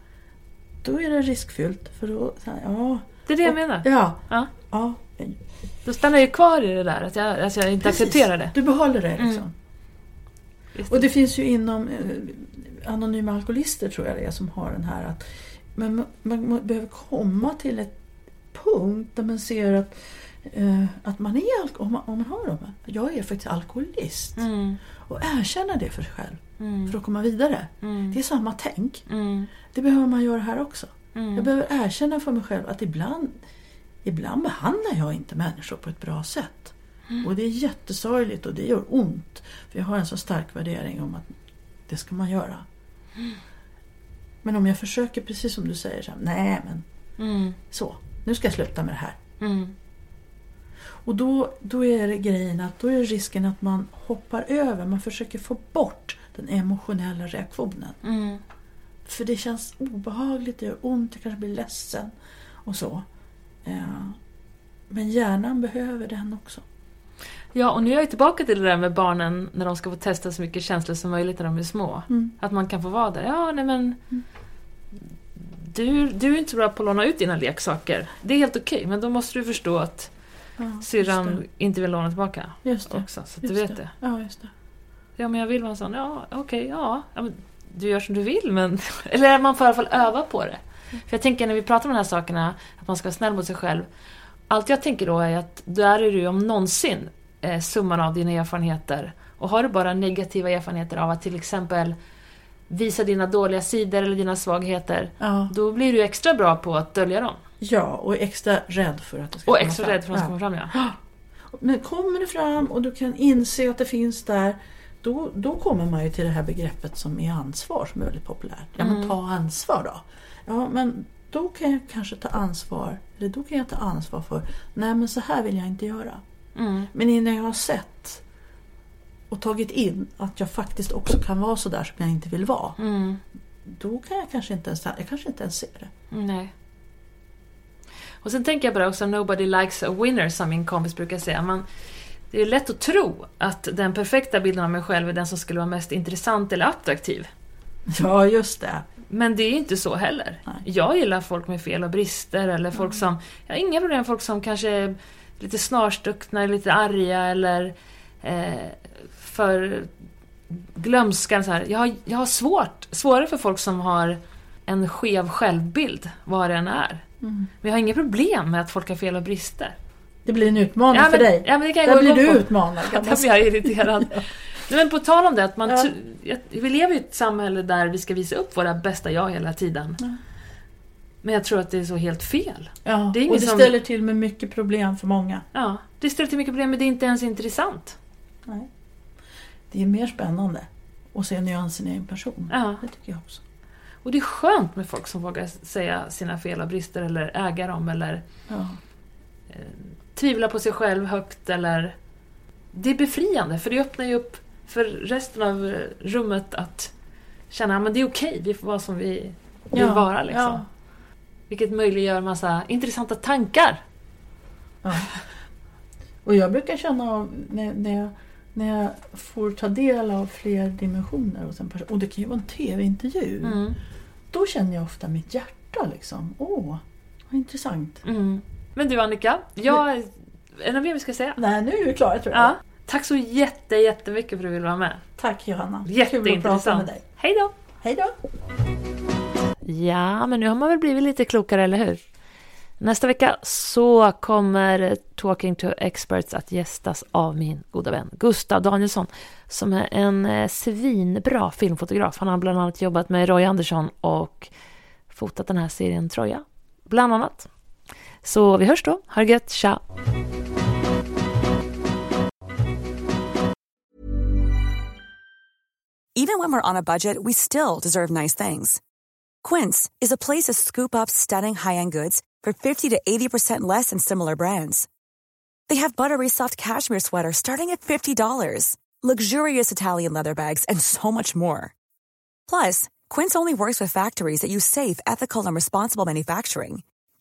Då är det riskfyllt. För då, så här, ja, Det är det jag menar. ja, Ja. ja. Då stannar jag kvar i det där, att jag, att jag inte Precis. accepterar det. Du behåller det Mm. liksom. Just Och det finns ju inom eh, anonyma alkoholister tror jag det är som har den här att men man, man, man behöver komma till ett punkt där man ser att, eh, att man är om man, om man har dem. Jag är faktiskt alkoholist. Mm, Och erkänna det för sig själv mm, för att komma vidare. mm, Det är samma tänk. mm, Det behöver man göra här också. mm. Jag behöver erkänna för mig själv att ibland, ibland behandlar jag inte människor på ett bra sätt. Och det är jättesorgligt och det gör ont. För jag har en så stark värdering om att det ska man göra. Men om jag försöker, precis som du säger, så här, nej men Mm. så, nu ska jag sluta med det här. Mm. Och då, då är det grejen att då är risken att man hoppar över, man försöker få bort den emotionella reaktionen. Mm. För det känns obehagligt, det gör ont, jag kanske blir ledsen och så. Ja. Men hjärnan behöver den också. Ja, och nu är jag tillbaka till det där med barnen när de ska få testa så mycket känslor som möjligt när de är små. Mm. Att man kan få vara där. Ja, nej men... Du, du är inte så bra på att låna ut dina leksaker. Det är helt okej, men då måste du förstå att Ja, syrran det. inte vill låna tillbaka Just det. också. Så att du Just vet det. Ja, just det. Ja, men jag vill vara en sån. Ja, okej, ja. ja men du gör som du vill, men... Eller man får i alla fall öva på det. För jag tänker när vi pratar om de här sakerna, att man ska vara snäll mot sig själv. Allt jag tänker då är att där är du om någonsin eh, summan av dina erfarenheter. Och har du bara negativa erfarenheter av att till exempel visa dina dåliga sidor eller dina svagheter, Ja. då blir du extra bra på att dölja dem. ja, och extra rädd för att det ska Och komma extra fram. rädd för att de ska komma fram, ja. Men kommer det fram och du kan inse att det finns där, då, då kommer man ju till det här begreppet som är ansvar som är väldigt populärt. Ja, men ta ansvar då. Ja, men då kan jag kanske ta ansvar, eller då kan jag ta ansvar för, nej men så här vill jag inte göra. Mm. Men innan jag har sett och tagit in att jag faktiskt också kan vara så där som jag inte vill vara. Mm. Då kan jag kanske inte ens, jag kanske inte ens se det. Nej. Och sen tänker jag bara också, nobody likes a winner, som min kompis brukar säga. Man, det är lätt att tro att den perfekta bilden av mig själv är den som skulle vara mest intressant eller attraktiv. Ja, just det. Men det är inte så heller. Nej. Jag gillar folk med fel och brister, eller folk som... Jag har inga problem med folk som kanske är lite snarstuckna, lite arga eller eh, för glömska. Så här. Jag, har, jag har svårt, svårare för folk som har en skev självbild, vad det än är. Men jag har inga problem med att folk har fel och brister. Det blir en utmaning Ja, för men- dig. ja, men det kan jag Där blir du på. utmanad. man Där blir jag irriterad. Nej, men på tal om det, att man Ja. vi lever i ett samhälle där vi ska visa upp våra bästa jag hela tiden. Men jag tror att det är så helt fel. Ja, Det och det som- ställer till med mycket problem för många. Ja, det ställer till mycket problem, men det är inte ens intressant. Nej. Det är mer spännande att se nyansen i en person. Ja. Det tycker jag också. Och det är skönt med folk som vågar säga sina fel och brister eller äga dem eller Ja. Tvivla på sig själv högt eller... Det är befriande, för det öppnar ju upp för resten av rummet att känna att det är okej, vi får vara som vi vill Ja, vara. Liksom. ja. Vilket möjliggör massa intressanta tankar. Ja. Och jag brukar känna av när, när, jag, när jag får ta del av fler dimensioner hos en person, och det kan ju vara en TV-intervju, Mm. då känner jag ofta mitt hjärta liksom. Åh, vad intressant. Mm. Men du Annika, jag... Är det något mer vi ska säga? Nej, nu är vi klara tror jag. Ja. Tack så jätte, jättemycket för att du ville vara med. Tack Johanna. Jätteintressant. dig. Hej då! Hej då! Ja, men nu har man väl blivit lite klokare, eller hur? Nästa vecka så kommer Talking to Experts att gästas av min goda vän Gustav Danielsson som är en eh, svinbra filmfotograf. Han har bland annat jobbat med Roy Andersson och fotat den här serien Troja, bland annat. Så vi hörs då. Ha det gött. Tja! Even when we're on a budget, we still deserve nice things. Quince is a place to scoop up stunning high-end goods for 50 to 80% less than similar brands. They have buttery soft cashmere sweaters starting at $50, luxurious Italian leather bags, and so much more. Plus, Quince only works with factories that use safe, ethical, and responsible manufacturing.